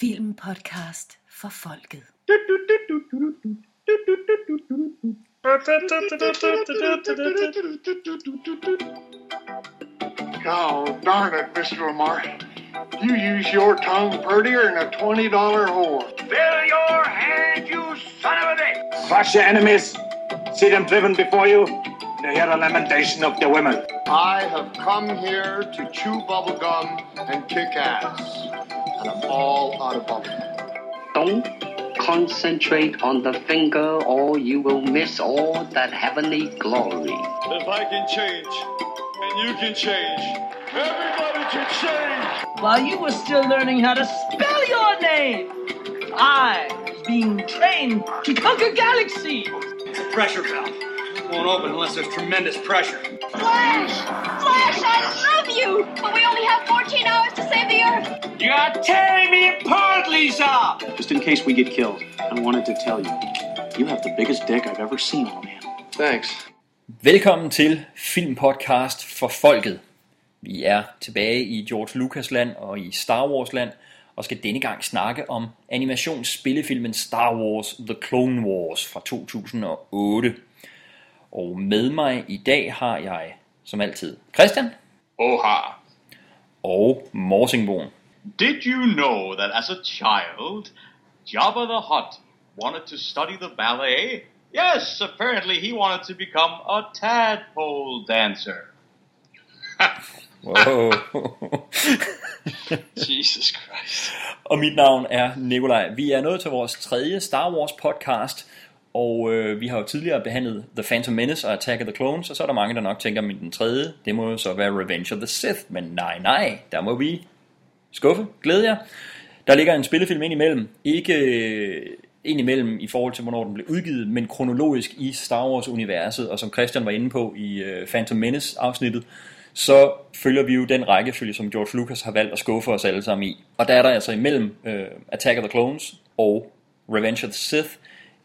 Filmpodcast for folket. Oh, darn it, Mr. Lamar. You use your tongue prettier than a $20 whore. Fill your hand, you son of a bitch! Crush your enemies. See them driven before you. To hear the lamentation of the women. I have come here to chew bubblegum and kick ass. And I'm all out of bubblegum. Don't concentrate on the finger or you will miss all that heavenly glory. If I can change, and you can change, everybody can change. While you were still learning how to spell your name, I was being trained to conquer galaxies. It's a pressure valve. Won't open unless there's tremendous pressure. Flash! Flash, I love you! But we only have 14 hours to save the Earth! You are tearing me apart, Lisa! Just in case we get killed, I wanted to tell you, you have the biggest dick I've ever seen on a man. Thanks. Velkommen til Filmpodcast for Folket. Vi er tilbage i George Lucas land og i Star Wars land, og skal denne gang snakke om animationsspillefilmen Star Wars The Clone Wars fra 2008. Og med mig i dag har jeg, som altid, Christian Oha. og Morsingboen. Did you know that as a child, Jabba the Hutt wanted to study the ballet? Yes, apparently he wanted to become a tadpole dancer. Wow. Jesus Christ. og mit navn er Nikolaj. Vi er nået til vores tredje Star Wars podcast, og øh, vi har jo tidligere behandlet The Phantom Menace og Attack of the Clones, og så er der mange, der nok tænker, at den tredje, det må jo så være Revenge of the Sith. Men nej, nej, der må vi skuffe, glæde jer. Der ligger en spillefilm ind imellem, ikke øh, ind imellem i forhold til, hvornår den blev udgivet, men kronologisk i Star Wars-universet, og som Christian var inde på i øh, Phantom Menace-afsnittet, så følger vi jo den rækkefølge, som George Lucas har valgt at skuffe os alle sammen i. Og der er der altså imellem øh, Attack of the Clones og Revenge of the Sith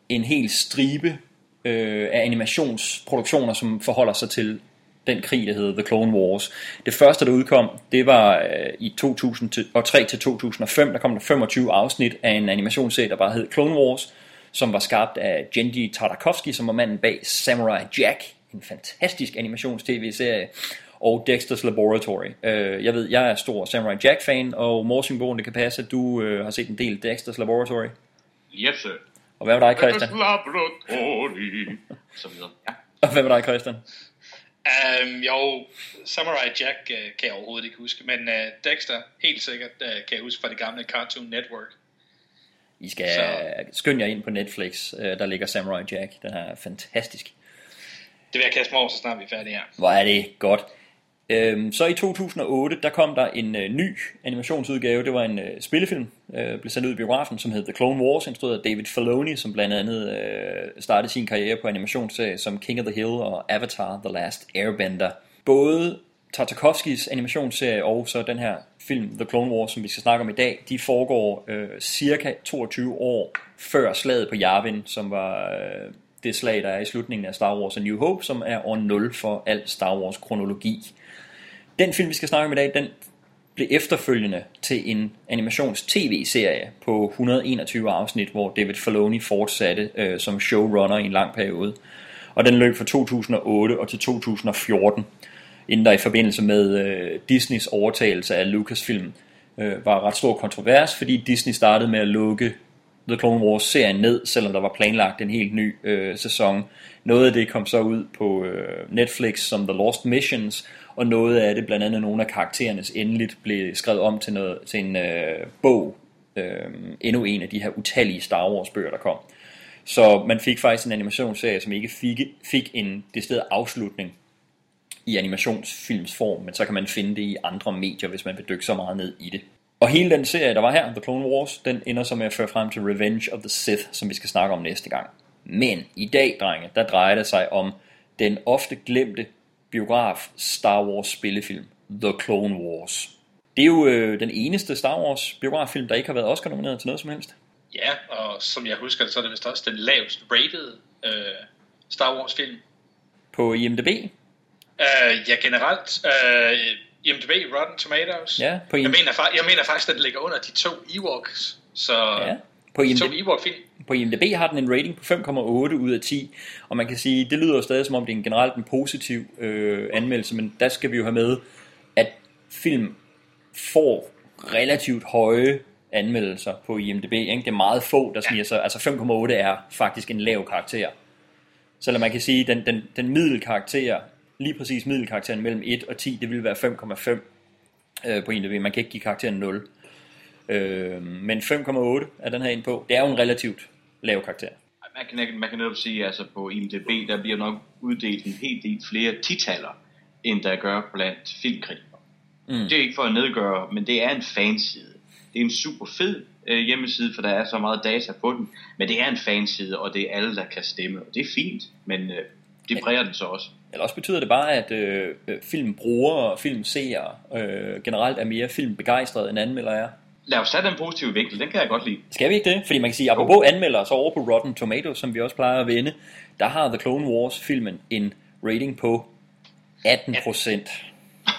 en hel stribe øh, af animationsproduktioner, som forholder sig til den krig, der hedder The Clone Wars. Det første, der udkom, det var øh, i 2003 til 2005. Der kom der 25 afsnit af en animationsserie, der bare hed Clone Wars, som var skabt af Genji Tartakovsky, som var manden bag Samurai Jack, en fantastisk animations-tv-serie, og Dexter's Laboratory. Øh, jeg ved, jeg er stor Samurai Jack-fan, og Morsingbogen, det kan passe, at du øh, har set en del Dexter's Laboratory. Yes, sir. Og hvad med dig, Christian? Så videre. Ja. Og hvad med dig, Christian? Um, jo, Samurai Jack uh, kan jeg overhovedet ikke huske, men uh, Dexter helt sikkert uh, kan jeg huske fra det gamle Cartoon Network. I skal så. skynde jer ind på Netflix, uh, der ligger Samurai Jack. Den er fantastisk. Det vil jeg kaste mig over, så snart vi er færdige her. Hvor er det godt. Øhm, så i 2008, der kom der en øh, ny animationsudgave. Det var en øh, spillefilm, øh, blev sendt ud i biografen, som hed The Clone Wars, instrueret af David Filoni, som blandt andet øh, startede sin karriere på animationsserie som King of the Hill og Avatar The Last Airbender. Både Tartakovskis animationsserie og så den her film The Clone Wars, som vi skal snakke om i dag, de foregår øh, cirka 22 år før slaget på Yavin, som var øh, det slag, der er i slutningen af Star Wars A New Hope, som er år 0 for al Star Wars kronologi. Den film, vi skal snakke om i dag, den blev efterfølgende til en animations-tv-serie på 121 afsnit, hvor David Filoni fortsatte øh, som showrunner i en lang periode. Og den løb fra 2008 og til 2014, inden der i forbindelse med øh, Disneys overtagelse af Lucasfilm øh, var ret stor kontrovers, fordi Disney startede med at lukke The Clone Wars-serien ned, selvom der var planlagt en helt ny øh, sæson. Noget af det kom så ud på øh, Netflix som The Lost Missions, og noget af det, blandt andet nogle af karakterernes endeligt, blev skrevet om til, noget, til en øh, bog. Øh, endnu en af de her utallige Star Wars bøger, der kom. Så man fik faktisk en animationsserie, som ikke fik, fik en decideret afslutning i animationsfilmsform, men så kan man finde det i andre medier, hvis man vil dykke så meget ned i det. Og hele den serie, der var her, The Clone Wars, den ender så med at føre frem til Revenge of the Sith, som vi skal snakke om næste gang. Men i dag, drenge, der drejer det sig om den ofte glemte biograf Star Wars spillefilm, The Clone Wars. Det er jo øh, den eneste Star Wars biograffilm, der ikke har været Oscar nomineret til noget som helst. Ja, og som jeg husker det, så er det vist også den lavest rated øh, Star Wars film. På IMDb? Uh, ja, generelt. Uh, IMDb, Rotten Tomatoes. Ja, på jeg, mener, jeg mener faktisk, at den ligger under de to Ewoks Så Ja. På IMDb, som Ewok-film. På IMDb har den en rating på 5,8 ud af 10, og man kan sige, det lyder jo stadig som om det er en generelt en positiv øh, anmeldelse, men der skal vi jo have med, at film får relativt høje anmeldelser på IMDb. Ikke? Det er meget få, der sniger sig. Altså 5,8 er faktisk en lav karakter. Selvom man kan sige, at den, den, den middelkarakter, lige præcis middelkarakteren mellem 1 og 10, det vil være 5,5 øh, på IMDb. Man kan ikke give karakteren 0. Øh, men 5,8 er den her ind på. Det er jo en relativt lav karakter. Man kan, man kan netop sige, altså på IMDb, der bliver nok uddelt en helt del flere titaller, end der gør blandt filmkritikere. Mm. Det er ikke for at nedgøre, men det er en fanside. Det er en super fed øh, hjemmeside, for der er så meget data på den. Men det er en fanside, og det er alle, der kan stemme. Og det er fint, men øh, det præger den så også. Eller også betyder det bare, at øh, øh, filmbrugere og filmseere øh, generelt er mere filmbegejstrede end anmeldere er. Lad os tage den positive vinkel, den kan jeg godt lide. Skal vi ikke det? Fordi man kan sige, apropos anmeldere, så over på Rotten Tomatoes, som vi også plejer at vende, der har The Clone Wars filmen en rating på 18 procent.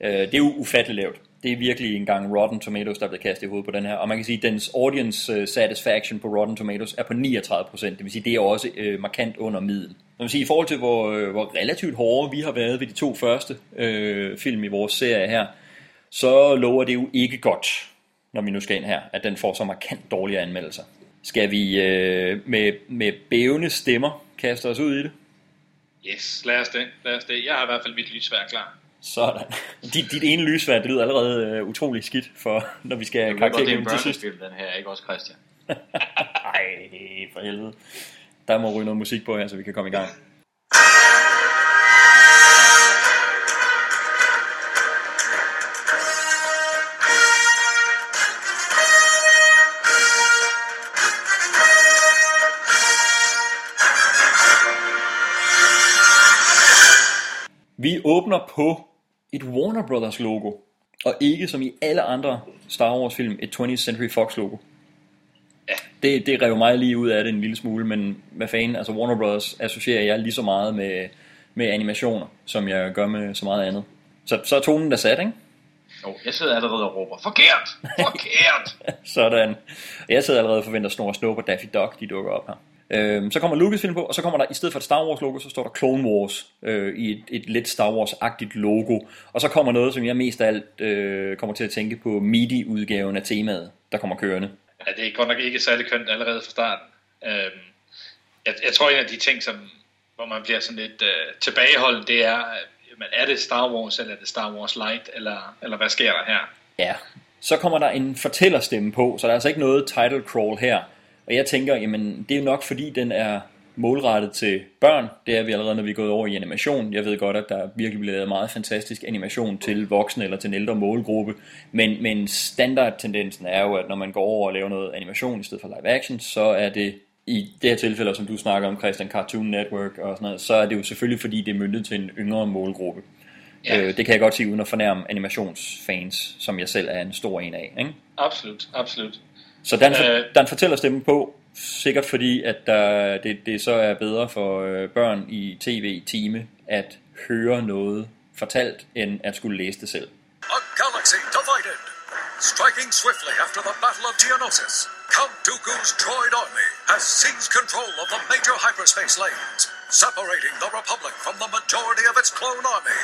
øh, det er jo ufatteligt lavt. Det er virkelig en gang Rotten Tomatoes, der er blevet kastet i hovedet på den her. Og man kan sige, at dens audience øh, satisfaction på Rotten Tomatoes er på 39 procent. Det vil sige, det er også øh, markant under middel. Man vil sige, i forhold til, hvor, øh, hvor relativt hårde vi har været ved de to første øh, film i vores serie her, så lover det jo ikke godt, når vi nu skal ind her, at den får så markant dårlige anmeldelser. Skal vi øh, med, med bævende stemmer kaste os ud i det? Yes, lad os det. Lad os det. Jeg har i hvert fald mit lysvær klar. Sådan. Dit, dit ene lysvær, det lyder allerede øh, utrolig skidt, for når vi skal godt, det er en karaktergivning til sidst. børnefilm, den her, ikke også Christian? Ej, for helvede. Der må ryge noget musik på her, så vi kan komme i gang. Vi åbner på et Warner Brothers logo, og ikke som i alle andre Star Wars film, et 20th Century Fox logo. Ja. Det, det rev mig lige ud af det en lille smule, men hvad fanden, altså Warner Brothers associerer jeg lige så meget med, med animationer, som jeg gør med så meget andet. Så, så er tonen der sat, ikke? Jo, jeg sidder allerede og råber, forkert, forkert! Sådan. Jeg sidder allerede og forventer Snor og Daffy Duck, de dukker op her. Øhm, så kommer Lucasfilm på, og så kommer der, i stedet for et Star Wars logo, så står der Clone Wars øh, i et, et lidt Star Wars-agtigt logo. Og så kommer noget, som jeg mest af alt øh, kommer til at tænke på MIDI-udgaven af temaet, der kommer kørende. Ja, det er godt nok ikke særlig kønt allerede fra starten. Øhm, jeg, jeg tror, en af de ting, som, hvor man bliver sådan lidt øh, tilbageholden, det er, øh, men er det Star Wars, eller er det Star Wars Light, eller, eller hvad sker der her? Ja, så kommer der en fortællerstemme på, så der er altså ikke noget title crawl her. Og jeg tænker, jamen det er jo nok fordi den er målrettet til børn. Det er vi allerede, når vi er gået over i animation. Jeg ved godt, at der virkelig bliver lavet meget fantastisk animation til voksne eller til en ældre målgruppe. Men, men standardtendensen er jo, at når man går over og laver noget animation i stedet for live action, så er det i det her tilfælde, som du snakker om, Christian Cartoon Network og sådan noget, så er det jo selvfølgelig, fordi det er myndet til en yngre målgruppe. Ja. Øh, det kan jeg godt sige, uden at fornærme animationsfans, som jeg selv er en stor en af. Ikke? Absolut, absolut. Så den, Øh. den fortæller stemme på, sikkert fordi, at der, det, det så er bedre for øh, børn i tv-time at høre noget fortalt, end at skulle læse det selv. A galaxy divided. Striking swiftly after the Battle of Geonosis, Count Dooku's droid army has seized control of the major hyperspace lanes, separating the Republic from the majority of its clone army.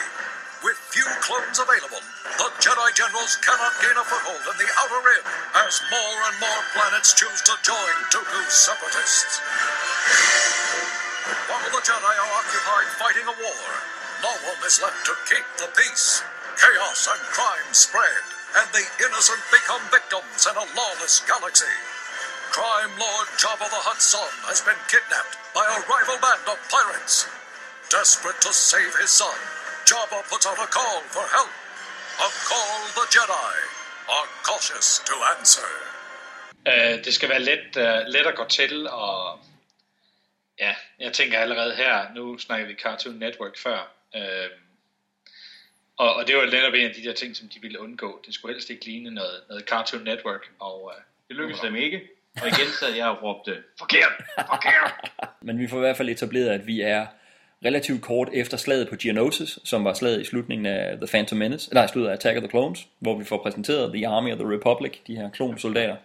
With few clones available, the Jedi generals cannot gain a foothold in the Outer Rim as more and more planets choose to join Dooku's separatists. While the Jedi are occupied fighting a war, no one is left to keep the peace. Chaos and crime spread, and the innocent become victims in a lawless galaxy. Crime Lord Jabba the Hutt's son has been kidnapped by a rival band of pirates. Desperate to save his son, Jabba puts out a call for help. A call the Jedi are cautious to answer. Øh, det skal være let, øh, let at gå til, og ja, jeg tænker allerede her, nu snakker vi Cartoon Network før, øh, og, og det var netop en af de der ting, som de ville undgå. Det skulle helst ikke ligne noget, noget Cartoon Network, og øh, Det lykkedes dem ikke. Og igen sad jeg og råbte, forkert, forkert. Men vi får i hvert fald etableret, at vi er relativt kort efter slaget på Geonosis, som var slaget i slutningen af The Phantom Menace, eller i slutningen af Attack of the Clones, hvor vi får præsenteret The Army of the Republic, de her klonsoldater.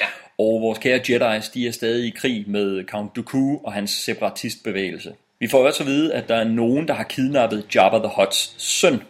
Ja. Og vores kære Jedi's, de er stadig i krig med Count Dooku og hans separatistbevægelse. Vi får også at vide, at der er nogen, der har kidnappet Jabba the Hutt's søn.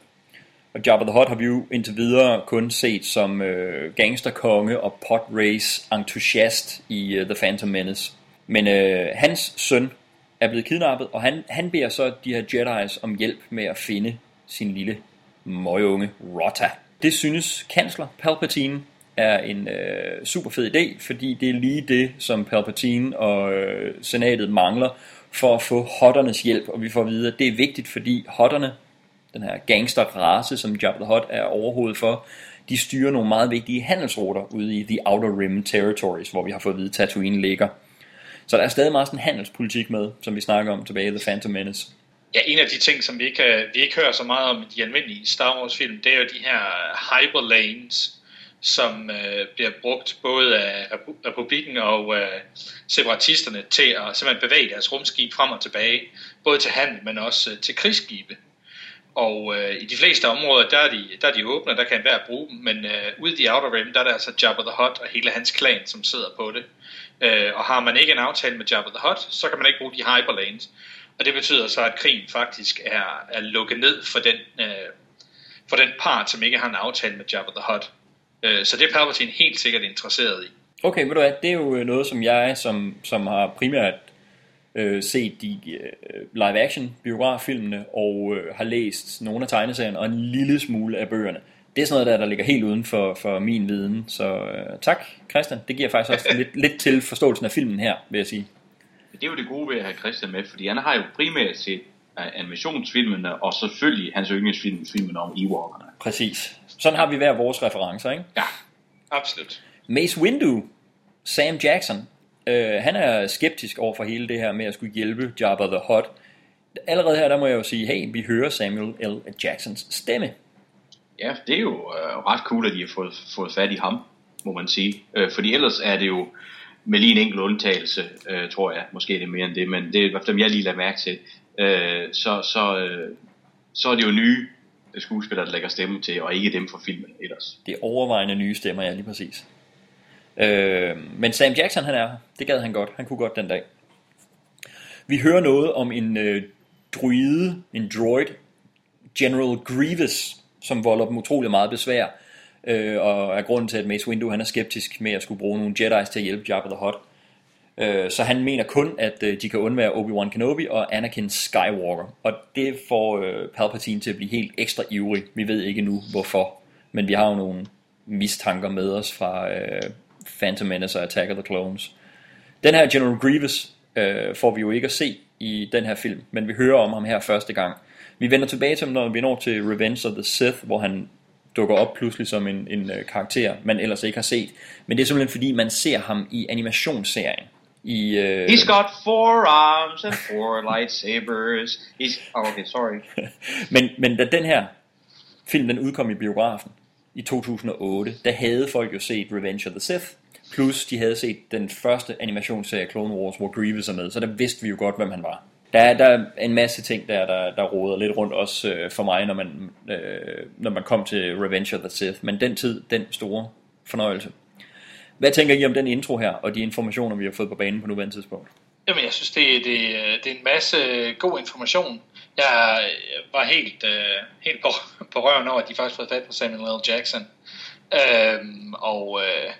Og Jabba the Hutt har vi jo indtil videre kun set som øh, gangsterkonge og podrace entusiast i øh, The Phantom Menace. Men øh, hans søn er blevet kidnappet, og han, han beder så de her Jedi's om hjælp med at finde sin lille møgeunge Rotta. Det synes kansler Palpatine er en øh, super fed idé, fordi det er lige det, som Palpatine og øh, senatet mangler for at få hotternes hjælp. Og vi får at vide, at det er vigtigt, fordi hotterne, den her gangsterrace, som Jabba the Hutt er overhovedet for, de styrer nogle meget vigtige handelsruter ude i The Outer Rim Territories, hvor vi har fået at vide, at Tatooine ligger. Så der er stadig meget sådan en handelspolitik med, som vi snakker om tilbage i The Phantom Menace. Ja, en af de ting, som vi ikke, øh, vi ikke hører så meget om i de almindelige Star Wars film, det er jo de her hyperlanes, som øh, bliver brugt både af republikken og øh, separatisterne til at simpelthen bevæge deres rumskib frem og tilbage, både til handel, men også øh, til krigsskibe. Og øh, i de fleste områder, der er de, der er de åbne, der kan enhver bruge dem, men øh, ude i Outer Rim, der er der altså Jabba the Hutt og hele hans klan, som sidder på det. Øh, og har man ikke en aftale med Jabba the Hutt, så kan man ikke bruge de hyperlanes. Og det betyder så, at krigen faktisk er, er lukket ned for den, øh, for den part, som ikke har en aftale med Jabba the Hutt. Øh, så det er Palpatine helt sikkert interesseret i. Okay, ved du hvad, det er jo øh, noget, som jeg, som, som har primært øh, set de øh, live-action biograffilmene og øh, har læst nogle af tegneserierne og en lille smule af bøgerne. Det er sådan noget der, der ligger helt uden for, for min viden. Så øh, tak, Christian. Det giver faktisk også lidt, lidt til forståelsen af filmen her, vil jeg sige. Det er jo det gode ved at have Christian med, fordi han har jo primært set animationsfilmene, og selvfølgelig hans yndlingsfilm, filmen om Ewokerne. Præcis. Sådan har vi hver vores referencer, ikke? Ja, absolut. Mace Windu, Sam Jackson, øh, han er skeptisk over for hele det her med at skulle hjælpe Jabba the Hutt. Allerede her, der må jeg jo sige, hey, vi hører Samuel L. Jacksons stemme. Ja, det er jo øh, ret cool, at de har fået, fået fat i ham, må man sige. Øh, fordi ellers er det jo med lige en enkelt undtagelse, øh, tror jeg. Måske er det mere end det, men det er dem, jeg lige lader mærke til. Øh, så, så, øh, så er det jo nye skuespillere, der lægger stemme til, og ikke dem fra filmen ellers. Det er overvejende nye stemmer, ja, lige præcis. Øh, men Sam Jackson, han er Det gad han godt. Han kunne godt den dag. Vi hører noget om en øh, druide, en droid, General Grievous, som volder dem utrolig meget besvær, øh, og er grunden til, at Mace Windu han er skeptisk med at skulle bruge nogle Jedi's til at hjælpe Jabba the Hutt. Øh, så han mener kun, at øh, de kan undvære Obi-Wan Kenobi og Anakin Skywalker. Og det får øh, Palpatine til at blive helt ekstra ivrig. Vi ved ikke nu, hvorfor. Men vi har jo nogle mistanker med os fra øh, Phantom Menace og Attack of the Clones. Den her General Grievous øh, får vi jo ikke at se i den her film, men vi hører om ham her første gang. Vi vender tilbage til ham, når vi når til Revenge of the Sith, hvor han dukker op pludselig som en, en uh, karakter, man ellers ikke har set. Men det er simpelthen fordi, man ser ham i animationsserien. I, uh... He's got four arms and four lightsabers. He's... Oh, okay, sorry. men, men da den her film den udkom i biografen i 2008, der havde folk jo set Revenge of the Sith, plus de havde set den første animationsserie Clone Wars, hvor Grievous er med, så der vidste vi jo godt, hvem han var der, er, der er en masse ting der, der, der roder lidt rundt også øh, for mig, når man, øh, når man kom til Revenge of the Sith. Men den tid, den store fornøjelse. Hvad tænker I om den intro her, og de informationer, vi har fået på banen på nuværende tidspunkt? Jamen, jeg synes, det, det, det er en masse øh, god information. Jeg var helt, øh, helt på, på røven over, at de faktisk fået fat på Samuel L. Jackson. Øhm, og øh,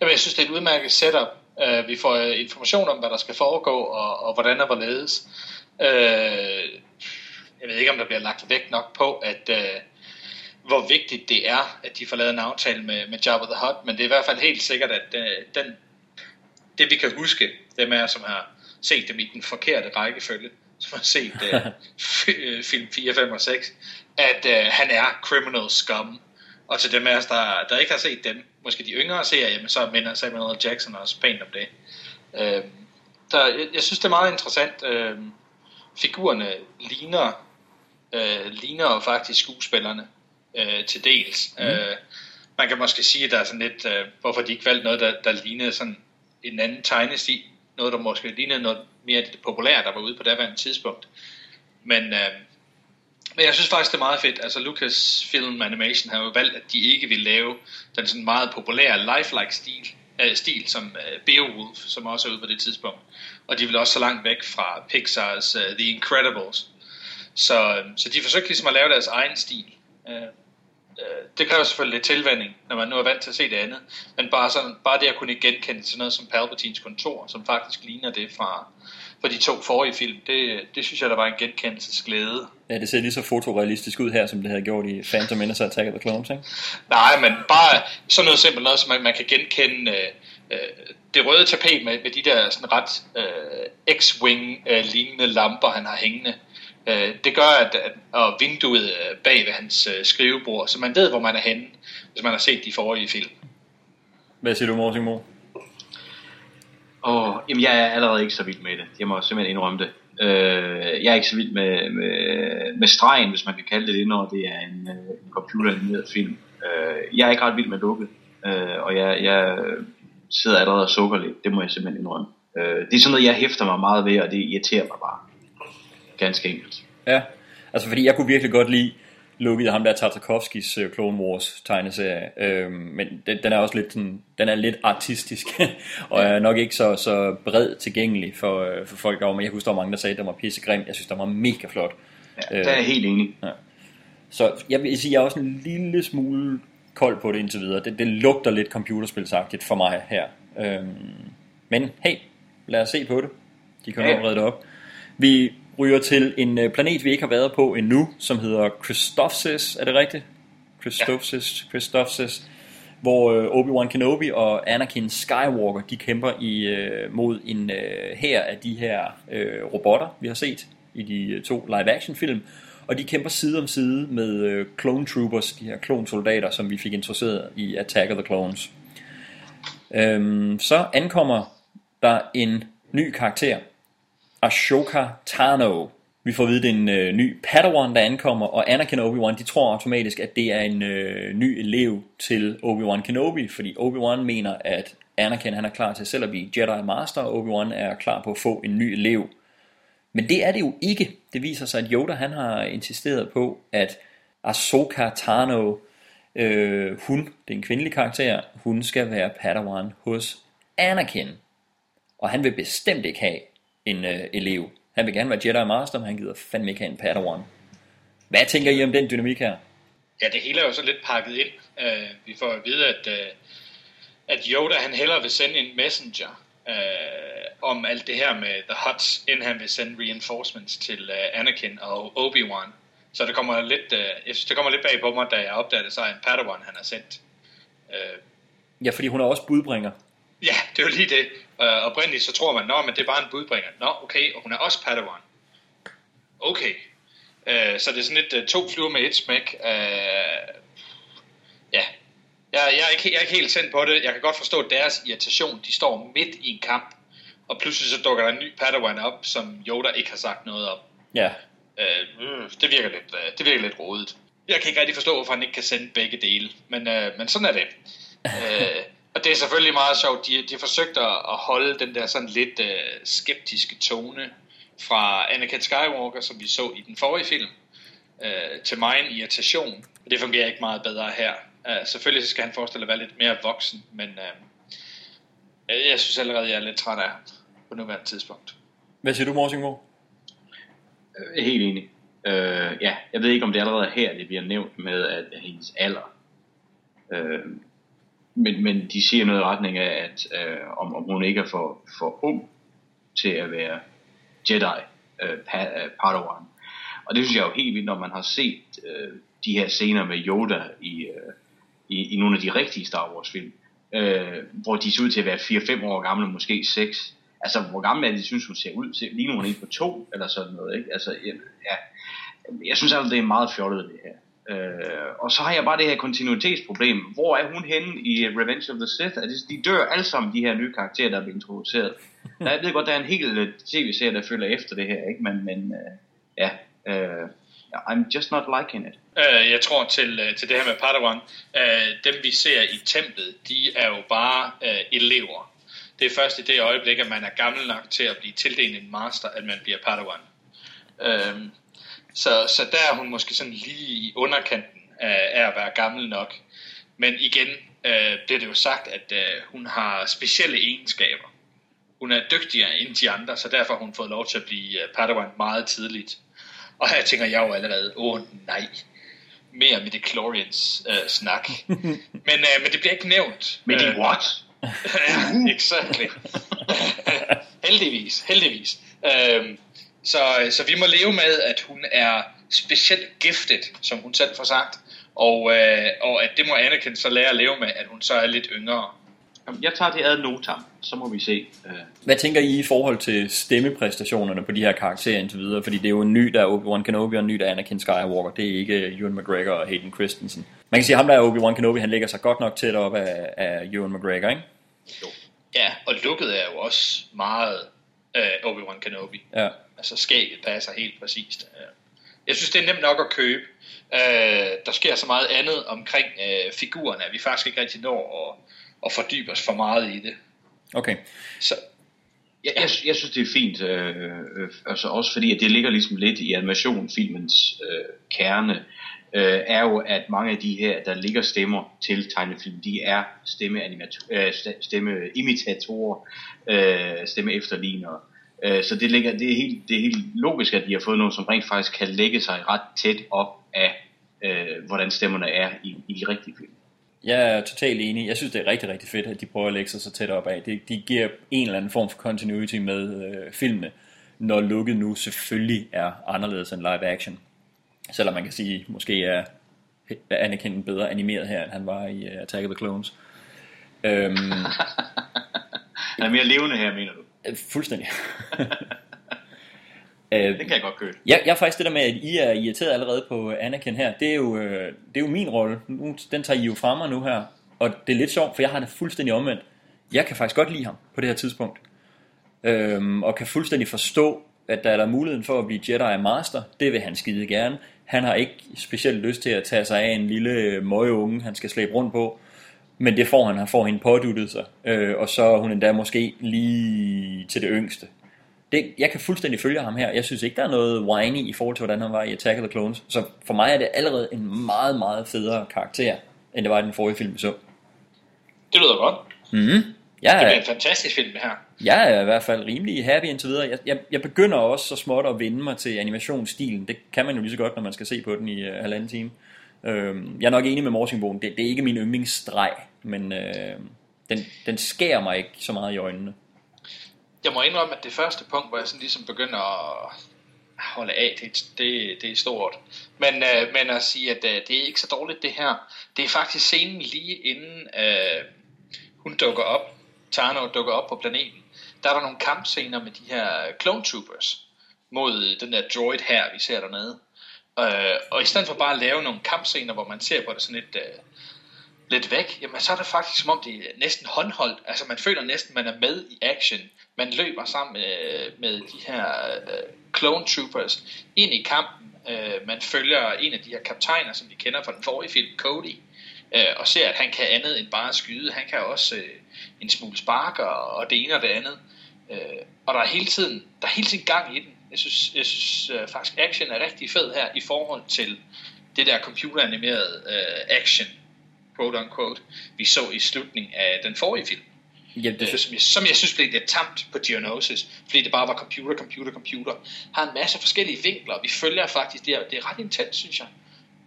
jamen, jeg synes, det er et udmærket setup. Øh, vi får information om, hvad der skal foregå, og, og hvordan og hvorledes. Øh, jeg ved ikke, om der bliver lagt vægt nok på, at øh, hvor vigtigt det er, at de får lavet en aftale med, med Jabba the Hutt, men det er i hvert fald helt sikkert, at øh, den, det vi kan huske, dem er, som har set dem i den forkerte rækkefølge, som har set øh, film 4, 5 og 6, at øh, han er criminal scum. Og til dem af os, der, der ikke har set dem, måske de yngre serier, jamen, så minder Samuel L. Jackson også pænt om det. Øh, der, jeg, jeg synes, det er meget interessant. Øh, figurerne ligner, øh, ligner jo faktisk skuespillerne øh, til dels. Mm. Øh, man kan måske sige, at der er sådan lidt, øh, hvorfor de ikke valgte noget, der, der lignede sådan en anden tegnestil. noget, der måske lignede noget mere det populære, der var ude på daværende tidspunkt. Men, øh, men jeg synes faktisk, det er meget fedt. Altså Lucasfilm Animation har jo valgt, at de ikke vil lave den sådan meget populære lifelike stil, øh, stil som øh, Beowulf, som også er ude på det tidspunkt. Og de vil også så langt væk fra Pixars øh, The Incredibles. Så, øh, så de forsøgte ligesom at lave deres egen stil. Øh, øh, det kræver selvfølgelig lidt tilvænding, når man nu er vant til at se det andet. Men bare, sådan, bare det at kunne genkende sådan noget som Palpatines kontor, som faktisk ligner det fra, fra de to forrige film, det, det synes jeg, der var en genkendelsesglæde. Ja, det ser lige så fotorealistisk ud her, som det havde gjort i Phantom Menace og Attack of the Clones, ikke? Nej, men bare sådan noget simpelt noget, som man, man kan genkende øh, øh, det røde tapet med, med de der sådan ret øh, X-Wing øh, lignende lamper, han har hængende. Øh, det gør, at, at og vinduet øh, bag ved hans øh, skrivebord, så man ved, hvor man er henne, hvis man har set de forrige film. Hvad siger du, Morten Mo? Åh, jamen jeg er allerede ikke så vild med det. Jeg må simpelthen indrømme det. Øh, jeg er ikke så vild med, med, med stregen, hvis man kan kalde det det, når det er en, øh, en computeranimeret film. Øh, jeg er ikke ret vild med lukket, øh, og jeg, jeg sidder allerede og sukker lidt. Det må jeg simpelthen indrømme. Øh, det er sådan noget, jeg hæfter mig meget ved, og det irriterer mig bare. Ganske enkelt. Ja, altså fordi jeg kunne virkelig godt lide lukket af ham der Tartakovskis uh, Clone Wars tegneserie, øhm, men den, den er også lidt sådan, den er lidt artistisk, og er nok ikke så, så bred tilgængelig for, uh, for folk over, men jeg husker, der var mange, der sagde, at den var pissegrim, jeg synes, den var mega flot. Ja, der er jeg helt enig. Ja. Så jeg vil sige, jeg er også en lille smule kold på det indtil videre. Det, det lugter lidt computerspilsagtigt for mig her. Øhm, men hey, lad os se på det. De kan ja. nok redde det op. Vi ryger til en øh, planet, vi ikke har været på endnu, som hedder Christophsis. Er det rigtigt? Christophsis, ja. Christophsis. Hvor øh, Obi-Wan Kenobi og Anakin Skywalker, de kæmper i, øh, mod en øh, her af de her øh, robotter, vi har set i de to live-action film. Og de kæmper side om side med øh, clone troopers, de her klonsoldater, som vi fik introduceret i Attack of the Clones. Øhm, så ankommer der en ny karakter, Ashoka Tano. Vi får at vide, at det er en øh, ny Padawan, der ankommer, og Anakin og Obi-Wan, de tror automatisk, at det er en øh, ny elev til Obi-Wan Kenobi, fordi Obi-Wan mener, at Anakin han er klar til selv at blive Jedi Master, og Obi-Wan er klar på at få en ny elev. Men det er det jo ikke. Det viser sig, at Yoda han har insisteret på, at Ahsoka Tano, øh, hun, det er en kvindelig karakter, hun skal være Padawan hos Anakin. Og han vil bestemt ikke have en øh, elev. Han vil gerne være Jedi Master, men han gider fandme ikke have en Padawan. Hvad tænker I om den dynamik her? Ja, det hele er jo så lidt pakket ind. Uh, vi får at vide, at, uh, at Yoda han hellere vil sende en messenger uh, om alt det her med The Huts, inden han vil sende reinforcements til uh, Anakin og Obi-Wan. Så det kommer lidt, uh, jeg synes, det kommer lidt bag på mig, da jeg opdagede, at så er en Padawan, han har sendt. Uh, ja, fordi hun er også budbringer. Ja, det er jo lige det. Uh, oprindeligt så tror man, nå, men det er bare en budbringer. Nå, okay, og hun er også Padawan. Okay. Uh, så det er sådan lidt uh, to fluer med et smæk. Uh, ja. Jeg, jeg, er ikke, jeg er ikke helt tændt på det. Jeg kan godt forstå deres irritation. De står midt i en kamp, og pludselig så dukker der en ny Padawan op, som Yoda ikke har sagt noget om. Ja. Uh, det virker lidt, uh, det virker lidt rodet. Jeg kan ikke rigtig forstå, hvorfor han ikke kan sende begge dele. Men, uh, men sådan er det. Uh, og det er selvfølgelig meget sjovt. De, de har forsøgt at holde den der sådan lidt uh, skeptiske tone fra Anakin Skywalker, som vi så i den forrige film, uh, til mig en irritation. Og det fungerer ikke meget bedre her. Uh, selvfølgelig så skal han forestille at være lidt mere voksen, men uh, jeg synes allerede, jeg er lidt træt af ham på nuværende tidspunkt. Hvad siger du, Morsingbo? Uh, helt enig. Uh, ja, jeg ved ikke, om det allerede er her, det bliver nævnt med, at hendes alder. Uh, men, men de siger noget i retning af, at øh, om, om hun ikke er for, for ung til at være Jedi øh, øh, Padawan. Og det synes jeg er jo helt vildt, når man har set øh, de her scener med Yoda i, øh, i, i nogle af de rigtige Star Wars film, øh, hvor de ser ud til at være 4-5 år gamle, måske 6. Altså, hvor gammel er de, synes hun ser ud til? Lige nu hun på to, eller sådan noget, ikke? Altså, ja, jeg synes altså, det er meget fjollet, det her. Øh, og så har jeg bare det her kontinuitetsproblem. Hvor er hun henne i Revenge of the Sith? Altså, de dør alle sammen, de her nye karakterer, der er blevet introduceret. Der, jeg ved godt, der er en hel øh, tv-serie, der følger efter det her, ikke? Men, men øh, ja, øh, I'm just not liking it. Øh, jeg tror til, øh, til det her med Padawan, øh, dem vi ser i templet, de er jo bare øh, elever. Det er først i det øjeblik, at man er gammel nok til at blive tildelt en master, at man bliver Padawan. Øhm, så, så der er hun måske sådan lige i underkanten af, af at være gammel nok. Men igen øh, bliver det jo sagt, at øh, hun har specielle egenskaber. Hun er dygtigere end de andre, så derfor har hun fået lov til at blive øh, Padawan meget tidligt. Og her tænker jeg jo allerede, åh nej, mere med Clorians øh, snak. men, øh, men det bliver ikke nævnt. Men det Øh, what? ja, exactly. heldigvis, heldigvis. Øhm, så, så vi må leve med, at hun er specielt gifted, som hun selv får sagt, og, øh, og at det må Anakin så lære at leve med, at hun så er lidt yngre. Jeg tager det ad notam, så må vi se. Øh, Hvad tænker I i forhold til stemmepræstationerne på de her karakterer indtil videre? Fordi det er jo en ny, der er Obi-Wan Kenobi, og en ny, der er Anakin Skywalker. Det er ikke Ewan McGregor og Hayden Christensen. Man kan sige, at ham der er Obi-Wan Kenobi, han ligger sig godt nok tæt op af, af Ewan McGregor, ikke? Ja, og looket er jo også meget øh, Obi-Wan Kenobi. Ja. Altså skægget passer helt præcist. Øh, Jeg synes, det er nemt nok at købe. Øh, der sker så meget andet omkring øh, figurerne, at vi faktisk ikke rigtig når at, at fordybe os for meget i det. Okay. Så, Jeg, jeg, jeg synes, det er fint, øh, øh, altså også fordi, at det ligger ligesom lidt i animationfilmens øh, kerne, øh, er jo, at mange af de her, der ligger stemmer til tegnefilm, de er øh, st- stemmeimitatorer, øh, stemmeefterlignere. Øh, så det, ligger, det, er helt, det er helt logisk, at de har fået noget, som rent faktisk kan lægge sig ret tæt op af, øh, hvordan stemmerne er i, i de rigtige film. Jeg er totalt enig. Jeg synes, det er rigtig, rigtig fedt, at de prøver at lægge sig så tæt op af. Det, de giver en eller anden form for continuity med øh, filmene, når looket nu selvfølgelig er anderledes end live action. Selvom man kan sige, måske er Anakin bedre animeret her, end han var i uh, Attack of the Clones. Øhm, Han er mere levende her, mener du? Øh, fuldstændig. Øh, Det kan jeg godt købe. Jeg, jeg er faktisk det der med, at I er irriteret allerede på Anakin her, det er jo, øh, det er jo min rolle. Nu, den tager I jo fra mig nu her. Og det er lidt sjovt, for jeg har det fuldstændig omvendt. Jeg kan faktisk godt lide ham på det her tidspunkt. Øhm, og kan fuldstændig forstå, at der er der muligheden for at blive Jedi Master. Det vil han skide gerne. Han har ikke specielt lyst til at tage sig af en lille møgeunge, han skal slæbe rundt på. Men det får han, han får hende påduttet sig. Øh, og så er hun endda måske lige til det yngste. Det, jeg kan fuldstændig følge ham her. Jeg synes ikke, der er noget whiny i forhold til, hvordan han var i Attack of the Clones. Så for mig er det allerede en meget, meget federe karakter, end det var i den forrige film, vi så. Det lyder godt. Mm-hmm. Det Jeg, bliver er, en fantastisk film, det her. jeg er i hvert fald rimelig happy indtil videre. Jeg, jeg, jeg begynder også så småt at vende mig til animationsstilen. Det kan man jo lige så godt, når man skal se på den i uh, halvanden time. Øhm, jeg er nok enig med Morsingbogen. Det, det er ikke min yndlingsstreg, men øh, den, den skærer mig ikke så meget i øjnene. Jeg må indrømme, at det første punkt, hvor jeg sådan ligesom begynder at holde af, det, det, det er stort. Men, øh, men at sige, at øh, det er ikke så dårligt det her, det er faktisk scenen lige inden øh, hun dukker op, Tarno dukker op på planeten. Der er der nogle kampscener med de her clone troopers mod den der droid her, vi ser dernede. Øh, og i stedet for bare at lave nogle kampscener, hvor man ser på det sådan lidt, øh, lidt væk, jamen så er det faktisk som om det er næsten håndholdt. Altså man føler næsten, man er med i action. Man løber sammen med, med de her øh, clone troopers ind i kampen. Øh, man følger en af de her kaptajner, som vi kender fra den forrige film, Cody, øh, og ser, at han kan andet end bare skyde. Han kan også øh, en smule spark og, og det ene og det andet. Øh, og der er hele tiden, der er hele tiden gang i den. Jeg synes, jeg synes øh, faktisk, action er rigtig fed her i forhold til det der computeranimerede øh, action, quote unquote, vi så i slutningen af den forrige film. Ja, Det, øh, som, jeg, som jeg synes blev lidt tamt på Geonosis, fordi det bare var computer, computer, computer. Har en masse forskellige vinkler, og vi følger faktisk, det er, det er ret intens, synes jeg,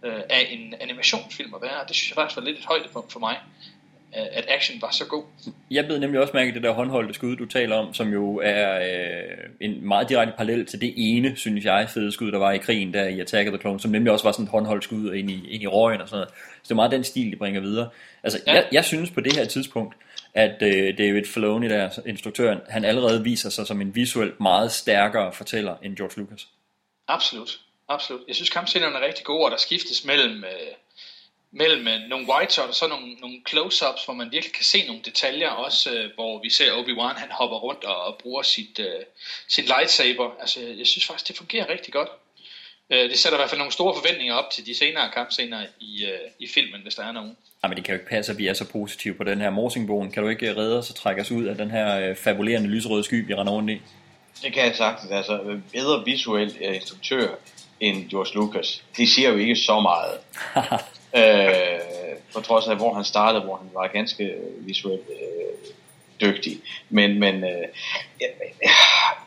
øh, af en animationsfilm at være, og det synes jeg faktisk var lidt et højdepunkt for mig, øh, at action var så god. Jeg blev nemlig også mærke det der håndholdte skud, du taler om, som jo er øh, en meget direkte parallel til det ene, synes jeg, fede skud, der var i krigen der i Attack of the Clones, som nemlig også var sådan et håndholdt skud ind i, ind i røgen og sådan noget. Så det er meget den stil, de bringer videre. Altså, ja. jeg, jeg synes på det her tidspunkt, at øh, David Filoni, der er instruktøren, han allerede viser sig som en visuelt meget stærkere fortæller end George Lucas. Absolut, absolut. Jeg synes kampscenerne er rigtig gode, og der skiftes mellem, øh, mellem øh, nogle white shot og så nogle, nogle close-ups, hvor man virkelig kan se nogle detaljer, også øh, hvor vi ser Obi-Wan, han hopper rundt og, og bruger sit, øh, sin lightsaber. Altså, jeg synes faktisk, det fungerer rigtig godt. Øh, det sætter i hvert fald nogle store forventninger op til de senere kampscener i, øh, i filmen, hvis der er nogen. Jamen, det kan jo ikke passe, at vi er så positive på den her morsingbogen. Kan du ikke redde os og trække os ud af den her øh, fabulerende lyserøde sky, vi render rundt i? Det kan jeg sagtens. Altså, bedre visuel øh, instruktør end George Lucas. Det siger jo ikke så meget. øh, på trods af, hvor han startede, hvor han var ganske øh, visuelt øh, dygtig. Men, men øh, ja,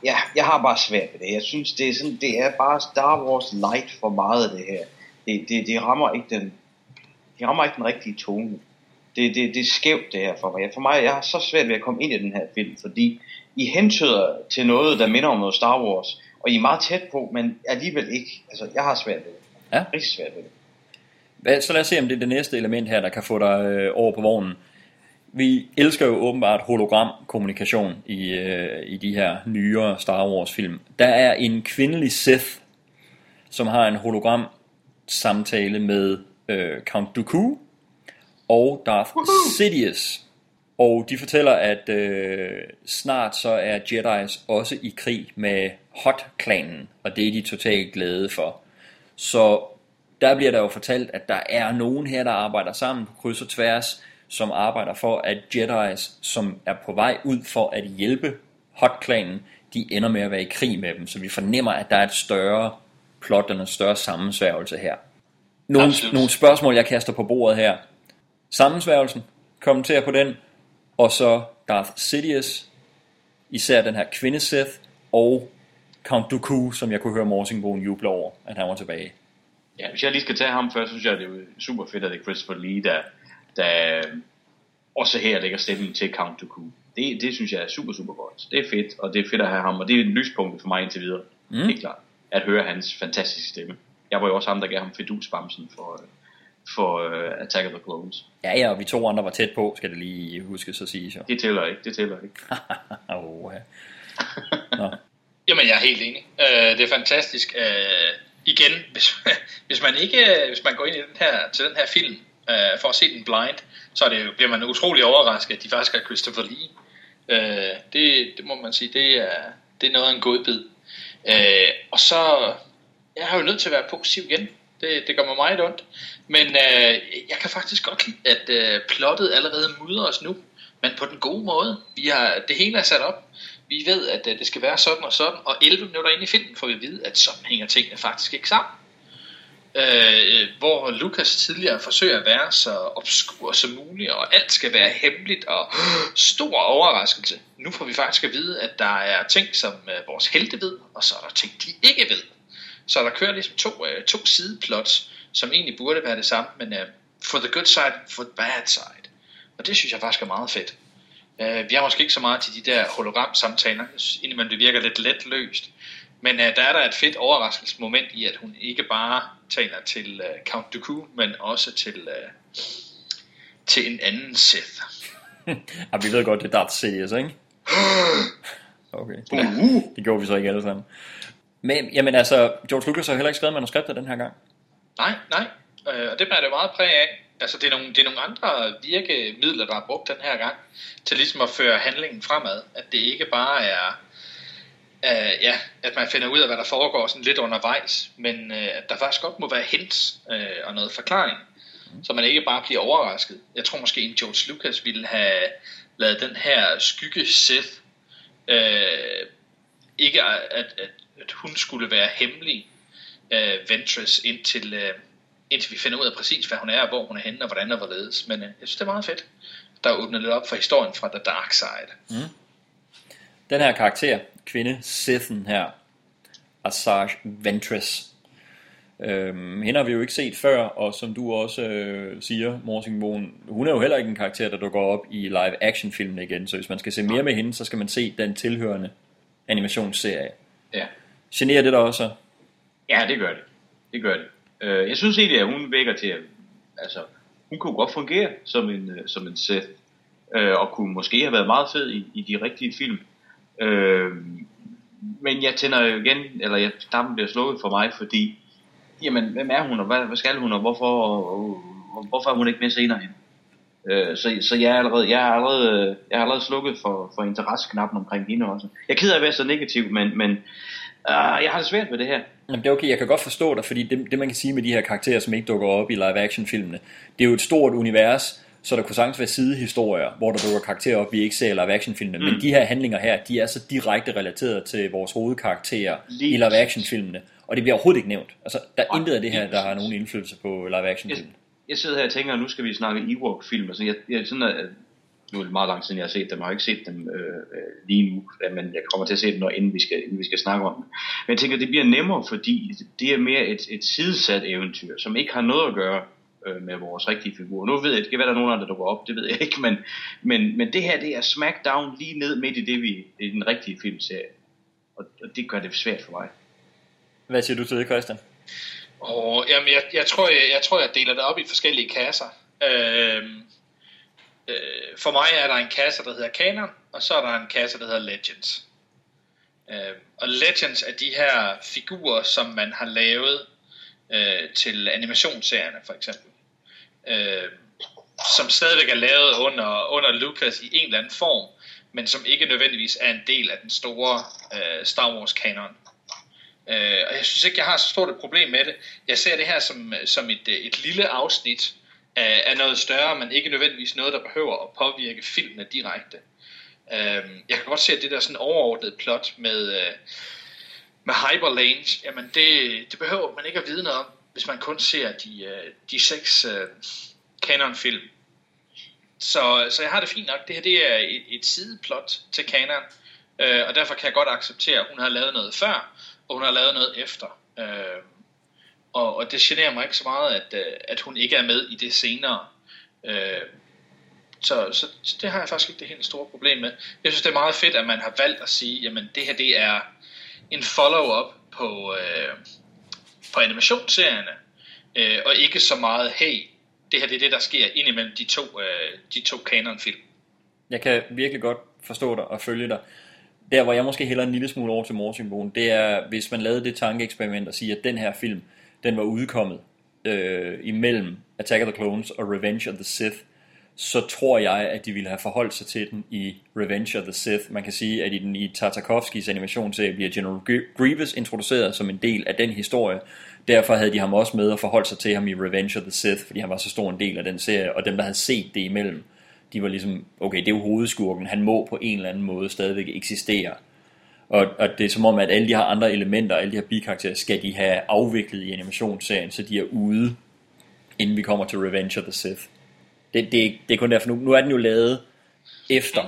ja, jeg har bare svært ved det. Jeg synes, det er, sådan, det er bare Star Wars light for meget af det her. Det, det, det rammer ikke den det rammer ikke den rigtige tone. Det, det, det er skævt det her for mig. For mig, jeg har så svært ved at komme ind i den her film, fordi I hentyder til noget, der minder om noget Star Wars, og I er meget tæt på, men alligevel ikke. Altså, jeg har svært ved det. Ja. Rigtig svært ved det. Hvad, så lad os se, om det er det næste element her, der kan få dig øh, over på vognen. Vi elsker jo åbenbart hologramkommunikation i, øh, i de her nyere Star Wars film. Der er en kvindelig Sith, som har en hologram samtale med øh, Count Dooku og Darth Sidious. Og de fortæller, at øh, snart så er Jedi's også i krig med Hot-klanen, og det er de totalt glade for. Så der bliver der jo fortalt, at der er nogen her, der arbejder sammen på kryds og tværs, som arbejder for, at Jedi's, som er på vej ud for at hjælpe Hot-klanen, de ender med at være i krig med dem. Så vi fornemmer, at der er et større plot og en større sammensværgelse her. Nogle, nogle spørgsmål, jeg kaster på bordet her. Sammensværgelsen, kommenter på den, og så Darth Sidious, især den her kvinde Sith, og Count Dooku, som jeg kunne høre Morsingbogen juble over, at han var tilbage. Ja, hvis jeg lige skal tage ham først, synes jeg, det er super fedt, at det er Christopher Lee, der, der også her lægger stemmen til Count Dooku. Det, det synes jeg er super, super godt. Det er fedt, og det er fedt at have ham, og det er et lyspunkt for mig indtil videre. Mm. Helt klart. At høre hans fantastiske stemme. Jeg var jo også ham, der gav ham fedusbamsen for, for uh, Attack of the Clones. Ja, ja, og vi to andre var tæt på, skal det lige huske så sige. Så. Det tæller ikke, det tæller ikke. oh, ja. Nå. Jamen, jeg er helt enig. Uh, det er fantastisk. Uh, igen, hvis, hvis man ikke hvis man går ind i den her, til den her film øh, for at se den blind, så er det, bliver man utrolig overrasket, at de faktisk er Christopher Lee. Øh, det, det må man sige, det er, det er noget af en godbid. Øh, og så jeg har jo nødt til at være positiv igen. Det, det gør mig meget ondt. Men øh, jeg kan faktisk godt lide, at øh, plottet allerede mudrer os nu. Men på den gode måde. Vi har, det hele er sat op. Vi ved, at øh, det skal være sådan og sådan. Og 11 minutter ind i filmen får vi at vide, at sådan hænger tingene faktisk ikke sammen. Øh, hvor Lukas tidligere forsøger at være så obskur som muligt, og alt skal være hemmeligt og stor overraskelse. Nu får vi faktisk at vide, at der er ting, som øh, vores helte ved, og så er der ting, de ikke ved. Så der kører ligesom to, øh, to sideplots, som egentlig burde være det samme, men øh, for the good side, for the bad side. Og det synes jeg faktisk er meget fedt. Øh, vi har måske ikke så meget til de der hologram-samtaler, indimellem det virker lidt let løst. Men øh, der er der et fedt overraskelsesmoment i, at hun ikke bare taler til øh, Count Dooku, men også til, øh, til en anden Sith. ja, vi ved godt, det er Darth Sidious, ikke? Okay, det, det gjorde vi så ikke alle sammen. Men jamen altså, George Lucas har heller ikke skrevet manuskriptet den her gang. Nej, nej. Øh, og det bliver det meget præg af. Altså, det er, nogle, det er nogle andre virkemidler, der er brugt den her gang, til ligesom at føre handlingen fremad. At det ikke bare er, øh, ja, at man finder ud af, hvad der foregår sådan lidt undervejs, men øh, at der faktisk godt må være hints øh, og noget forklaring, så man ikke bare bliver overrasket. Jeg tror måske, en George Lucas ville have lavet den her skygge Sith, øh, ikke at, at, at hun skulle være hemmelig, øh, Ventress, indtil, øh, indtil vi finder ud af præcis, hvad hun er, og hvor hun er henne, og hvordan og hvorledes. Men øh, jeg synes, det er meget fedt. Der er åbnet lidt op for historien fra The Dark Side. Mm. Den her karakter, kvinde Sithen her, Asajj Ventress, Øhm, hende har vi jo ikke set før, og som du også øh, siger, Morsingbogen, hun er jo heller ikke en karakter, der dukker op i live action filmen igen, så hvis man skal se mere med hende, så skal man se den tilhørende animationsserie. Ja. Generer det der også? Ja, det gør det. Det gør det. Øh, jeg synes egentlig, at hun vækker til, at altså, hun kunne godt fungere som en, uh, som en Seth, øh, og kunne måske have været meget fed i, i de rigtige film. Øh, men jeg tænder jo igen, eller jeg, dampen bliver slået for mig, fordi, jamen, hvem er hun, og hvad, hvad skal hun, og hvorfor, og, og, hvorfor er hun ikke med senere hen? Øh, så, så jeg er allerede, jeg er allerede, jeg er allerede slukket for, for interesseknappen omkring hende også. Jeg keder at være så negativ, men, men uh, jeg har det svært med det her. Jamen det er okay, jeg kan godt forstå dig, fordi det, det man kan sige med de her karakterer, som ikke dukker op i live-action-filmene, det er jo et stort univers, så der kunne sagtens være sidehistorier, hvor der dukker karakterer op, vi ikke ser i live-action-filmene. Mm. Men de her handlinger her, de er så direkte relateret til vores hovedkarakterer Lige. i live-action-filmene. Og det bliver overhovedet ikke nævnt. Altså, der er intet af det her, der har nogen indflydelse på live-action-filmene. Jeg, jeg sidder her og tænker, at nu skal vi snakke Ewok-film. Altså, jeg, jeg, sådan, at, nu er det meget lang siden, jeg har set dem. Jeg har ikke set dem øh, øh lige nu, men jeg kommer til at se dem, når, inden, vi skal, inden vi skal snakke om dem. Men jeg tænker, det bliver nemmere, fordi det er mere et, et sidesat eventyr, som ikke har noget at gøre øh, med vores rigtige figur. Nu ved jeg, det kan være, der er nogen andre, der dukker op, det ved jeg ikke, men, men, men det her, det er smackdown lige ned midt i det, vi, i den rigtige filmserie. Og, og det gør det svært for mig. Hvad siger du til det, Christian? Og, jamen, jeg, jeg, tror, jeg, jeg tror, jeg deler det op i forskellige kasser. Øh, øh, for mig er der en kasse, der hedder Canon, og så er der en kasse, der hedder Legends. Øh, og Legends er de her figurer, som man har lavet øh, til animationsserierne, for eksempel. Øh, som stadigvæk er lavet under, under Lucas i en eller anden form, men som ikke nødvendigvis er en del af den store øh, Star Wars kanon. Øh, og jeg synes ikke, jeg har så stort et problem med det. Jeg ser det her som, som et, øh, et lille afsnit af, af noget større, men ikke nødvendigvis noget, der behøver at påvirke filmene direkte. Øh, jeg kan godt se, at det der sådan overordnede plot med, øh, med Hyperlange, jamen det, det behøver man ikke at vide noget om, hvis man kun ser de, øh, de seks øh, canon-film. Så, så jeg har det fint nok. Det her det er et, et sideplot til canon, øh, og derfor kan jeg godt acceptere, at hun har lavet noget før, og hun har lavet noget efter. Øh, og, og det generer mig ikke så meget, at, øh, at hun ikke er med i det senere. Øh, så, så, så det har jeg faktisk ikke det helt store problem med. Jeg synes, det er meget fedt, at man har valgt at sige, jamen det her det er en follow-up på, øh, på animationsserierne, øh, og ikke så meget, hey, det her det er det, der sker indimellem de to, øh, de to kanonfilm. Jeg kan virkelig godt forstå dig og følge dig der hvor jeg måske hælder en lille smule over til morsymbolen, det er, hvis man lavede det tankeeksperiment og siger, at den her film, den var udkommet øh, imellem Attack of the Clones og Revenge of the Sith, så tror jeg, at de ville have forholdt sig til den i Revenge of the Sith. Man kan sige, at i den i Tartakovskis animationsserie bliver General Grievous introduceret som en del af den historie. Derfor havde de ham også med at forholde sig til ham i Revenge of the Sith, fordi han var så stor en del af den serie, og dem, der havde set det imellem, de var ligesom, okay, det er jo hovedskurken, han må på en eller anden måde stadigvæk eksistere. Og, og det er som om, at alle de her andre elementer, alle de her bikarakterer, skal de have afviklet i animationsserien, så de er ude, inden vi kommer til Revenge of the Sith. Det, det, det er kun derfor, nu, nu er den jo lavet efter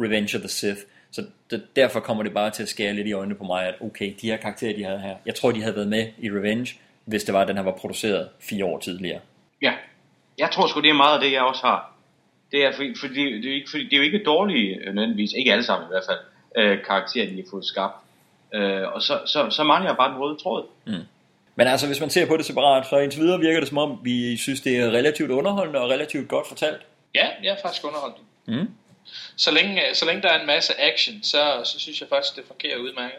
Revenge of the Sith, så det, derfor kommer det bare til at skære lidt i øjnene på mig, at okay, de her karakterer, de havde her, jeg tror, de havde været med i Revenge, hvis det var, at den her var produceret fire år tidligere. Ja, jeg tror sgu, det er meget af det, jeg også har det er, fordi, fordi, det, er ikke, fordi det er jo ikke dårlige, øh, nødvendigvis, ikke alle sammen i hvert fald, øh, karakterer, de har fået skabt. Øh, og så, så, så mangler jeg bare den røde tråd. Mm. Men altså, hvis man ser på det separat, så indtil videre virker det som om, vi synes, det er relativt underholdende og relativt godt fortalt. Ja, jeg er faktisk underholdt. Mm. Så, længe, så længe der er en masse action, så, så synes jeg faktisk, det fungerer udmærket.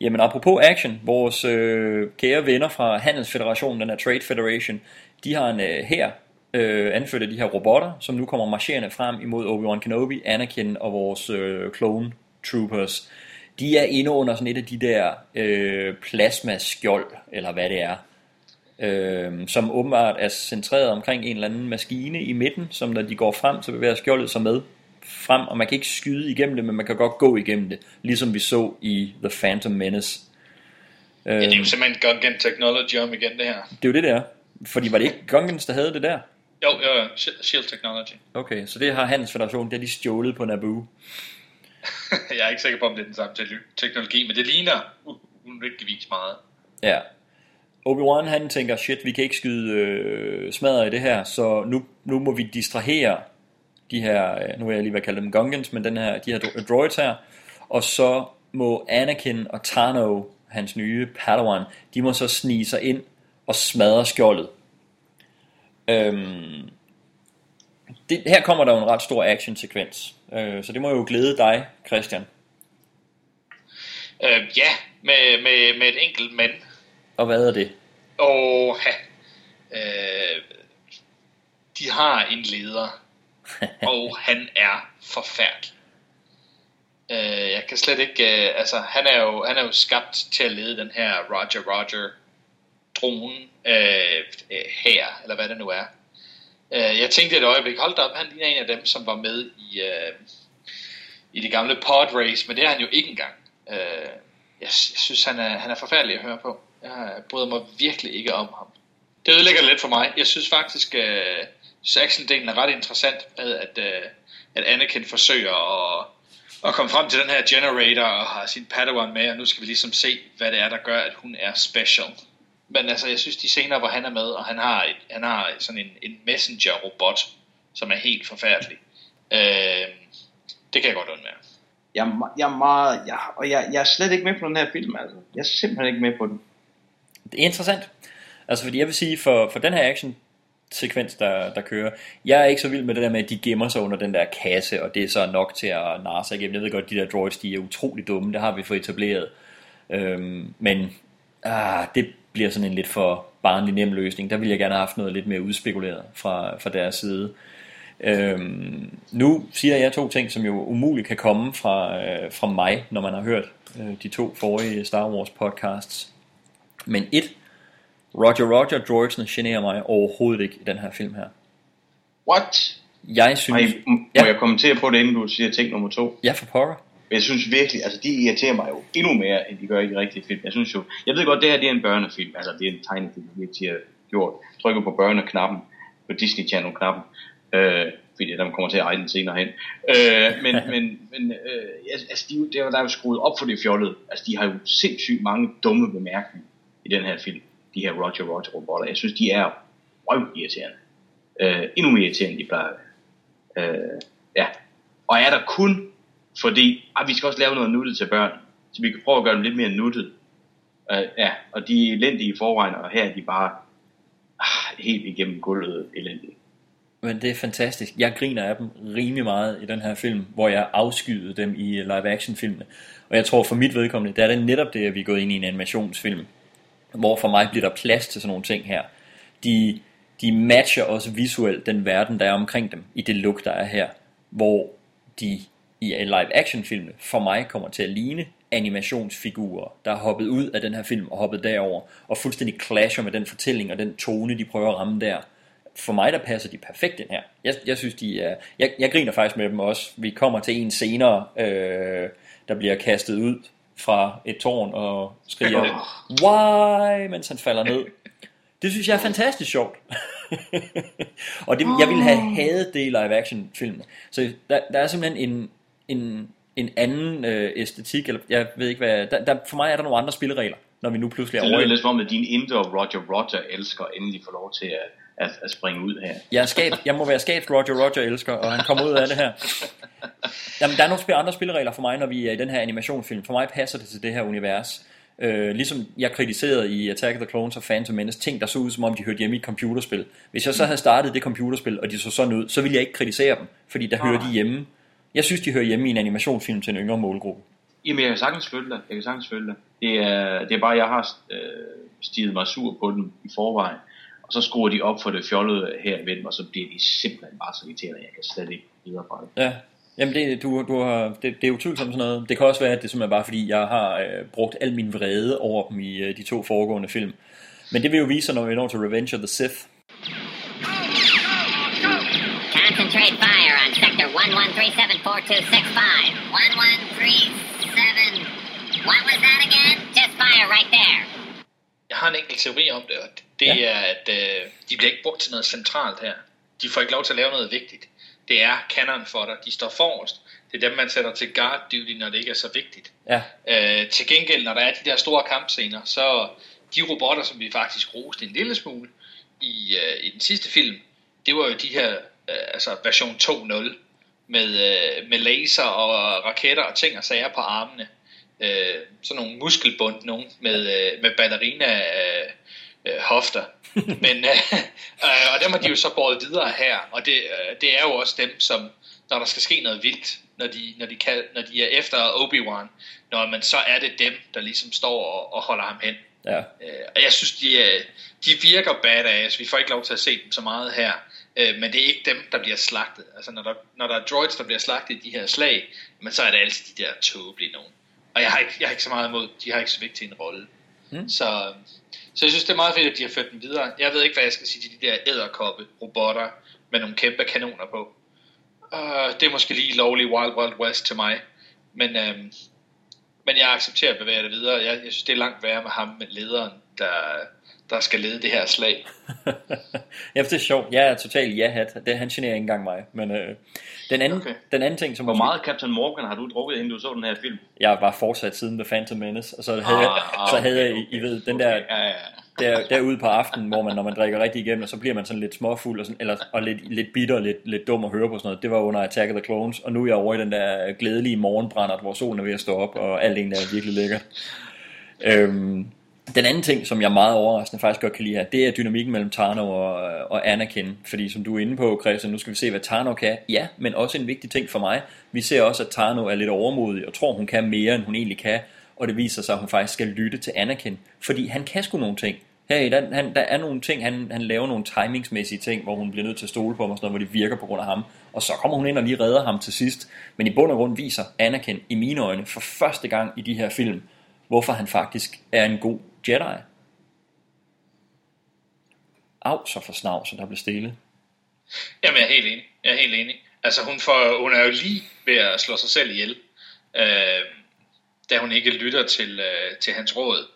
Jamen apropos action, vores øh, kære venner fra Handelsfederationen, den her Trade Federation, de har en øh, her øh, anført af de her robotter, som nu kommer marcherende frem imod Obi-Wan Kenobi, Anakin og vores øh, clone troopers. De er inde under sådan et af de der øh, plasmaskjold, eller hvad det er, øh, som åbenbart er centreret omkring en eller anden maskine i midten, som når de går frem, så bevæger skjoldet sig med frem, og man kan ikke skyde igennem det, men man kan godt gå igennem det, ligesom vi så i The Phantom Menace. Ja, det er jo øhm. simpelthen Gungan Technology om igen, det her. Det er jo det, der. Fordi var det ikke Gungans, der havde det der? Jo, jo, Shield Technology. Okay, så det har Handelsfederationen, det er de stjålet på Naboo. jeg er ikke sikker på, om det er den samme teknologi, men det ligner unødvendigvis meget. Ja. Obi-Wan han tænker, shit, vi kan ikke skyde øh, smadret i det her, så nu, nu må vi distrahere de her, øh, nu vil jeg lige være kalde dem Gungans, men den her, de her droids her, og så må Anakin og Tano, hans nye Padawan, de må så snige sig ind og smadre skjoldet. Øhm, det, her kommer der jo en ret stor action-sekvens, øh, så det må jo glæde dig, Christian. Øh, ja, med, med, med et enkelt mand. Og hvad er det? Og ja, øh, de har en leder, og han er forfærdelig. Øh, jeg kan slet ikke, øh, altså han er, jo, han er jo skabt til at lede den her Roger Roger drone øh, øh, her, eller hvad det nu er. Øh, jeg tænkte et øjeblik, hold da op, han ligner en af dem, som var med i, øh, i det gamle pod race, men det er han jo ikke engang. Øh, jeg, jeg synes, han er, han er forfærdelig at høre på. Jeg bryder mig virkelig ikke om ham. Det ødelægger lidt for mig. Jeg synes faktisk, øh, Saxon-delen er ret interessant med, at, øh, at Anakin forsøger at, at komme frem til den her generator og har sin Padawan med, og nu skal vi ligesom se, hvad det er, der gør, at hun er special. Men altså, jeg synes, de scener, hvor han er med, og han har, et, han har sådan en, en messenger-robot, som er helt forfærdelig. Øh, det kan jeg godt undvære. Jeg, er jeg er meget, jeg, og jeg, jeg er slet ikke med på den her film, altså. Jeg er simpelthen ikke med på den. Det er interessant. Altså fordi jeg vil sige, for, for den her action sekvens, der, der kører, jeg er ikke så vild med det der med, at de gemmer sig under den der kasse, og det er så nok til at narre sig igennem. Jeg ved godt, de der droids, de er utrolig dumme, det har vi fået etableret. Øhm, men ah, det bliver sådan en lidt for barnlig nem løsning. Der ville jeg gerne have haft noget lidt mere udspekuleret fra, fra deres side. Øhm, nu siger jeg to ting, som jo umuligt kan komme fra, øh, fra mig, når man har hørt øh, de to forrige Star Wars podcasts. Men et, Roger Roger droidsene generer mig overhovedet ikke i den her film her. What? Jeg synes... Ej, må ja. jeg kommentere på det, inden du siger ting nummer to? Ja, for pokker. Jeg synes virkelig, altså de irriterer mig jo endnu mere, end de gør i de rigtige film. Jeg synes jo, jeg ved godt, det her det er en børnefilm, altså det er en tegnefilm, de har gjort. Trykker på børneknappen, på Disney Channel-knappen, øh, fordi der kommer til at eje den senere hen. Øh, men men, men øh, altså, de, der, der er jo skruet op for det fjollede. Altså de har jo sindssygt mange dumme bemærkninger i den her film, de her Roger Roger robotter. Jeg synes, de er røvirriterende. Øh, endnu mere irriterende, de plejer. Øh, ja. Og er der kun fordi ah, vi skal også lave noget nuttet til børn, så vi kan prøve at gøre dem lidt mere nuttet. Uh, ja, og de er elendige i forvejen, og her er de bare ah, helt igennem gulvet elendige. Men det er fantastisk. Jeg griner af dem rimelig meget i den her film, hvor jeg afskyede dem i live-action filmene. Og jeg tror for mit vedkommende, der er det netop det, at vi er gået ind i en animationsfilm, hvor for mig bliver der plads til sådan nogle ting her. De, de matcher også visuelt den verden, der er omkring dem, i det look, der er her, hvor de i live action film for mig kommer til at ligne animationsfigurer, der er hoppet ud af den her film og hoppet derover og fuldstændig clasher med den fortælling og den tone, de prøver at ramme der. For mig, der passer de perfekt ind her. Jeg, jeg synes, de er... Jeg, jeg griner faktisk med dem også. Vi kommer til en senere, øh, der bliver kastet ud fra et tårn og skriger, why, mens han falder ned. Det synes jeg er fantastisk sjovt. og det, jeg ville have hadet det i live action film. Så der, der er simpelthen en, en, en anden øh, æstetik, eller jeg ved ikke hvad, der, der, for mig er der nogle andre spilleregler, når vi nu pludselig er Det over lyder i- lidt som om, at din indre Roger Roger elsker endelig får lov til at, at, at springe ud her. Jeg, er skab, jeg må være skabs Roger Roger elsker, og han kommer ud af det her. Jamen, der er nogle spil- andre spilleregler for mig, når vi er i den her animationsfilm. For mig passer det til det her univers. Øh, ligesom jeg kritiserede i Attack of the Clones og Phantom Menace, ting der så ud som om de hørte hjemme i et computerspil. Hvis jeg så havde startet det computerspil, og de så sådan ud, så ville jeg ikke kritisere dem, fordi der hører de hjemme. Jeg synes, de hører hjemme i en animationsfilm til en yngre målgruppe. Jamen, jeg kan sagtens følge dig. Jeg kan sagtens følge dig. Det er, det er bare, jeg har øh, stiget mig sur på dem i forvejen. Og så skruer de op for det fjollede her ved dem, og så bliver de simpelthen bare så irriterende. Jeg kan slet ikke videre fra det. Ja, Jamen det, du, du har, det, det er utvivlsomt sådan noget. Det kan også være, at det simpelthen bare fordi, jeg har øh, brugt al min vrede over dem i øh, de to foregående film. Men det vil jo vise sig, når vi når til Revenge of the Sith. Concentrate fire on sector 11374265. 1137. What was that again? Just fire right there. Jeg har en enkelt teori om det, og det Ja. er, at øh, de bliver ikke brugt til noget centralt her. De får ikke lov til at lave noget vigtigt. Det er canon for dig. De står forrest. Det er dem, man sætter til guard duty, når det ikke er så vigtigt. Ja. Øh, til gengæld, når der er de der store kampscener, så de robotter, som vi faktisk roste en lille smule i, øh, i den sidste film, det var jo de her, øh, altså version 2.0, med, øh, med laser og raketter og ting og sager på armene. Øh, sådan nogle muskelbund, nogen med, øh, med ballerina øh, øh, hofter. Men, øh, øh, og dem har de jo så båret videre her, og det, øh, det er jo også dem, som, når der skal ske noget vildt, når de, når de, kan, når de er efter Obi-Wan, når man så er det dem, der ligesom står og, og holder ham hen. Ja. Øh, og jeg synes, de, er, de virker badass. Vi får ikke lov til at se dem så meget her. Øh, men det er ikke dem, der bliver slagtet. Altså når der, når der er droids, der bliver slagtet i de her slag, men så er det altid de der tåbelige nogen. Og jeg har ikke, jeg har ikke så meget imod, de har ikke så vigtig en rolle. Mm. Så, så jeg synes, det er meget fedt, at de har ført dem videre. Jeg ved ikke, hvad jeg skal sige til de der æderkoppe robotter med nogle kæmpe kanoner på. Uh, det er måske lige lovlig Wild Wild West til mig. Men, øhm, men jeg accepterer at bevæge det videre. Jeg, jeg synes, det er langt værre med ham, med lederen, der, der skal lede det her slag. ja, det er sjovt. Jeg er totalt ja-hat. Det, han generer ikke engang mig. Men øh, den, anden, okay. den anden ting, som... Hvor meget Captain Morgan har du drukket, inden du så den her film? Jeg var fortsat siden The Phantom Menace, og så havde, ah, jeg, så havde okay, jeg, I ved, den der... Ja, ja. Der, derude på aftenen, hvor man, når man drikker rigtig igennem, og så bliver man sådan lidt småfuld, og, sådan, eller, og lidt, lidt bitter, og lidt, lidt dum at høre på sådan noget. Det var under Attack of the Clones, og nu er jeg over i den der glædelige morgenbrænder, hvor solen er ved at stå op, og alt egentlig er virkelig lækkert. Øhm, den anden ting, som jeg meget overraskende faktisk godt kan lide her, det er dynamikken mellem Tarno og, øh, og Anakin. Fordi som du er inde på, Christian, nu skal vi se, hvad Tarno kan. Ja, men også en vigtig ting for mig. Vi ser også, at Tarno er lidt overmodig og tror, hun kan mere, end hun egentlig kan. Og det viser sig, at hun faktisk skal lytte til Anakin. Fordi han kan sgu nogle ting. Hey, der, han, der er nogle ting, han, han laver nogle timingsmæssige ting, hvor hun bliver nødt til at stole på ham, og sådan noget, hvor det virker på grund af ham. Og så kommer hun ind og lige redder ham til sidst. Men i bund og grund viser Anakin, i mine øjne, for første gang i de her film, hvorfor han faktisk er en god Jedi. Au, så for snavs, der blev stille. Jamen, jeg er helt enig. Jeg er helt enig. Altså, hun, får, hun er jo lige ved at slå sig selv ihjel, øh, da hun ikke lytter til, øh, til hans råd.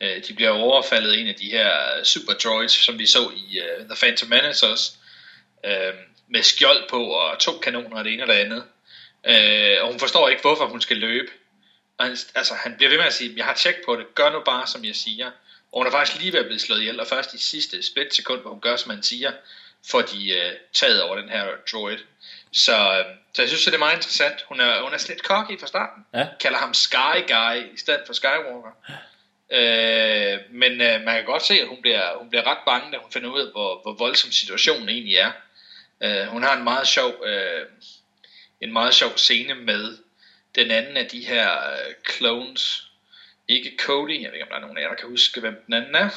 Øh, de bliver overfaldet af en af de her super droids, som vi så i øh, The Phantom Menace også, øh, med skjold på og to kanoner og det ene og det andet. Øh, og hun forstår ikke, hvorfor hun skal løbe. Og han, altså, han bliver ved med at sige, jeg har tjek på det, gør nu bare, som jeg siger. Og hun er faktisk lige ved at blive slået ihjel, og først i sidste split sekund, hvor hun gør, som han siger, får de uh, taget over den her droid. Så, uh, så jeg synes, det er meget interessant. Hun er, hun er slet cocky fra starten. Ja. Kalder ham Sky Guy i stedet for Skywalker. Øh, men uh, man kan godt se, at hun bliver, hun bliver ret bange, da hun finder ud af, hvor, hvor voldsom situationen egentlig er. Uh, hun har en meget sjov, uh, en meget sjov scene med den anden af de her uh, clones, ikke Cody, jeg ved ikke om der er nogen af jer, der kan huske, hvem den anden er,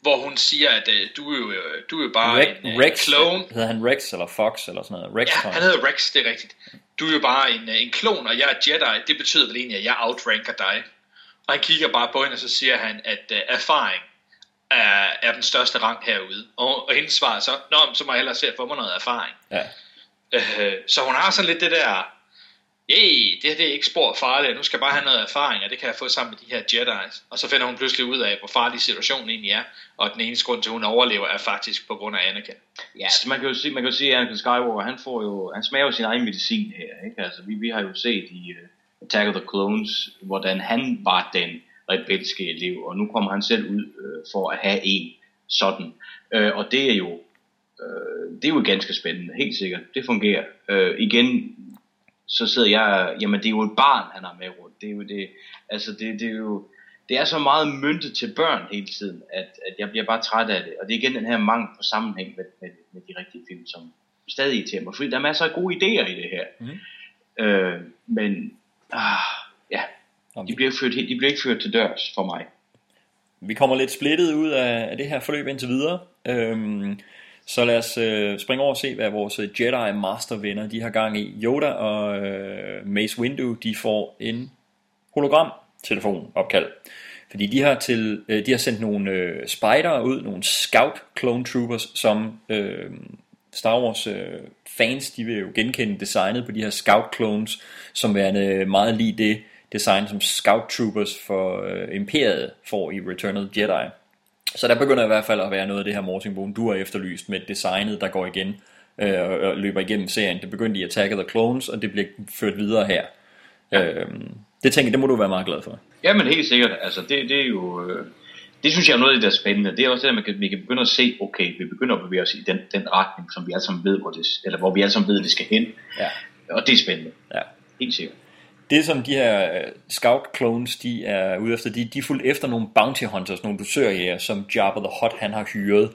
hvor hun siger, at uh, du, er jo, du er jo bare Rex, en uh, Rex, clone. Hedder han Rex eller Fox eller sådan noget? Rex, Ja, han hedder Rex, det er rigtigt. Du er jo bare en, en klon, og jeg er Jedi. Det betyder vel egentlig, at jeg outranker dig. Og han kigger bare på hende, og så siger han, at uh, erfaring er, er den største rang herude. Og, og hendes svar er så, Nå, så må jeg hellere se at få mig noget erfaring. Ja. Uh, så hun har sådan lidt det der, hey, det her det er ikke spor farligt, nu skal jeg bare have noget erfaring, og det kan jeg få sammen med de her Jedi's. Og så finder hun pludselig ud af, hvor farlig situationen egentlig er, og den eneste grund til, at hun overlever, er faktisk på grund af Anakin. Ja, så man kan jo sige, man kan jo sige at Anakin Skywalker, han får jo, han smager jo sin egen medicin her, ikke? Altså, vi, vi har jo set i uh, Attack of the Clones, hvordan han var den rebelske elev, og nu kommer han selv ud uh, for at have en sådan. Uh, og det er jo, uh, det er jo ganske spændende, helt sikkert. Det fungerer. Uh, igen, så sidder jeg, jamen det er jo et barn, han har med rundt. Det er jo det, altså det, det er jo, det er så meget myntet til børn hele tiden, at, at jeg bliver bare træt af det. Og det er igen den her mangel på sammenhæng med, med, med de rigtige film, som stadig irriterer mig. Fordi der er masser af gode idéer i det her. Mm. Øh, men, ah, ja, de bliver, ført, de bliver ikke ført til dørs for mig. Vi kommer lidt splittet ud af, af det her forløb indtil videre. Øhm, så lad os øh, springe over og se, hvad vores øh, Jedi Master venner de har gang i. Yoda og øh, Mace Windu, de får en hologram telefon opkald. Fordi de har, til, øh, de har sendt nogle øh, spider ud, nogle scout clone troopers, som øh, Star Wars øh, fans, de vil jo genkende designet på de her scout clones, som værende meget lige det design, som scout troopers for øh, Imperiet får i Return of the Jedi. Så der begynder i hvert fald at være noget af det her Mortingbogen, du har efterlyst med designet, der går igen øh, og løber igennem serien. Det begyndte i Attack of the Clones, og det bliver ført videre her. Øh, det tænker jeg, det må du være meget glad for. Jamen helt sikkert, altså det, det er jo, øh, det synes jeg er noget af det, der er spændende. Det er også det, at man kan, vi kan begynde at se, okay, vi begynder at bevæge os i den, den retning, som vi alle sammen ved, hvor det, eller hvor vi alle sammen ved, det skal hen. Ja. Og det er spændende. Ja. Helt sikkert. Det som de her øh, scout clones de er ude efter, de, de er fuldt efter nogle bounty hunters, nogle dusørjæger, som Jabba the Hutt han har hyret.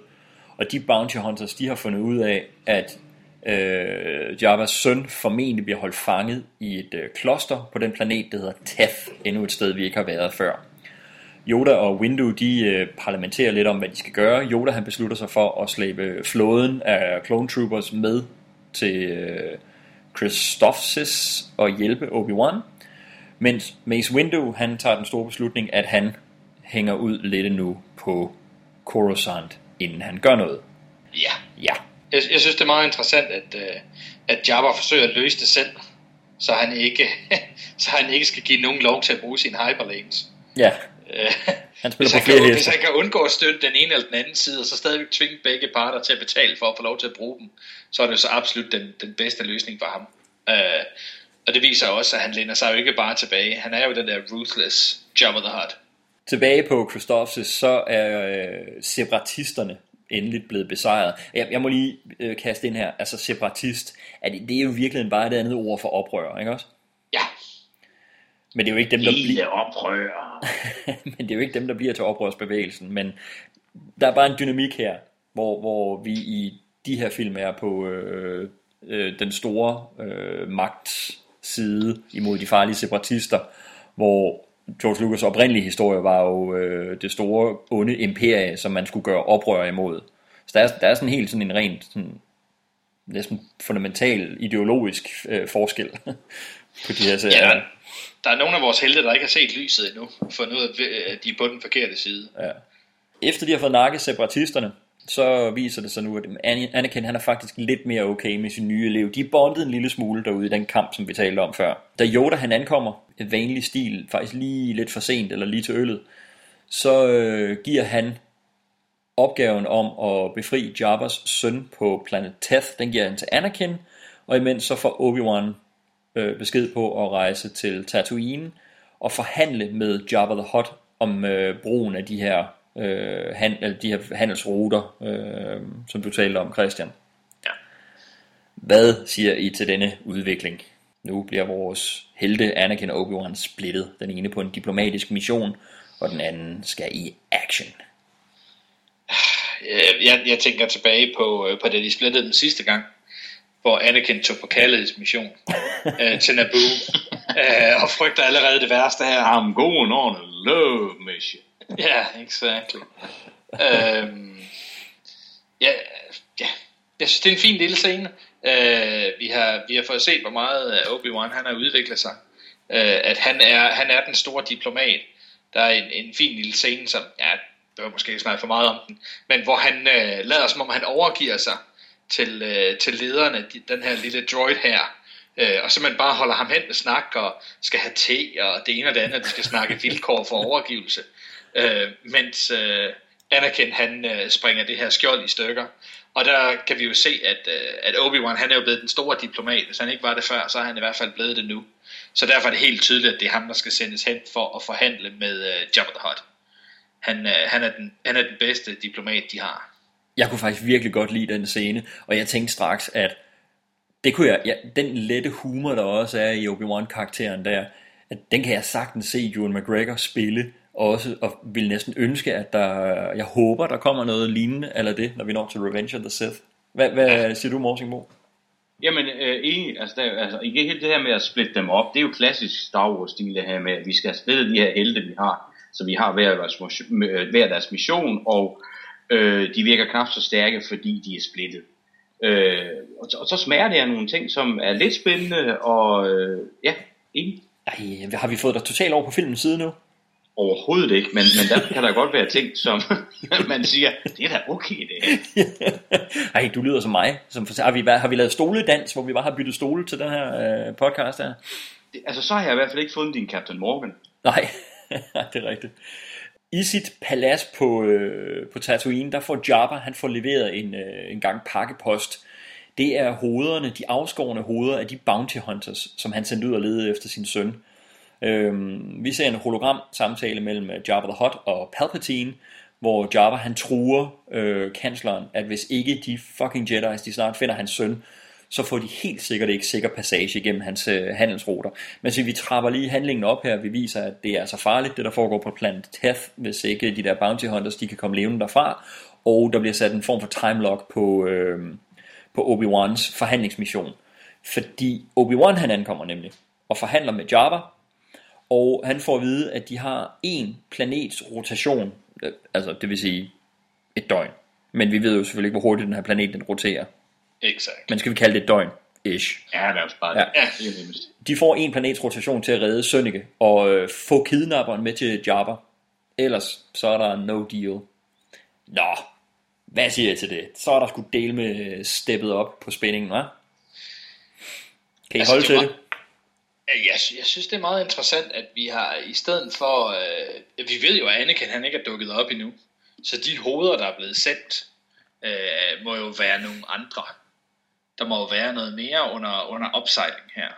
Og de bounty hunters, de har fundet ud af, at øh, Jabbas søn formentlig bliver holdt fanget i et øh, kloster på den planet, der hedder Teth, endnu et sted, vi ikke har været før. Yoda og Windu, de øh, parlamenterer lidt om, hvad de skal gøre. Yoda, han beslutter sig for at slæbe flåden af clone troopers med til øh, Christophsis og hjælpe Obi-Wan. Mens Mace Windu, han tager den store beslutning, at han hænger ud lidt nu på Coruscant, inden han gør noget. Ja. Ja. Jeg, jeg synes, det er meget interessant, at, øh, at Jabba forsøger at løse det selv, så han ikke, så han ikke skal give nogen lov til at bruge sine hyperlanes. Ja. Han hvis, spiller han på flere kan, hvis han kan undgå at støtte den ene eller den anden side, og så stadigvæk tvinge begge parter til at betale for at få lov til at bruge dem, så er det så absolut den, den bedste løsning for ham. Øh, og det viser også, at han læner sig jo ikke bare tilbage. Han er jo den der ruthless Jabba the Hutt. Tilbage på Christophsis, så er øh, separatisterne endeligt blevet besejret. Jeg, jeg må lige øh, kaste ind her, altså separatist, er det, det er jo virkelig bare et andet ord for oprør, ikke også? Men det er jo ikke dem, der bliver... oprør. men det er jo ikke dem, der bliver til oprørsbevægelsen, men der er bare en dynamik her, hvor, hvor vi i de her film er på øh, øh, den store øh, magtside imod de farlige separatister, hvor George Lucas oprindelige historie var jo øh, det store onde imperie, som man skulle gøre oprør imod. Så der er, der er sådan helt sådan en rent sådan, næsten fundamental ideologisk øh, forskel på de her serier. Ja, der er nogle af vores helte, der ikke har set lyset endnu, for nu øh, at de er på den forkerte side. Ja. Efter de har fået nakket separatisterne, så viser det sig nu, at Anakin han er faktisk lidt mere okay med sin nye elev. De er bondet en lille smule derude i den kamp, som vi talte om før. Da Yoda han ankommer, et vanlig stil, faktisk lige lidt for sent, eller lige til øllet, så øh, giver han opgaven om at befri Jabba's søn på planet Teth, den giver han til Anakin, og imens så får Obi-Wan øh, besked på at rejse til Tatooine og forhandle med Jabba the Hutt om øh, brugen af de her, øh, han, eller de her handelsruter, øh, som du talte om, Christian. Ja. Hvad siger I til denne udvikling? Nu bliver vores helte Anakin og Obi-Wan splittet. Den ene på en diplomatisk mission, og den anden skal i action. Øh, Jeg, jeg tænker tilbage på, øh, på det, de splittede den sidste gang, hvor Anakin tog på kærlighedsmission øh, til Naboo, øh, og frygter allerede det værste her. I'm going on a love mission. Ja, yeah, exactly. øhm, ja, ja, jeg synes, det er en fin lille scene. Øh, vi, har, vi har fået set, hvor meget øh, Obi-Wan han har udviklet sig. Øh, at han er, han er den store diplomat. Der er en, en fin lille scene, som, ja, det var måske ikke snakke for meget om den, men hvor han øh, lader som om han overgiver sig til, øh, til lederne, de, den her lille droid her, øh, og så man bare holder ham hen med snak, og skal have te, og det ene og det andet, de skal snakke vilkår for overgivelse, øh, mens øh, Anakin han øh, springer det her skjold i stykker, og der kan vi jo se, at, øh, at Obi-Wan han er jo blevet den store diplomat, hvis han ikke var det før, så er han i hvert fald blevet det nu. Så derfor er det helt tydeligt, at det er ham, der skal sendes hen for at forhandle med øh, Jabba the Hutt. Han, øh, han, er den, han er den bedste diplomat, de har. Jeg kunne faktisk virkelig godt lide den scene, og jeg tænkte straks, at det kunne jeg, ja, den lette humor, der også er i Obi-Wan-karakteren der, at den kan jeg sagtens se Ewan McGregor spille også, og vil næsten ønske, at der, jeg håber, der kommer noget lignende, eller det, når vi når til Revenge of the Sith. Hvad, hvad ja. siger du, Morsingbo? Jamen, øh, enig, altså, der, altså ikke helt det her med at splitte dem op, det er jo klassisk Star Wars-stil det her med, at vi skal splitte de her helte, vi har, så vi har hver deres, øh, hver deres mission, og øh, de virker knap så stærke, fordi de er splittet. Øh, og, og så smager det af nogle ting, som er lidt spændende, og øh, ja, enig. Ej, har vi fået dig totalt over på filmens side nu? Overhovedet ikke, men, men der kan der godt være ting, som man siger, det er da okay det her. Ej, du lyder som mig. Som for, har, vi, har vi lavet stoledans, hvor vi bare har byttet stole til den her øh, podcast her? Det, altså, så har jeg i hvert fald ikke fundet din Captain Morgan. Nej, det er rigtigt. I sit palads på, øh, på Tatooine, der får Jabba, han får leveret en, øh, en gang pakkepost. Det er hovederne, de afskårende hoveder af de bounty hunters, som han sendte ud og lede efter sin søn. Øhm, vi ser en hologram samtale mellem øh, Jabba the Hutt og Palpatine, hvor Jabba han truer øh, kansleren, at hvis ikke de fucking Jedi's, de snart finder hans søn, så får de helt sikkert ikke sikker passage igennem hans øh, handelsruter. Men så vi trapper lige handlingen op her, vi viser, at det er så farligt, det der foregår på planet Teth, hvis ikke de der bounty hunters, de kan komme levende derfra, og der bliver sat en form for time lock på, øh, på Obi-Wans forhandlingsmission. Fordi Obi-Wan han ankommer nemlig, og forhandler med Jabba, Og han får at vide, at de har en planets rotation, øh, altså det vil sige et døgn. Men vi ved jo selvfølgelig ikke, hvor hurtigt den her planet den roterer. Exakt. Men skal vi kalde det et døgn? Ish. Ja, lad os bare Ja. det. Ja. Det er nemmest. De får en planets rotation til at redde Sønneke og øh, få kidnapperen med til Jabba. Ellers så er der no deal. Nå, hvad siger jeg til det? Så er der sgu del med steppet op på spændingen, hva'? Kan I Altså, holde det til var- det? Ja, Jeg, jeg synes, det er meget interessant, at vi har i stedet for... Øh, vi ved jo, at Anakin han ikke er dukket op endnu. Så de hoveder, der er blevet sendt, øh, må jo være nogle andre. Der må jo være noget mere under, under opsejling her.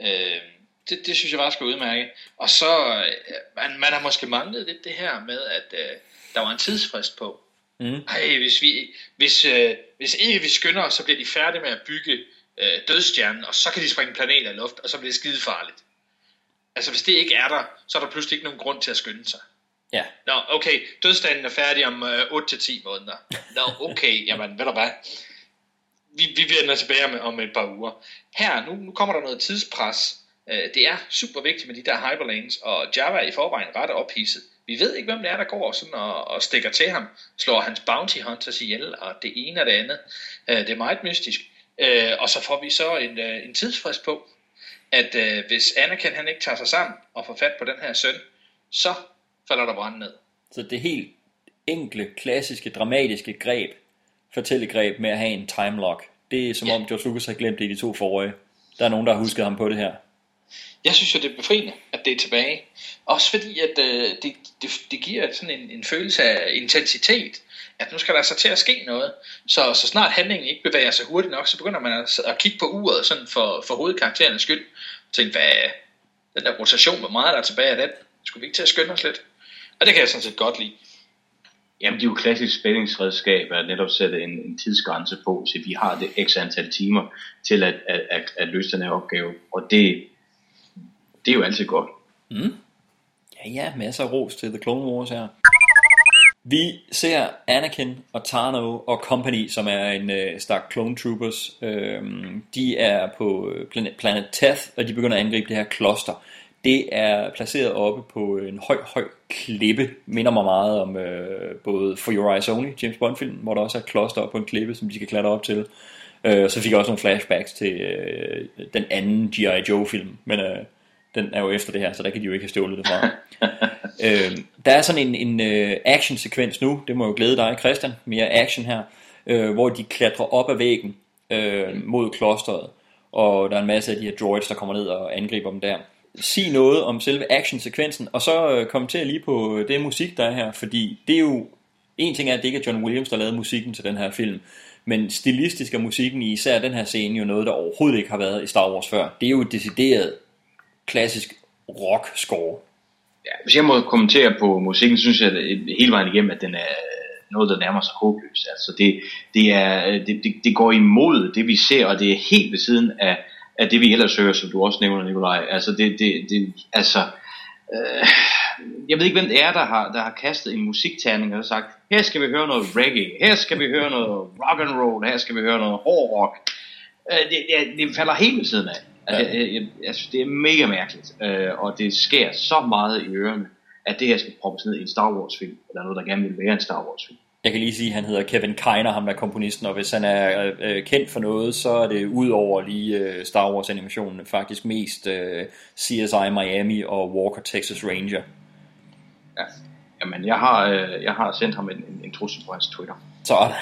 Øh, det, det synes jeg bare skal udmærke. Og så, øh, man, man har måske manglet lidt det her med, at øh, der var en tidsfrist på. Mm. Ej, hvis, vi, hvis, øh, hvis ikke vi skynder os, så bliver de færdige med at bygge øh, dødstjernen, og så kan de springe planeter i luft, og så bliver det skide farligt. Altså, hvis det ikke er der, så er der pludselig ikke nogen grund til at skynde sig. Ja. Nå, okay, dødstanden er færdig om øh, 8-10 måneder. Nå, okay, jamen, ved du hvad? Vi, vi vender tilbage med, om et par uger. Her, nu, nu kommer der noget tidspres. Øh, det er super vigtigt med de der hyperlanes, og Java er i forvejen ret ophidset. Vi ved ikke, hvem det er, der går sådan og, og stikker til ham, slår hans bounty hunters ihjel, og det ene og det andet. Øh, det er meget mystisk. Øh, og så får vi så en, øh, en tidsfrist på, at øh, hvis Anakin han ikke tager sig sammen og får fat på den her søn, så falder der brand ned. Så det helt enkle, klassiske, dramatiske greb, fortællegreb med at have en time lock, det er som om George Lucas har glemt det i de to forrige. Der er nogen, der har husket ham på det her. Jeg synes jo, det er befriende, at det er tilbage. Også fordi, at øh, det, det, det giver sådan en, en følelse af intensitet, at nu skal der så til at ske noget. Så, så snart handlingen ikke bevæger sig hurtigt nok, så begynder man at, at kigge på uret sådan for, for hovedkarakterens skyld. Og tænke, hvad den der rotation, hvor meget der er tilbage af den? Skulle vi ikke til at skynde os lidt? Og det kan jeg sådan set godt lide. Jamen, det er jo klassisk spændingsredskab at netop sætte en, en tidsgrænse på, så vi har det x antal timer til at, at, at, at løse den her opgave. Og det, det er jo altid godt. Mm. Ja, ja, masser af ros til The Clone Wars her. Vi ser Anakin og Tano og Company, som er en øh, stak clone troopers. Øhm, de er på øh, planet, planet Teth, og de begynder at angribe det her kloster. Det er placeret oppe på en høj, høj klippe. Minder mig meget om øh, både For Your Eyes Only, James Bond-film, hvor der også er et kloster oppe på en klippe, som de skal klatre op til. Øh, så fik jeg også nogle flashbacks til øh, den anden G.I. Joe-film, men øh, den er jo efter det her, så der kan de jo ikke have stjålet det fra. øh, der er sådan en, en øh, action-sekvens nu, det må jo glæde dig Christian, mere action her, øh, hvor de klatrer op ad væggen øh, mod klosteret, og der er en masse af de her droids, der kommer ned og angriber dem der. Sig noget om selve actionsekvensen, og så øh, kommentere lige på øh, det musik, der er her, fordi det er jo, en ting er, at det ikke er John Williams, der lavede musikken til den her film, men stilistisk er musikken i især den her scene jo noget, der overhovedet ikke har været i Star Wars før. Det er jo et decideret klassisk rock-score. Ja, hvis jeg må kommentere på musikken, så synes jeg øh, hele vejen igennem, at den er noget, der nærmer sig håbløst. Altså det, det, er, øh, det, det, det går imod det, vi ser, og det er helt ved siden af, af det, vi ellers hører, som du også nævner, Nikolaj. Altså, det, det, det, altså øh, jeg ved ikke, hvem det er, der har, der har kastet en musikterning og sagt, her skal vi høre noget reggae, her skal vi høre noget rock and roll, her skal vi høre noget hård rock. Øh, det, det, det falder helt ved siden af. Altså, jeg, jeg, jeg synes, det er mega mærkeligt, øh, og det sker så meget i ørerne, at det her skal proppes ned i en Star Wars film, eller noget, der gerne vil være en Star Wars film. Jeg kan lige sige, at han hedder Kevin Kiner, ham der er komponisten, og hvis han er øh, kendt for noget, så er det ud over lige øh, Star Wars animationen faktisk mest øh, CSI Miami og Walker Texas Ranger. Ja. Jamen, jeg har, øh, jeg har sendt ham en, en, en trussel på hans Twitter. Sådan.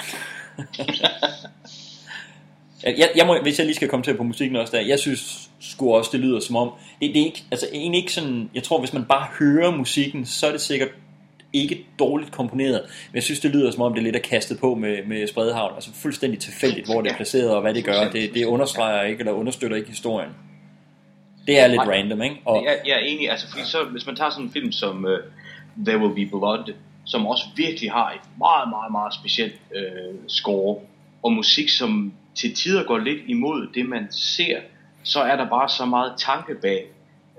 jeg, jeg må, hvis jeg lige skal komme til på musikken også der, jeg synes sgu også, det lyder som om, det, det er ikke, altså egentlig ikke sådan, jeg tror, hvis man bare hører musikken, så er det sikkert ikke dårligt komponeret, men jeg synes, det lyder som om, det er lidt er kastet på med, med spredhavn, altså fuldstændig tilfældigt, hvor det er placeret og hvad det gør, det, det understreger ikke, eller understøtter ikke historien. Det er lidt Nej. random, ikke? Og, Jeg, jeg er enig, altså fordi så, hvis man tager sådan en film som uh, There Will Be Blood, som også virkelig har et meget, meget, meget specielt øh, score, og musik, som til tider går lidt imod det, man ser, så er der bare så meget tanke bag,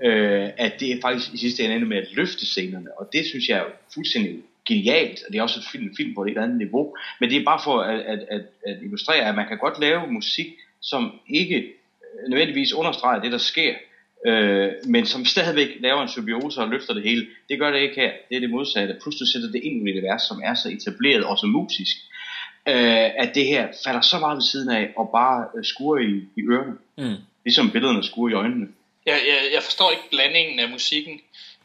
øh, at det er faktisk i sidste ende ender med at løfte scenerne, og det synes jeg er fuldstændig genialt, og det er også et film, film på et helt andet niveau, men det er bare for at, at, at, at illustrere, at man kan godt lave musik, som ikke øh, nødvendigvis understreger det, der sker, øh, men som stadigvæk laver en symbiose og løfter det hele. Det gør det ikke her. Det er det modsatte. Plus du sætter det ind i et univers, som er så etableret og så musisk, øh, at det her falder så meget ved siden af og bare øh, skuer i, i ørerne. Mm. Ligesom billederne skuer i øjnene. Jeg, jeg, jeg forstår ikke blandingen af musikken,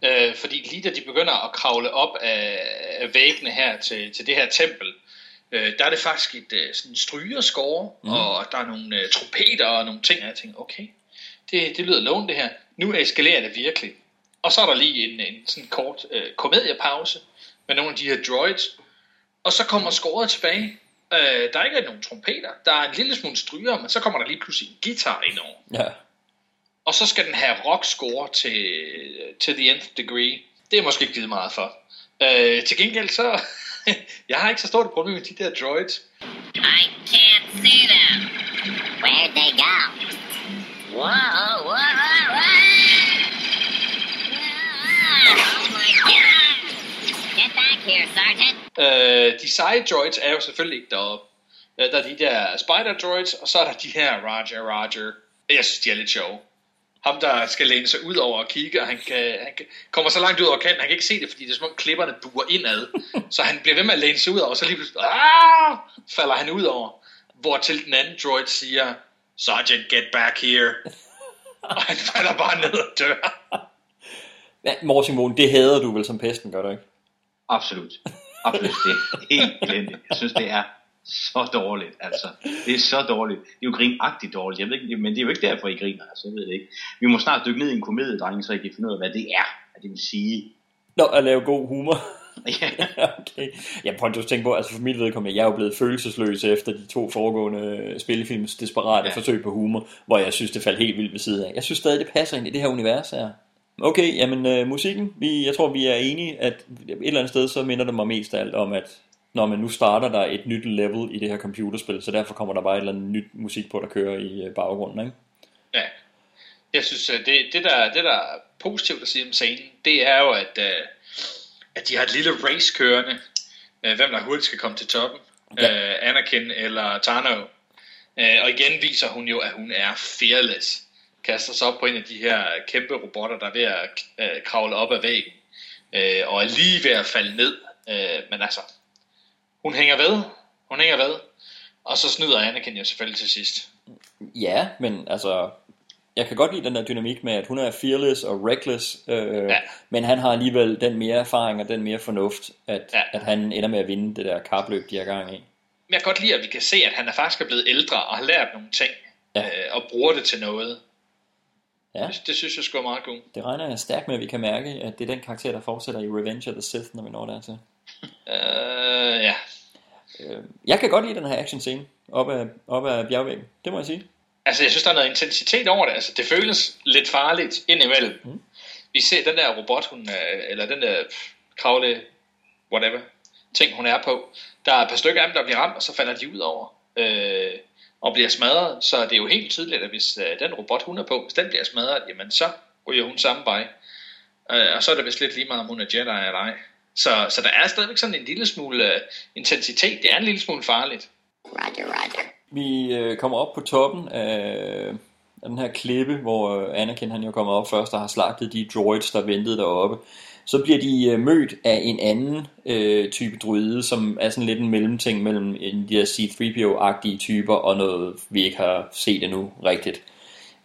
øh, fordi lige da de begynder at kravle op af, af væggene her til, til det her tempel, øh, der er det faktisk et øh, sådan strygerskår, mm. og der er nogle øh, trompeter og nogle ting, og jeg tænker, okay, det, det lyder lovende det her. Nu eskalerer det virkelig. Og så er der lige en, en sådan kort øh, komediepause med nogle af de her droids, og så kommer skåret tilbage. Øh, der er ikke nogen trompeter, der er en lille smule stryger, men så kommer der lige pludselig en guitar ind over. Ja. Og så skal den have rock score til, til the nth degree. Det er måske ikke givet meget for. Øh, til gengæld så, jeg har ikke så stort et problem med de der droids. I can't see them. Where'd they go? Whoa, whoa, whoa, Oh my god! Get back here, Sergeant. Øh, de seje droids er jo selvfølgelig ikke deroppe. Øh, Der er de der spider droids, og så er der de her Roger Roger. Jeg synes, de er lidt sjove. Ham, der skal læne sig ud over og kigge, og han, kan, han kan, kommer så langt ud over kanten, han kan ikke se det, fordi det er som om klipperne buer indad. så han bliver ved med at læne sig ud over, og så lige pludselig ah, falder han ud over. Hvor til den anden droid siger, Sergeant, get back here. og han falder bare ned og dør. Ja, Morten Mohn, det hader du vel som pesten, gør du ikke? Absolut. Absolut. Det er helt elendigt. Jeg synes, det er så dårligt, altså. Det er så dårligt. Det er jo grinagtigt dårligt. Jeg ved ikke, men det er jo ikke derfor, I griner, altså. Jeg ved det ikke. Vi må snart dykke ned i en komedie, drenge, så I kan finde ud af, hvad det er, hvad det vil sige. Nå, at lave god humor. Ja. okay. Jeg prøver at tænke på, altså for mit vedkommende, jeg er jo blevet følelsesløs efter de to foregående spillefilms desperate ja. forsøg på humor, hvor jeg synes, det faldt helt vildt ved siden af. Jeg synes stadig, det passer ind i det her univers her. Okay, jamen øh, musikken, vi, jeg tror vi er enige, at et eller andet sted, så minder det mig mest af alt om, at når man nu starter der et nyt level i det her computerspil, så derfor kommer der bare et eller andet nyt musik på, der kører i øh, baggrunden, ikke? Ja. Jeg synes, øh, det, det, der, det der er positivt at sige om scenen, det er jo, at, øh, at de har et lille race kørende. Hvem der hurtigt skal komme til toppen. Ja. Anakin eller Tano. Øh, Og igen viser hun jo, at hun er fearless. Kaster sig op på en af de her kæmpe robotter, der er ved at kravle op ad væggen. Og er lige ved at falde ned. Men altså, hun hænger ved. Hun hænger ved. Og så snyder Anakin jo selvfølgelig til sidst. Ja, men altså, jeg kan godt lide den der dynamik med, at hun er fearless og reckless, øh, ja. men han har alligevel den mere erfaring og den mere fornuft, at, ja. at han ender med at vinde det der kapløb, de har gang i. Men jeg kan godt lide, at vi kan se, at han er faktisk er blevet ældre og har lært nogle ting, ja. øh, og bruger det til noget. Ja. Det, det synes jeg sgu er meget godt. Det regner jeg stærkt med, at vi kan mærke, at det er den karakter, der fortsætter i Revenge of the Sith, når vi når dertil. Øh, ja. Øh, jeg kan godt lide den her action scene op ad, op ad bjergvæggen, det må jeg sige. Altså, jeg synes, der er noget intensitet over det. Altså, det føles lidt farligt indimellem. Mm. Vi ser den der robot, hun, er- eller den der kravle, whatever, ting, hun er på. Der er et par stykker af dem, der bliver ramt, og så falder de ud over. Øh, og bliver smadret. Så det er jo helt tydeligt, at hvis øh, den robot, hun er på, hvis den bliver smadret, jamen så ryger hun samme vej. Øh, og så er det vist lidt lige meget, om hun er Jedi eller ej. Så, så der er stadigvæk sådan en lille smule øh, intensitet. Det er en lille smule farligt. Roger, roger. Vi øh, kommer op på toppen af, af den her klippe, hvor øh, Anakin han jo kommer op først og har slagtet de droids, der ventede deroppe. Så bliver de øh, mødt af en anden øh, type druide, som er sådan lidt en mellemting mellem en, de her C-3PO-agtige typer og noget, vi ikke har set endnu rigtigt.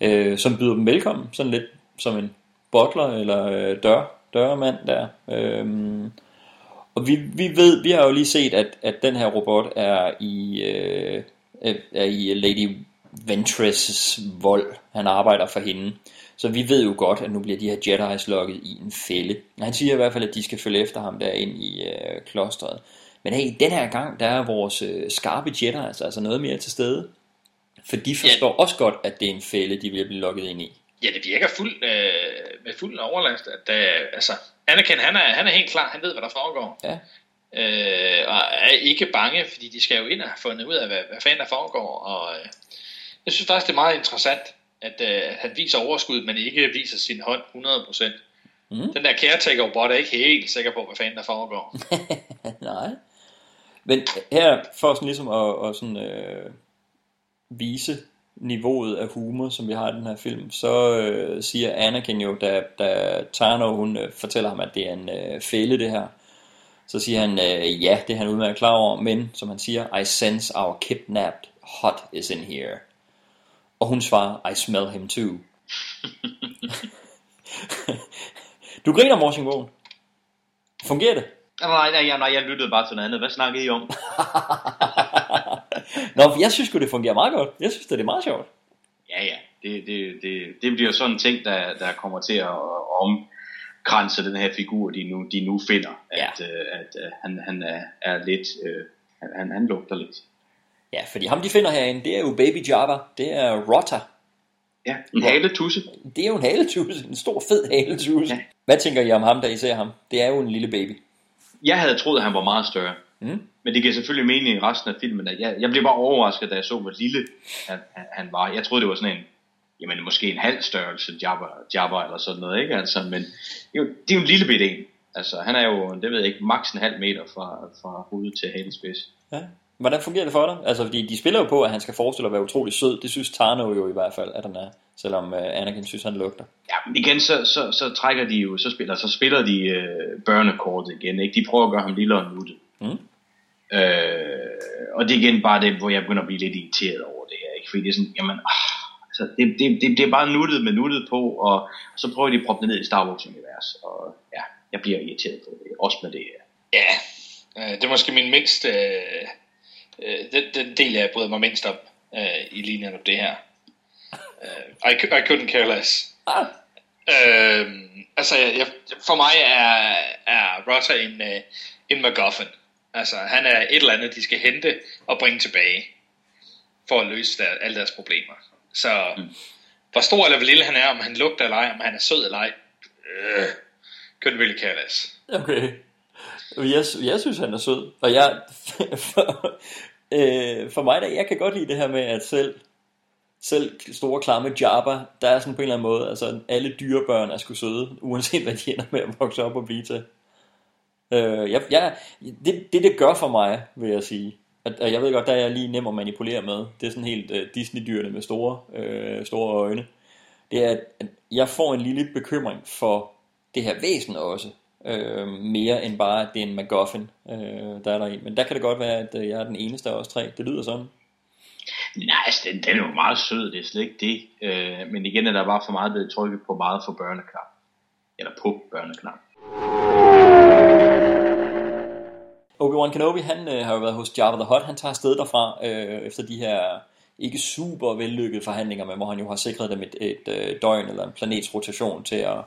Øh, som byder dem velkommen, sådan lidt som en butler eller øh, dør, dørmand der. Øhm, og vi, vi ved, vi har jo lige set, at, at den her robot er i, øh, er i Lady Ventress' vold. Han arbejder for hende. Så vi ved jo godt, at nu bliver de her Jedi's lukket i en fælde. Han siger i hvert fald, at de skal følge efter ham derind i øh, klostret. Men hey, den her gang, der er vores øh, skarpe Jedi altså, altså noget mere til stede. For de forstår ja. også godt, at det er en fælde, de vil blive lukket ind i. Ja, det virker fuld, øh, med fuld overlast, at øh, altså, Anakin, han er, han er helt klar, han ved, hvad der foregår. Ja. Øh, og er ikke bange, fordi de skal jo ind og have fundet ud af, hvad, hvad fanden der foregår. Og øh, jeg synes faktisk, det er meget interessant, at øh, han viser overskud, men ikke viser sin hånd 100%. Mm. Den der caretaker-robot er ikke helt sikker på, hvad fanden der foregår. Nej. Men her, for sådan ligesom at, at sådan, øh, vise niveauet af humor, som vi har i den her film, så øh, siger Anakin jo, da, da Tano hun øh, fortæller ham, at det er en øh, fælde det her, så siger han, øh, ja, det er han udmærket klar over, men som han siger, I sense our kidnapped hot is in here. Og hun svarer, I smell him too. du griner, Morsing Vågen. Fungerer det? Nej, nej, nej, jeg lyttede bare til noget andet. Hvad snakker I om? Nå, for jeg synes jo, det fungerer meget godt. Jeg synes, det er meget sjovt. Ja, ja. Det, det, det, det bliver sådan en ting, der, der kommer til at omkranse den her figur, de nu, de nu finder. Ja. At, øh, at øh, han, han er, er lidt... Øh, han, han, lugter lidt. Ja, fordi ham de finder herinde, det er jo Baby Jabba. Det er Rotta. Ja, en haletusse. Det er jo en haletusse. En stor, fed haletusse. Ja. Hvad tænker I om ham, da I ser ham? Det er jo en lille baby. Jeg havde troet, at han var meget større. Mm. Men det giver selvfølgelig mening i resten af filmen. At jeg, jeg blev bare overrasket, da jeg så, hvor lille han, han, han var. Jeg troede, det var sådan en, jamen måske en halv størrelse Jabba, Jabba eller sådan noget, ikke? Altså, men jo, det er jo en lille bit en. Altså, han er jo, det ved jeg ikke, maks en halv meter fra, fra hovedet til halespids. Ja. Hvordan fungerer det for dig? Altså, fordi de spiller jo på, at han skal forestille at være utrolig sød. Det synes Tarno jo i hvert fald, at han er. Selvom uh, Anakin synes, han lugter. Ja, men igen, så, så, så trækker de jo, så spiller, så spiller de uh, børnekortet igen, ikke? De prøver at gøre ham lille og nuttet. Mm. Øh, og det er igen bare det, hvor jeg begynder at blive lidt irriteret over det her, ikke? Fordi det er sådan, jamen, ah, altså, det, det, det, det er bare nuttet med nuttet på, og så prøver de at proppe det ned i Star Wars-univers, og ja, jeg bliver irriteret på det, også med det her. Ja, øh, det er måske min mindst, øh, øh, den, den del, jeg bryder mig mindst om øh, i linjen om det her. Uh, I, I couldn't care less. Ah. Øh, altså, jeg, for mig er, er Rotter en, en MacGuffin. Altså, han er et eller andet, de skal hente og bringe tilbage, for at løse der, alle deres problemer. Så, mm. hvor stor eller hvor lille han er, om han lugter eller ej, om han er sød eller ej, øh, couldn't really care less. Okay. Jeg, jeg synes, han er sød. Og jeg, for, øh, for mig, der, jeg kan godt lide det her med, at selv, selv store klamme Jabba, der er sådan på en eller anden måde, altså alle dyrebørn er sgu søde, uanset hvad de ender med at vokse op og blive til. Øh, jeg, jeg, det, det, det gør for mig, vil jeg sige, at, at jeg ved godt, der er jeg lige nem at manipulere med. Det er sådan helt uh, Disney-dyrene med store, øh, store øjne. Det er, at jeg får en lille bekymring for det her væsen også. Øh, mere end bare, at det er en MacGuffin, øh, der er der i. Men der kan det godt være, at øh, jeg er den eneste af os tre. Det lyder sådan. Nej, altså, den, den er jo meget sød, det er slet ikke det. Øh, men igen er der bare for meget blevet trykket på meget for børneknap. Eller på børneknap. Obi-Wan Kenobi, han øh, har jo været hos Jabba the Hutt. Han tager afsted derfra øh, efter de her ikke super vellykkede forhandlinger med, hvor han jo har sikret dem et, et, et øh, døgn eller en planets rotation til at,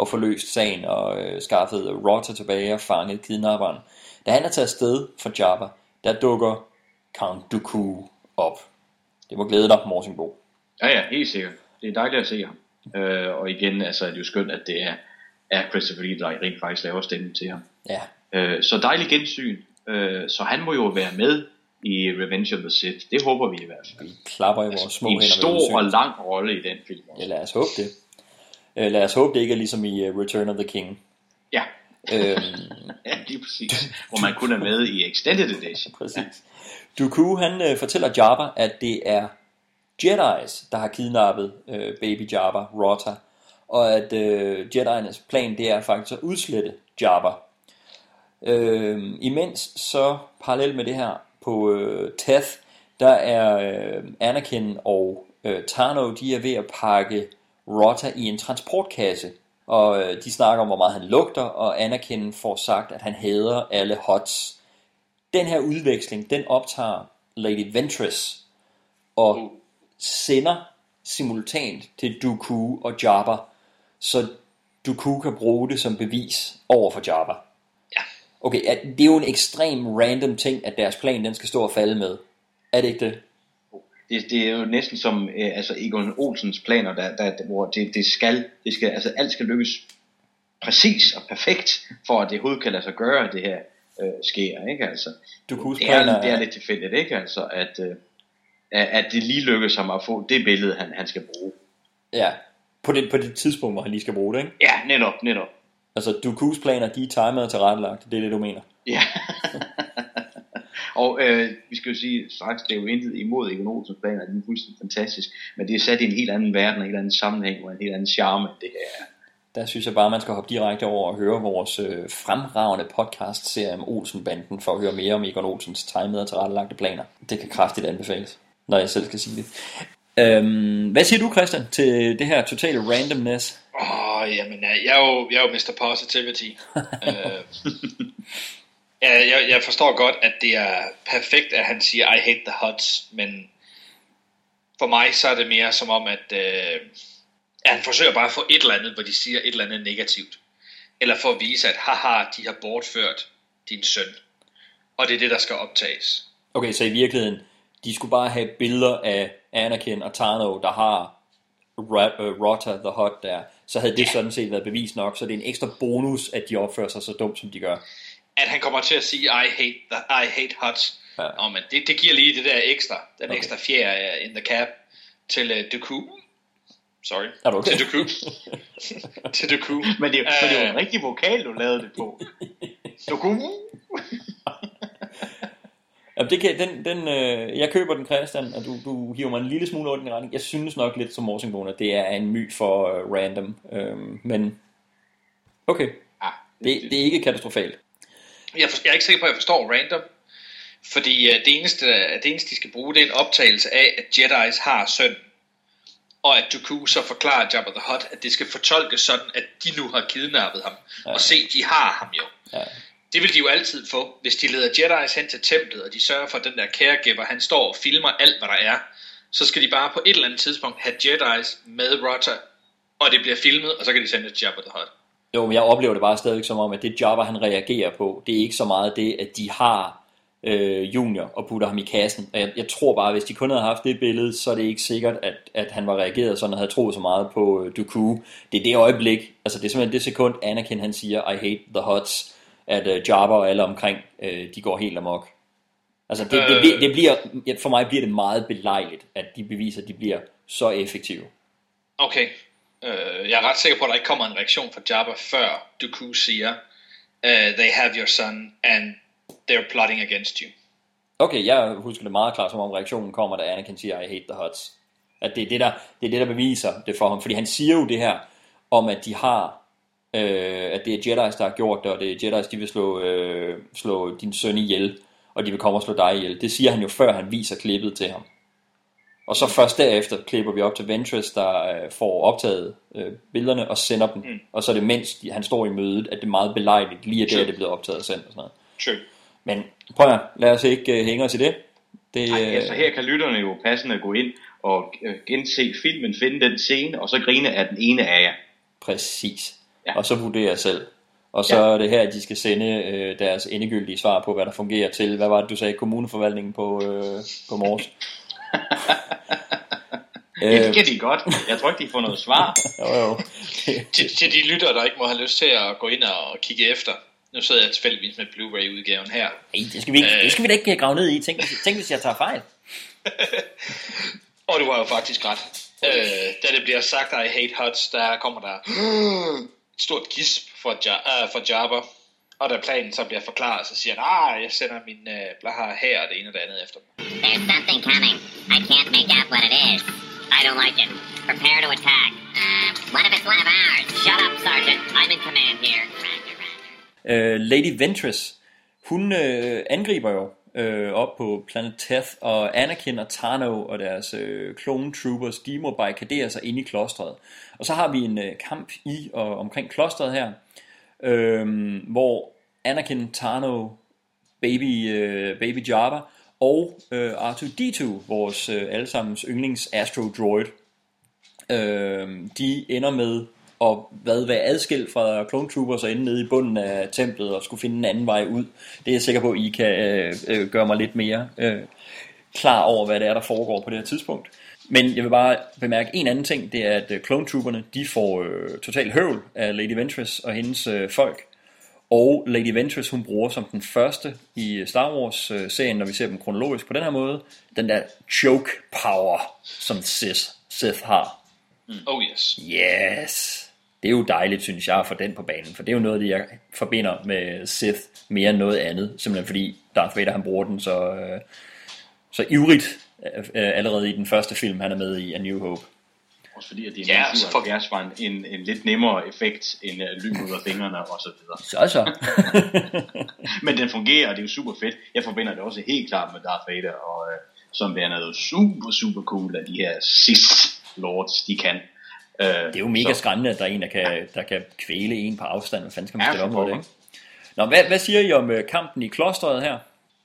at få løst sagen og øh, skaffet Rotter tilbage og fanget kidnapperen. Da han er taget afsted for Jabba, der dukker Count Dooku op. Det må glæde dig, Morsingbo. Ja, ja, helt sikkert. Det er dejligt at se ham. Øh, og igen, altså, det er jo skønt, at det er, er Christopher Lee, der rent faktisk laver stemmen til ham. Ja. Øh, så dejlig gensyn. Øh, så han må jo være med i Revenge of the Sith. Det håber vi i hvert fald. Vi klapper i vores små en hænder. stor og lang rolle i den film. Også. Ja, lad os håbe det. Øh, lad os håbe, det ikke er ligesom i uh, Return of the King. Ja. Øhm, ja, lige præcis. Hvor man kun er med i Extended Edition. Præcis. Ja. Dooku, han øh, fortæller Jabba, at det er Jedi's, der har kidnappet øh, baby Jabba, Rotta, og at øh, Jedi'ernes plan, det er faktisk at udslette Jabba. Øh, imens så, parallelt med det her, på øh, Teth, der er øh, Anakin og øh, Tano, de er ved at pakke Rotta i en transportkasse. Og øh, de snakker om, hvor meget han lugter, og Anakin får sagt, at han hader alle hots. Den her udveksling, den optager Lady Ventress og sender simultant til Dooku og Jabba, så Dooku kan bruge det som bevis over for Jabba. Ja. Okay, det er jo en ekstrem random ting, at deres plan den skal stå og falde med. Er det ikke det? Det, det er jo næsten som øh, altså Egon Olsens planer, der, der, hvor det, det skal, det skal, altså alt skal lykkes præcis og perfekt, for at det overhovedet kan lade sig gøre, at det her øh, sker, ikke altså. Dooku's det, er, planer det er er- lidt tilfældigt, ikke altså, at, øh, at at det lige lykkes ham at få det billede, han, han skal bruge. Ja, på det, på det tidspunkt, hvor han lige skal bruge det, ikke? Ja, netop, netop. Altså, Dooku's planer, de er timet og tilrettelagt. Det er det, du mener. Ja. Og øh, vi skal jo sige straks, det er jo intet imod Egon Olsens planer, det er fuldstændig fantastisk, men det er sat i en helt anden verden, en helt anden sammenhæng, og en helt anden charme, det her er. Der synes jeg bare, man skal hoppe direkte over og høre vores øh, fremragende podcast-serie om Olsenbanden, for at høre mere om Egon Olsens tegnede og tilrettelagte planer. Det kan kraftigt anbefales, når jeg selv skal sige det. Øhm, hvad siger du, Christian, til det her totale randomness? Åh, oh, jamen, jeg er jo, jeg er jo Mr. Positivity. uh, ja, jeg, jeg forstår godt, at det er perfekt, at han siger, I hate the huts, men for mig så er det mere som om, at, uh, at han forsøger bare at få et eller andet, hvor de siger et eller andet negativt. Eller for at vise, at haha, de har bortført din søn. Og det er det, der skal optages. Okay, så i virkeligheden, de skulle bare have billeder af Anakin og Tano, der har Rotter the Hot der, så havde det ja. sådan set været bevis nok, så det er en ekstra bonus, at de opfører sig så dumt, som de gør. At han kommer til at sige, I hate, the, I hate huts. Ja. Oh, men det, det giver lige det der ekstra, den okay. ekstra fjer uh, in the cap til uh, Dooku. Sorry. Er du okay? Til Dooku. til Dooku. Men det, uh, det var en rigtig vokal, du lavede det på. Dooku. Jamen, det kan, den, den, øh, jeg køber den, Christian, og du, du hiver mig en lille smule over den retning. Jeg synes nok lidt som Morsingbogen, at det er en my for uh, random. Øhm, men okay, ah, det, det er ikke katastrofalt. Jeg, for, jeg er ikke sikker på, at jeg forstår random. Fordi uh, det, eneste, det eneste, de skal bruge, det er en optagelse af, at Jedi's har søn. Og at Dooku så forklarer Jabba the Hutt, at det skal fortolkes sådan, at de nu har kidnappet ham. Ja. Og se, de har ham jo. Ja. Det vil de jo altid få, hvis de leder Jedi's hen til templet, og de sørger for, at den der caregiver, han står og filmer alt, hvad der er. Så skal de bare på et eller andet tidspunkt have Jedi's med Rotter, og det bliver filmet, og så kan de sende det til Jabba the Hutt. Jo, men jeg oplever det bare stadig som om, at det Jabba han reagerer på, det er ikke så meget det, at de har øh, Junior og putter ham i kassen. Og jeg, jeg tror bare, at hvis de kun havde haft det billede, så er det ikke sikkert, at, at han var reageret sådan, og havde troet så meget på øh, Dooku. Det er det øjeblik, altså det er simpelthen det sekund, Anakin han siger, I hate the Huts at uh, Jabba og alle omkring, uh, de går helt amok. Altså det, det, det, det bliver, for mig bliver det meget belejligt, at de beviser, at de bliver så effektive. Okay. Uh, jeg er ret sikker på, at der ikke kommer en reaktion fra Jabba, før Dooku siger, uh, they have your son, and they're plotting against you. Okay, jeg husker det meget klart, som om reaktionen kommer, da Anakin siger, I hate the Huts. At det er det, der, det er det, der beviser det for ham. Fordi han siger jo det her, om at de har øh, at det er Jedi's, der har gjort det, og det er Jedi's, de vil slå, øh, slå din søn ihjel, og de vil komme og slå dig ihjel. Det siger han jo, før han viser klippet til ham. Og så først derefter klipper vi op til Ventress, der øh, får optaget øh, billederne og sender dem. Mm. Og så er det mens de, han står i mødet, at det er meget belejligt, lige at det er blevet optaget og sendt og sådan noget. True. Men prøv at lad os ikke øh, hænge os i det. det Ej, altså her kan lytterne jo passende gå ind og øh, gense filmen, finde den scene, og så grine af den ene af jer. Præcis ja. og så vurdere selv. Og så ja. er det her, at de skal sende øh, deres endegyldige svar på, hvad der fungerer til. Hvad var det, du sagde? Kommuneforvaltningen på, øh, på Mors. det kan de godt. Jeg tror ikke, de får noget svar. jo, jo. til, til de lytter, der ikke må have lyst til at gå ind og kigge efter. Nu sidder jeg tilfældigvis med Blu-ray-udgaven her. Ej, det skal vi, ikke, det skal vi da ikke grave ned i. Tænk, tænk hvis jeg tager fejl. og du har jo faktisk ret. Øh, da det bliver sagt, I hate huts, der kommer der stort gisp for, ja, uh, for Jabba. Og da planen så bliver forklaret, så siger han, ah, jeg sender min uh, blaha her og det ene og det andet efter dem. There's something coming. I can't make out what it is. I don't like it. Prepare to attack. Uh, what if it's one of ours? Shut up, Sergeant. I'm in command here. Roger, roger. Uh, Lady Ventress, hun uh, angriber jo øh, op på Planet Teth, og Anakin og Tano og deres øh, clone troopers, de må barrikadere sig ind i klostret. Og så har vi en øh, kamp i og omkring klostret her, øh, hvor Anakin, Tano, Baby, øh, Baby Jabba og øh, R2-D2, vores øh, allesammens yndlings Astro Droid, øh, de ender med og hvad være adskilt fra Clone Troopers og ende nede i bunden af templet og skulle finde en anden vej ud. Det er jeg sikker på, at I kan øh, øh, gøre mig lidt mere øh, klar over, hvad det er, der foregår på det her tidspunkt. Men jeg vil bare bemærke en anden ting, det er, at øh, Clone Trooperne, de får øh, total høvl af Lady Ventress og hendes øh, folk. Og Lady Ventress, hun bruger som den første i Star Wars-serien, når vi ser dem kronologisk på den her måde, den der choke power, som Sith, Sith har. Mm. Oh yes. Yes. Det er jo dejligt, synes jeg, at få den på banen, for det er jo noget af det, jeg forbinder med Sith mere end noget andet, simpelthen fordi Darth Vader, han bruger den så, øh, så ivrigt øh, allerede i den første film, han er med i, A New Hope. Også fordi, at det Ja, er så får- 77 var en, en, en lidt nemmere effekt end uh, lyn ud af fingrene og så videre. Så så. Men den fungerer, og det er jo super fedt. Jeg forbinder det også helt klart med Darth Vader, og øh, som det er noget super, super cool, at de her Sith Lords, de kan. Øh, Det er jo mega så- skræmmende, at der er en, der kan, der kan kvæle en på afstand. Hvad fanden skal man Ja, stille op mod det, ikke? Nå, hvad, hvad siger I om øh, kampen i klosteret her?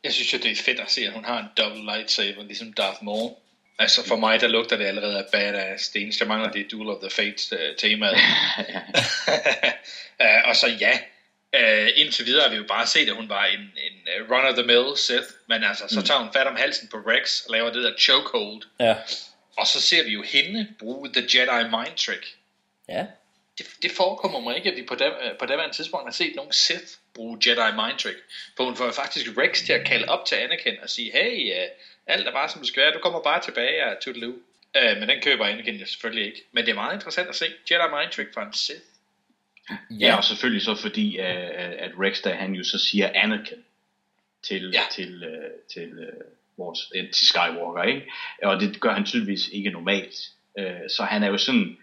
Jeg synes jo, det er fedt at se, at hun har en double lightsaber, ligesom Darth Maul. Altså for mig, der lugter det allerede af badass. Det eneste, jeg mangler, det er Duel of the Fates uh, temaet. uh, og så ja, uh, indtil videre har vi jo bare set, at hun var en, en run-of-the-mill Sith. Men altså, så Mm. tager hun fat om halsen på Rex og laver det der chokehold. Ja. Og så ser vi jo hende bruge The Jedi Mind Trick. Ja. Det, det forekommer mig ikke, at vi på, det, på daværende tidspunkt har set nogen Sith bruge Jedi Mind Trick. For hun får faktisk Rex til at kalde op til Anakin og sige, hey, uh, alt er bare som det skal være, du kommer bare tilbage og toodaloo. Uh, men den køber Anakin jo selvfølgelig ikke. Men det er meget interessant at se Jedi Mind Trick fra en Sith. Ja, og selvfølgelig så fordi, uh, at Rex, der han jo så siger Anakin til, ja. til, uh, til uh, vores, øh, til Skywalker, ikke? Og det gør han tydeligvis ikke normalt. Øh, så han er jo sådan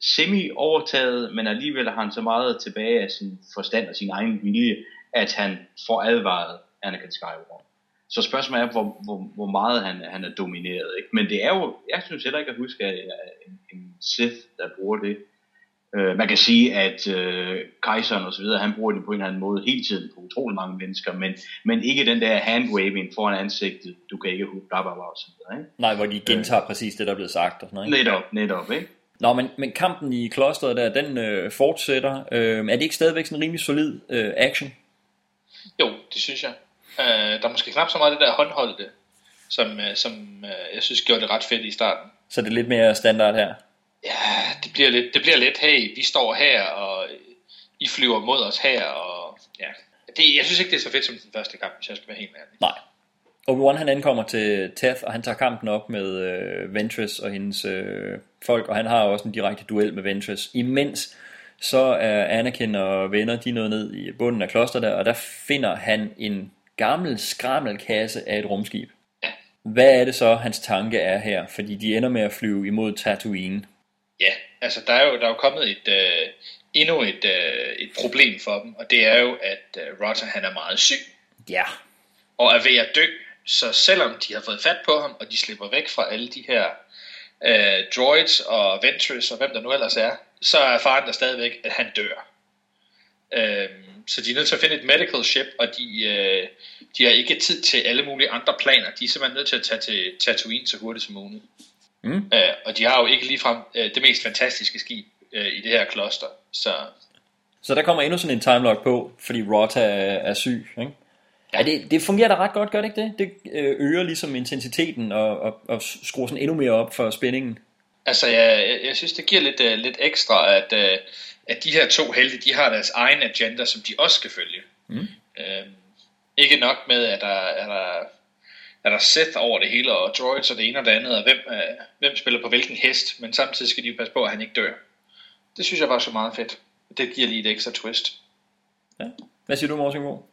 semi-overtaget, men alligevel har han så meget tilbage af sin forstand og sin egen vilje, at han får advaret Anakin Skywalker. Så spørgsmålet er, hvor, hvor, hvor meget han, han er domineret. Ikke? Men det er jo, jeg synes heller ikke at huske, at en, en Sith, der bruger det. Uh, man kan sige, at uh, kejseren og så videre, han bruger det på en eller anden måde hele tiden på utrolig mange mennesker, men, men ikke den der handwaving foran ansigtet, du kan ikke huske, bla bla bla og så videre. Ikke? Nej, hvor de gentager præcis det, der er blevet sagt. Og sådan noget, ikke? Netop, netop, ikke? Nå, men, men kampen i klosteret der, den øh, fortsætter. Øh, er det ikke stadigvæk sådan en rimelig solid øh, action? Jo, det synes jeg. Uh, der er måske knap så meget det der håndholdte, som, uh, som uh, jeg synes gjorde det ret fedt i starten. Så det er lidt mere standard her. Ja, det bliver lidt, det bliver lidt, hey, vi står her, og I flyver mod os her, og ja. Det, jeg synes ikke, det er så fedt som den første kamp, hvis jeg skal være helt ærlig. Nej. Obi-Wan han ankommer til Teth, og han tager kampen op med øh, Ventress og hendes øh, folk, og han har også en direkte duel med Ventress. Imens så er Anakin og venner, de nået ned i bunden af klosteret der, og der finder han en gammel skrammelkasse af et rumskib. Hvad er det så, hans tanke er her? Fordi de ender med at flyve imod Tatooine. Ja, altså der er jo, der er jo kommet et, øh, endnu et, øh, et problem for dem, og det er jo, at øh, Roger han er meget syg. Ja. Og er ved at dø, så selvom de har fået fat på ham, og de slipper væk fra alle de her øh, droids og Ventress og hvem der nu ellers er, så er faren der stadigvæk, at han dør. Øh, så de er nødt til at finde et medical ship, og de, øh, de har ikke tid til alle mulige andre planer. De er simpelthen nødt til at tage til Tatooine så hurtigt som muligt. Mm. Øh, og de har jo ikke ligefrem øh, det mest fantastiske skib øh, i det her kloster. Så Så der kommer endnu sådan en timelock på, fordi Rota er, er syg. Ikke? Ja. det, det fungerer da ret godt, gør det ikke det? Det øh, øger ligesom intensiteten og, og, og skruer sådan endnu mere op for spændingen. altså, jeg, jeg, jeg synes, det giver lidt, uh, lidt ekstra, at, uh, at de her to helte, de har deres egen agenda, som de også skal følge. Mm. Øh, ikke nok med, at der er der, er der Seth over det hele, og droids og det ene og det andet, og hvem, uh, hvem spiller på hvilken hest, men samtidig skal de jo passe på, at han ikke dør. Det synes jeg var så meget fedt. Det giver lige et ekstra twist. Ja. Hvad siger du, Morten Bo?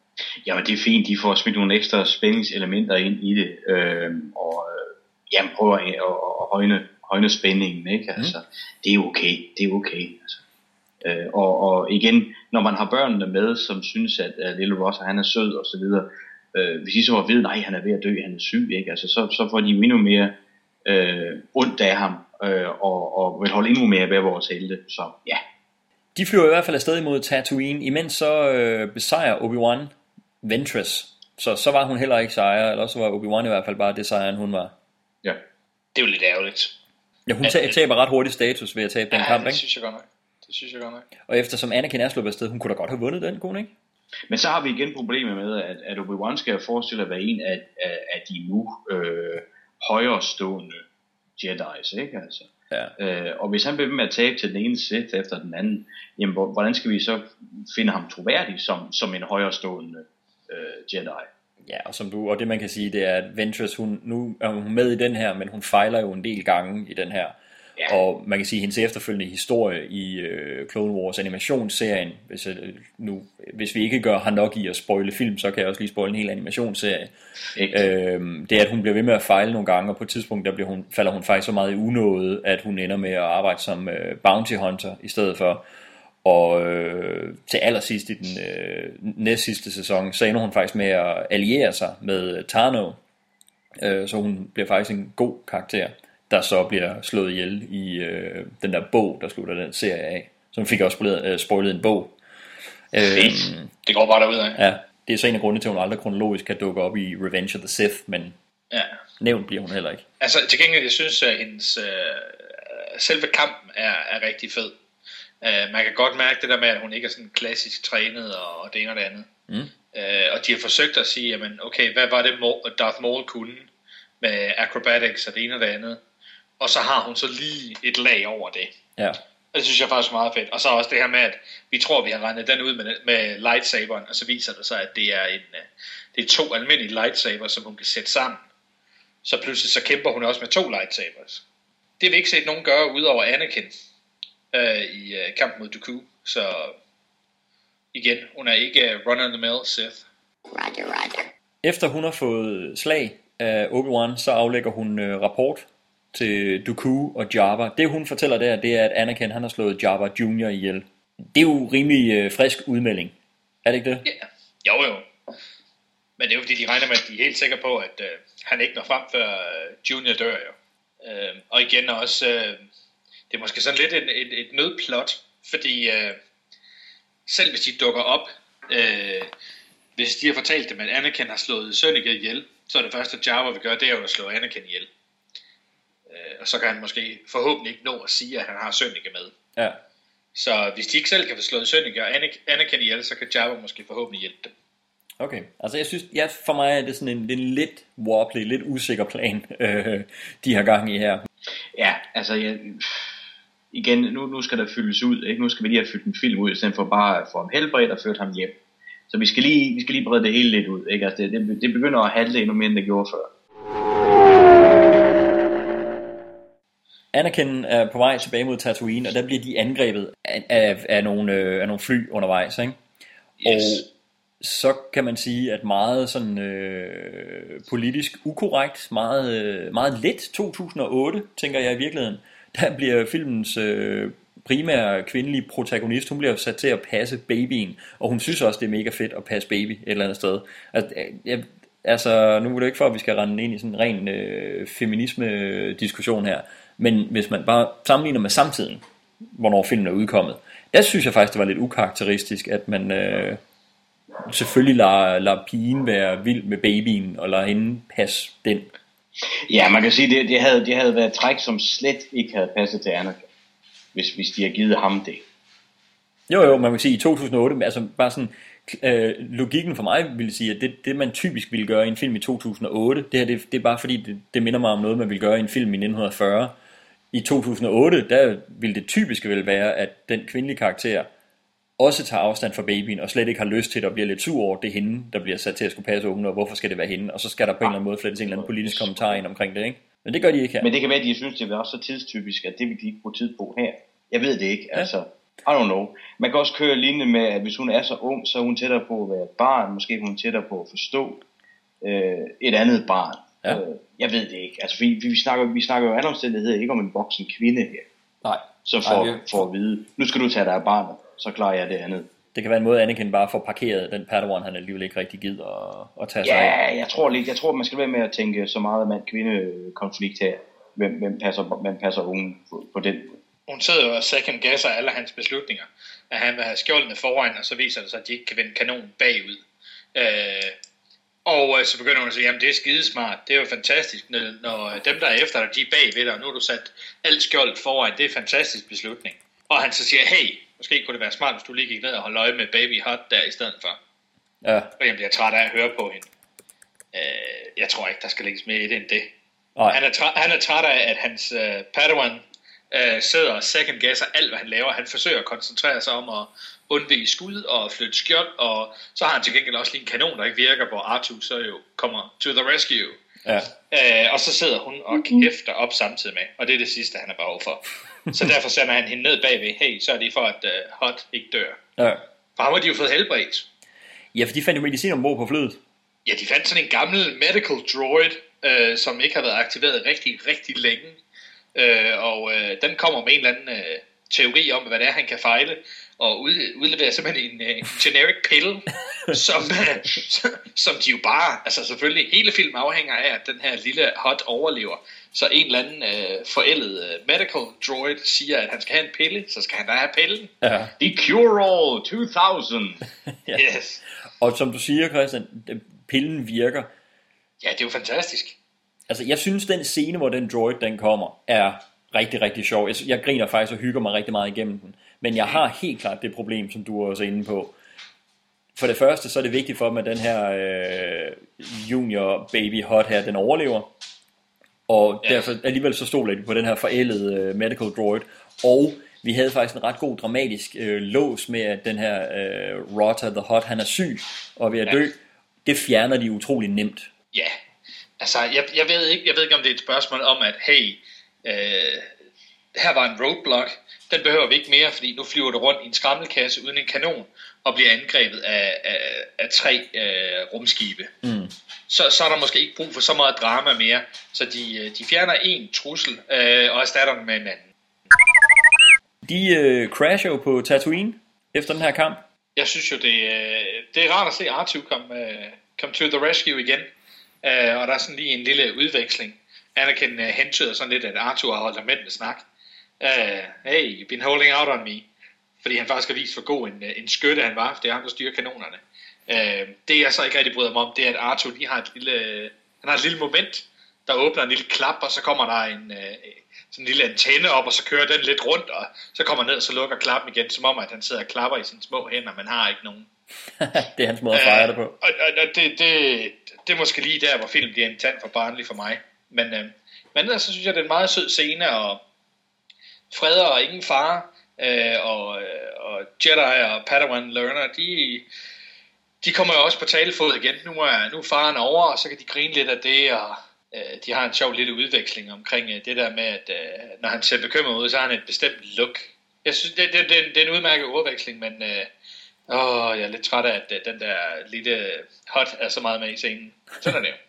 Jamen det er fint, de får smidt nogle ekstra spændingselementer ind i det, øh, og øh, jamen, prøver at, at, at højne, højne spændingen, ikke? Altså, det er okay, det er okay. Altså. Øh, og, og igen, når man har børnene med, som synes, at, at lille Ross, han er sød og så videre, øh, hvis de så at vide, nej, han er ved at dø, han er syg, ikke? Altså, så, så får de jo endnu mere øh, ondt af ham, øh, og, og vil holde endnu mere ved vores helte, så ja. De flyver i hvert fald afsted mod Tatooine, imens så øh, besejrer Obi-Wan Ventress. Så, så var hun heller ikke sejrer, eller så var Obi-Wan i hvert fald bare det sejren, hun var. Ja. Det er jo lidt ærgerligt. Ja, hun ta- taber ret hurtigt status ved at tabe den Ja, kamp, det ikke? synes jeg godt nok. Det synes jeg godt nok. Og eftersom Anakin er sluppet afsted, hun kunne da godt have vundet den, kunne hun ikke? Men så har vi igen problemet med, at, at Obi-Wan skal forestille at være en af, af, af de nu øh, højrestående Jedi's, ikke altså? Ja. Øh, og hvis han bliver ved med at tabe til den ene Sith efter den anden, jamen hvor- hvordan skal vi så finde ham troværdig som, som en højrestående øh, Jedi? Ja, og, som du, og det man kan sige, det er, at Ventress, hun, nu er hun med i den her, men hun fejler jo en del gange i den her. Ja. Og man kan sige, at hendes efterfølgende historie i øh, Clone Wars animationsserien, hvis, øh, nu, hvis vi ikke gør har nok i at spoile film, så kan jeg også lige spoile en hel animationsserie. Øh, det er, at hun bliver ved med at fejle nogle gange, og på et tidspunkt der bliver hun, falder hun faktisk så meget i unåde, at hun ender med at arbejde som øh, bounty hunter i stedet for. Og øh, til allersidst i den øh, næst sidste sæson, så ender hun faktisk med at alliere sig med Tano. Øh, så hun bliver faktisk en god karakter der så bliver slået ihjel i øh, den der bog, der slutter den serie af. Hun fik også spoilet, øh, spoilet en bog. Øh, det går bare derud af. Ja, det er så en af grundene til, at hun aldrig kronologisk kan dukke op i Revenge of the Sith, men ja. nævnt bliver hun heller ikke. Altså til gengæld, jeg synes, at hendes øh, selve kampen er, er rigtig fed. Uh, man kan godt mærke det der med, at hun ikke er sådan klassisk trænet og, det ene og det andet. Mm. Uh, og de har forsøgt at sige, jamen, okay, hvad var det Darth Maul kunne med acrobatics og det ene og det andet og så har hun så lige et lag over det. Ja. Og det synes jeg faktisk er meget fedt. Og så også det her med, at vi tror, vi har regnet den ud med, med lightsaberen, og så viser det sig, at det er, en, øh, det er to almindelige lightsabers, som hun kan sætte sammen. Så pludselig så kæmper hun også med to lightsabers. Det har vi ikke set nogen gøre, udover Anakin øh, i øh, kampen mod Dooku. Så igen, hun er ikke uh, run-of-the-mill Sith. Roger, roger. Efter hun har fået slag af Obi-Wan, så aflægger hun øh, rapport til Dooku og Jabba. Det hun fortæller der, det er, at Anakin han har slået Jabba Junior ihjel. Det er jo rimelig øh, frisk udmelding. Er det ikke det? Ja. Jo jo. Men det er jo fordi, de regner med, at de er helt sikre på, at øh, han ikke når frem, før øh, Junior dør jo. Øh, og igen også, øh, det er måske sådan lidt et, et, et nødplot, fordi øh, selv hvis de dukker op, øh, hvis de har fortalt dem, at Anakin har slået Sønneke ihjel, så er det første, Jabba vil gøre, det er jo at slå Anakin ihjel. Øh, og så kan han måske forhåbentlig ikke nå at sige, at han har Sønneke med. Ja. Så hvis de ikke selv kan få slået Sønneke og Anakin ihjel, så kan Jabba måske forhåbentlig hjælpe dem. Okay, altså jeg synes, ja, for mig er det sådan en, en lidt wobbly, lidt usikker plan, øh, de har gang i her. Ja, altså jeg, igen, nu, nu skal der fyldes ud, ikke? nu skal vi lige have fyldt en film ud, i stedet for bare at få ham helbredt og ført ham hjem. Så vi skal lige, vi skal lige brede det hele lidt ud, ikke? Altså det, det, det begynder at handle endnu mere, end det gjorde før. Anakin er på vej tilbage mod Tatooine, og der bliver de angrebet af, af, af, nogle, øh, af nogle fly undervejs. Ikke? Yes. Og så kan man sige, at meget sådan øh, politisk ukorrekt, meget, øh, meget let 2008, tænker jeg i virkeligheden, der bliver filmens øh, primære kvindelige protagonist, hun bliver sat til at passe babyen, og hun synes også, det er mega fedt at passe baby et eller andet sted. Altså, jeg, altså nu er det ikke for, at vi skal rende ind i sådan en ren øh, feminisme-diskussion her, men hvis man bare sammenligner med samtiden, hvornår filmen er udkommet, der synes jeg faktisk, det var lidt ukarakteristisk, at man øh, selvfølgelig lader, lader pigen være vild med babyen, og lader hende passe den. Ja, man kan sige, det, det, havde, det havde været træk, som slet ikke havde passet til Anakin, hvis, hvis de havde givet ham det. Jo, jo, man kan sige, i 2008, altså bare sådan, øh, logikken for mig ville sige, at det, det man typisk ville gøre i en film i 2008, det her det, det er bare fordi, det, det minder mig om noget, man ville gøre i en film i 1940, i 2008, der vil det typiske vel være, at den kvindelige karakter også tager afstand fra babyen, og slet ikke har lyst til det, og bliver lidt sur over, det er hende, der bliver sat til at skulle passe ungen, og hvorfor skal det være hende? Og så skal der på en eller anden måde flettes en eller anden politisk kommentar ind omkring det, ikke? Men det gør de ikke her. Men det kan være, at de synes, det er også så tidstypisk, at det vil de ikke bruge tid på her. Jeg ved det ikke, ja. altså. I don't know. Man kan også køre lignende med, at hvis hun er så ung, så er hun tættere på at være barn. Måske er hun tættere på at forstå øh, et andet barn. Ja. Øh, jeg ved det ikke. Altså, vi, vi, snakker, vi snakker jo anden omstændighed, ikke om en voksen kvinde her. Nej. Så for, Nej, vi... for at vide, nu skal du tage dig af barnet, så klarer jeg det andet. Det kan være en måde, Anakin bare får parkeret den Padawan, han alligevel ikke rigtig gider at, at tage sig ja, af. Ja, jeg tror lidt. Jeg tror, man skal være med at tænke så meget mand-kvinde-konflikt her. Hvem, hvem passer, hvem passer unge på, på den hun sidder jo og second guesser alle hans beslutninger. At han vil have skjoldene foran, og så viser det sig, at de ikke kan vende kanonen bagud. Øh, og øh, så begynder hun at sige, jamen det er skidesmart, det er jo fantastisk, når, når dem der er efter dig, de er bagved dig, og nu har du sat alt skjold foran, det er en fantastisk beslutning. Og han så siger, hey, måske kunne det være smart, hvis du lige gik ned og holdt øje med Baby Hot der i stedet for. Ja. Og jeg bliver træt af at høre på hende. Øh, jeg tror ikke, der skal lægges mere i det end det. Nej. Han er, træt, han er træt af, at hans øh, Padawan øh, sidder og second guesser alt, hvad han laver. Han forsøger at koncentrere sig om at undvige skud og flytte skjold, og så har han til gengæld også lige en kanon, der ikke virker, hvor Artu så jo kommer to the rescue. Ja. Øh, og så sidder hun og kæfter op samtidig med, og det er det sidste, han har behov for. så derfor sender han hende ned bagved, hey, så er det for, at uh, Hot ikke dør. Ja. For ham har de jo fået helbredt. Ja, for de fandt jo medicin ombord på flyet. Ja, de fandt sådan en gammel medical droid, øh, som ikke har været aktiveret rigtig, rigtig længe. Øh, og øh, den kommer med en eller anden øh, teori om, hvad det er, han kan fejle, og ud, udleverer simpelthen en, øh, en generic pille, som, øh, som de jo bare, altså selvfølgelig, hele filmen afhænger af, at den her lille hot overlever. Så en eller anden øh, forældet øh, medical droid siger, at han skal have en pille, så skal han da have pillen. Ja. The Cure-All 2000. ja. Yes. Og som du siger, Christian, pillen virker. Ja, det er jo fantastisk. Altså, jeg synes, den scene, hvor den droid, den kommer, er rigtig, rigtig sjov. Jeg, jeg griner faktisk og hygger mig rigtig meget igennem den. Men jeg har helt klart det problem, som du er også inde på. For det første, så er det vigtigt for dem, at den her øh, junior baby hot her, den overlever. Og ja. derfor alligevel så stoler de på den her forældede øh, medical droid. Og vi havde faktisk en ret god dramatisk øh, lås med, at den her øh, Rotter the Hot, han er syg og ved at dø. Det fjerner de utrolig nemt. Ja, altså jeg, jeg, ved ikke, jeg ved ikke, om det er et spørgsmål om, at hey, øh, her var en roadblock, den behøver vi ikke mere, fordi nu flyver du rundt i en skrammelkasse uden en kanon, og bliver angrebet af, af, af tre øh, rumskibe. Mm. Så, så er der måske ikke brug for så meget drama mere, så de, øh, de fjerner en trussel øh, og erstatter den med en anden. De øh, crasher jo på Tatooine efter den her kamp. Jeg synes jo, det, øh, det er rart at se R2 komme øh, come to the rescue igen. Øh, og der er sådan lige en lille udveksling. Anakin øh, hentyder sådan lidt, at R2 har holdt ham med snak. Øh, hey, you've been holding out on me. Fordi han faktisk har vist, hvor god en, øh, en skytte han var. Det er ham, der styrer kanonerne. Øh, det jeg så ikke rigtig bryder mig om, det er, at R2 lige har et lille, han har et lille moment, der åbner en lille klap, og så kommer der en, øh, sådan en lille antenne op, og så kører den lidt rundt, og så kommer ned, og så lukker klappen igen, som om, at han sidder og klapper i sine små hænder, men har ikke nogen. det er hans måde at fejre det på. Og, og, og det, det, det er måske lige der, hvor film bliver en tand for barnlig for mig. Men, øh, men ellers så synes jeg, det er en meget sød scene, og fred og ingen far, øh, og, øh, og Jedi og Padawan Learner, de, de kommer jo også på talefod igen. Nu er, nu er faren over, og så kan de grine lidt af det, og øh, de har en sjov lille udveksling omkring øh, det der med, at øh, når han ser bekymret ud, så har han et bestemt look. Jeg synes, det, det, det, det er en udmærket udveksling, men øh, åh, jeg er lidt træt af, at øh, den der lille hot er så meget med i scenen. Sådan er det jo.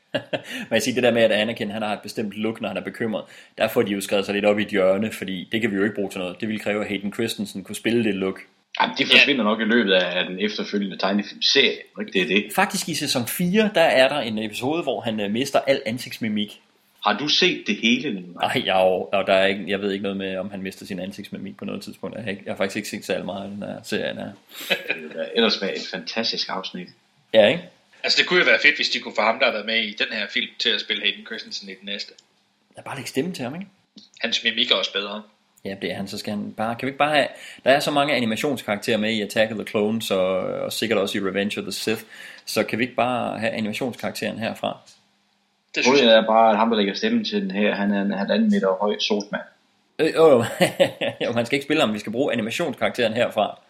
Men jeg siger, det der med, at Anakin han har et bestemt look, når han er bekymret, der får de jo skrevet sig lidt op i et hjørne, fordi det kan vi jo ikke bruge til noget. Det ville kræve, at Hayden Christensen kunne spille det look. Jamen, det forsvinder nok i løbet af den efterfølgende tegnefilmserie. Ikke det er det. Faktisk i sæson 4, der er der en episode, hvor han øh, mister al ansigtsmimik. Har du set det hele? Nej, jeg, og, der er ikke, jeg ved ikke noget med, om han mister sin ansigtsmimik på noget tidspunkt. Jeg har, ikke, jeg har faktisk ikke set særlig meget af den her serien her. Ellers være et fantastisk afsnit. Ja, ikke? Altså det kunne jo være fedt, hvis de kunne få ham, der har været med i den her film, til at spille Hayden Christensen i den næste. Jeg bare lægge stemme til ham, ikke? Hans mimik er også bedre. Ja, det er han, så skal han bare... Kan vi ikke bare have... Der er så mange animationskarakterer med i Attack of the Clones, og, og sikkert også i Revenge of the Sith, så kan vi ikke bare have animationskarakteren herfra? Det synes jeg er bare, at ham, der lægger stemmen til den her, han er en halvanden meter høj sotmand. Øh, jo, jo, man skal ikke spille ham, vi skal bruge animationskarakteren herfra.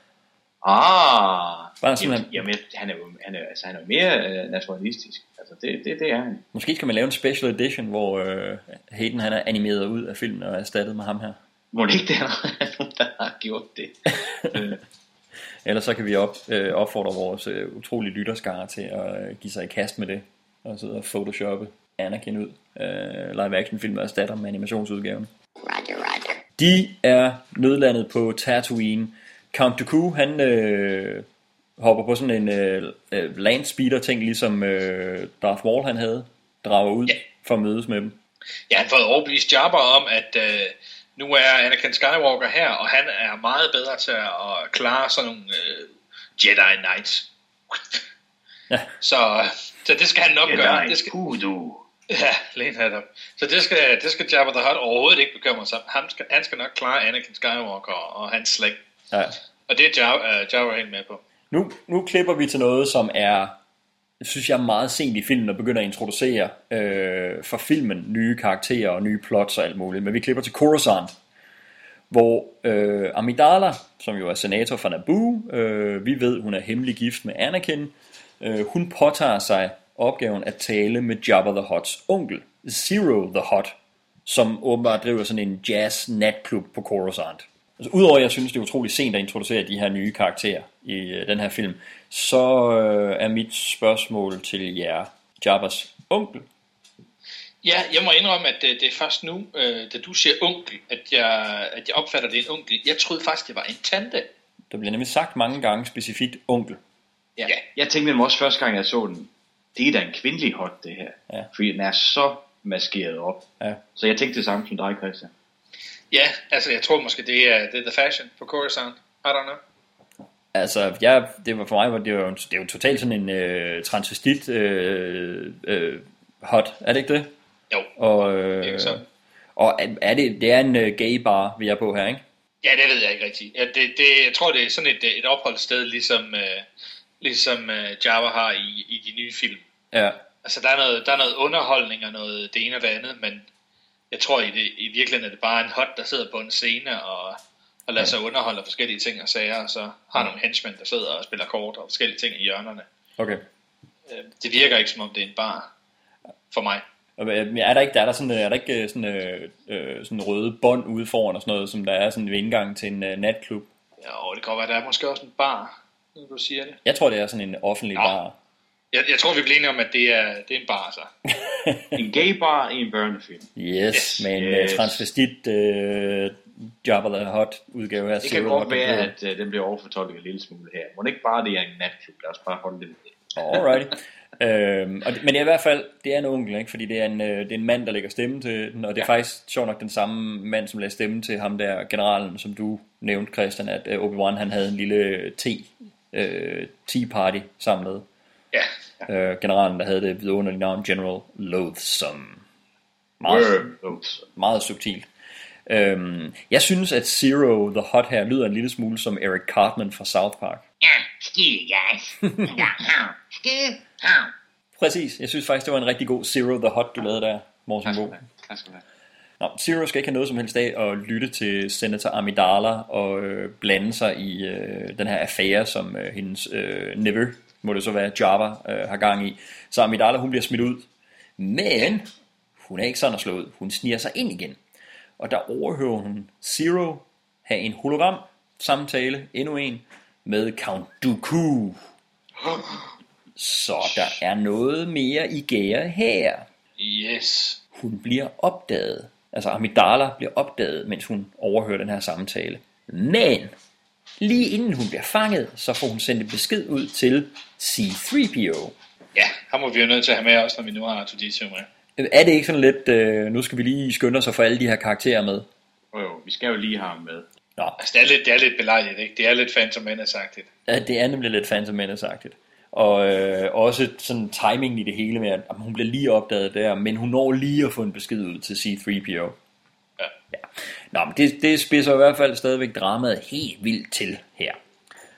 Ah, Bare sådan, jamen, jamen, han er jo han er, altså, han er jo mere øh, naturalistisk. Altså, det, det, det er han. Måske skal man lave en special edition, hvor øh, Hayden han er animeret ud af filmen og er erstattet med ham her. Må det ikke det er nogen, der har gjort det? Ellers så kan vi op, øh, opfordre vores øh, utrolige lytterskare til at øh, give sig i kast med det, og sidde og photoshoppe Anakin ud. Øh, live action film og erstatter med animationsudgaven. Roger, roger. De er nødlandet på Tatooine. Count Dooku, han øh, hopper på sådan en øh, øh, landspeeder ting, ligesom øh, Darth Maul han havde, drager ud yeah. for at mødes med dem. Ja, han får overbevist Jabba om, at øh, nu er Anakin Skywalker her, og han er meget bedre til at klare sådan nogle øh, Jedi Knights. Ja. Så, så det skal han nok Jedi gøre. Det skal, Voodoo. ja, lige netop. Så det skal, det skal Jabba the Hutt overhovedet ikke bekymre sig om. Han skal, han skal nok klare Anakin Skywalker og hans slægt. Ja. Og det er Jabba, uh, Jabba helt med på. Nu, nu klipper vi til noget, som er, synes jeg, meget sent i filmen og begynder at introducere øh, for filmen nye karakterer og nye plots og alt muligt. Men vi klipper til Coruscant, hvor øh, Amidala, som jo er senator fra Naboo, øh, vi ved, hun er hemmelig gift med Anakin, øh, hun påtager sig opgaven at tale med Jabba the Hutts onkel, Zero the Hutt, som åbenbart driver sådan en jazz natklub på Coruscant. Altså, Udover at jeg synes, det er utroligt sent at introducere de her nye karakterer i øh, den her film, så øh, er mit spørgsmål til jer, Jabbas onkel. Ja, jeg må indrømme, at det, det er først nu, øh, da du siger onkel, at jeg, at jeg opfatter det en onkel. Jeg troede faktisk, det var en tante. Der bliver nemlig sagt mange gange specifikt onkel. Ja. Jeg tænkte nemlig også første gang, jeg så den, det er da en kvindelig hot, det her. Ja. Fordi den er så maskeret op. Ja. Så jeg tænkte det samme som dig, Christian. Ja, altså jeg tror måske, det er, det er the fashion på Coruscant. I don't know. Altså, jeg, det var for mig, var det, jo, det er jo totalt sådan en øh, transvestit øh, øh, hot, er det ikke det? Jo, og, øh, det er sådan. Og er, er det, det er en øh, gay bar, vi er på her, ikke? Ja, det ved jeg ikke rigtigt. Ja, det, det, jeg tror, det er sådan et, et opholdssted, ligesom, øh, ligesom øh, Java har i, i de nye film. Ja. Altså, der er, noget, der er noget underholdning og noget det ene og det andet, men jeg tror i, det, i virkeligheden, er det bare en hot, der sidder på en scene og, og lader sig underholde af forskellige ting og sager, og så har nogle henchmen, der sidder og spiller kort og forskellige ting i hjørnerne. Okay. Øh, det virker ikke, som om det er en bar for mig. Øh, Er der ikke, der er der sådan, øh, er der ikke sådan, øh, sådan røde bånd ude foran og sådan noget, som der er sådan ved indgang til en øh, natklub? Ja, og det kan godt være, der er måske også en bar, når du siger det. Jeg tror, det er sådan en offentlig Nå. bar. Jeg, jeg tror, vi bliver enige om, at det er, det er en bar, så. en gay bar i en børnefilm. Yes, Yes. med en Yes. transvestit øh, Jabba the Hutt udgave her. Det kan godt være, at uh, den bliver overfortolket en lille smule her. Må det ikke bare det er en natklub? Lad os bare holde det ved det. Alrighty. øhm, og det, men det er i hvert fald, det er en onkel, ikke? fordi det er en, øh, det er en mand, der lægger stemme til den, og det er ja. faktisk sjovt nok den samme mand, som lagde stemme til ham der, generalen, som du nævnte, Christian, at øh, Obi-Wan han havde en lille te, øh, tea party sammen med. Ja. Øh, generalen, der havde det vidunderlige navn General Loathsome. Meget, Loathsome. meget subtilt. Øhm, jeg synes, at Zero the Hot her lyder en lille smule som Eric Cartman fra South Park. Skide, guys. Skide? Præcis. Jeg synes faktisk, det var en rigtig god Zero the Hot, du lavede der, Morten Bo. Tak skal du have. Nå, Zero skal ikke have noget som helst af at lytte til senator Amidala og øh, blande sig i øh, den her affære, som øh, hendes øh, nevø, må det så være, Java, øh, har gang i. Så Amidala, hun bliver smidt ud. Men hun er ikke sådan at slå ud. Hun sniger sig ind igen. Og der overhører hun Zero have en hologram samtale, endnu en, med Count Dooku. Så der er noget mere i gære her. Yes. Hun bliver opdaget. Altså Amidala bliver opdaget, mens hun overhører den her samtale. Men lige inden hun bliver fanget, så får hun sendt en besked ud til C-3PO. Ja, ham må vi jo nødt til at have med også, når vi nu har Artuditio med. Er det ikke sådan lidt, øh, nu skal vi lige skynde os at få alle de her karakterer med? Jo, jo, vi skal jo lige have ham med. Nå, Altså, det er lidt, det er lidt belejligt, ikke? Det er lidt Phantom Menace-agtigt. Ja, det er nemlig lidt Phantom Menace-agtigt. Og øh, også sådan timingen i det hele med, at hun bliver lige opdaget der, men hun når lige at få en besked ud til C-3PO. Ja. Nå, men det, det spidser i hvert fald stadigvæk dramaet helt vildt til her.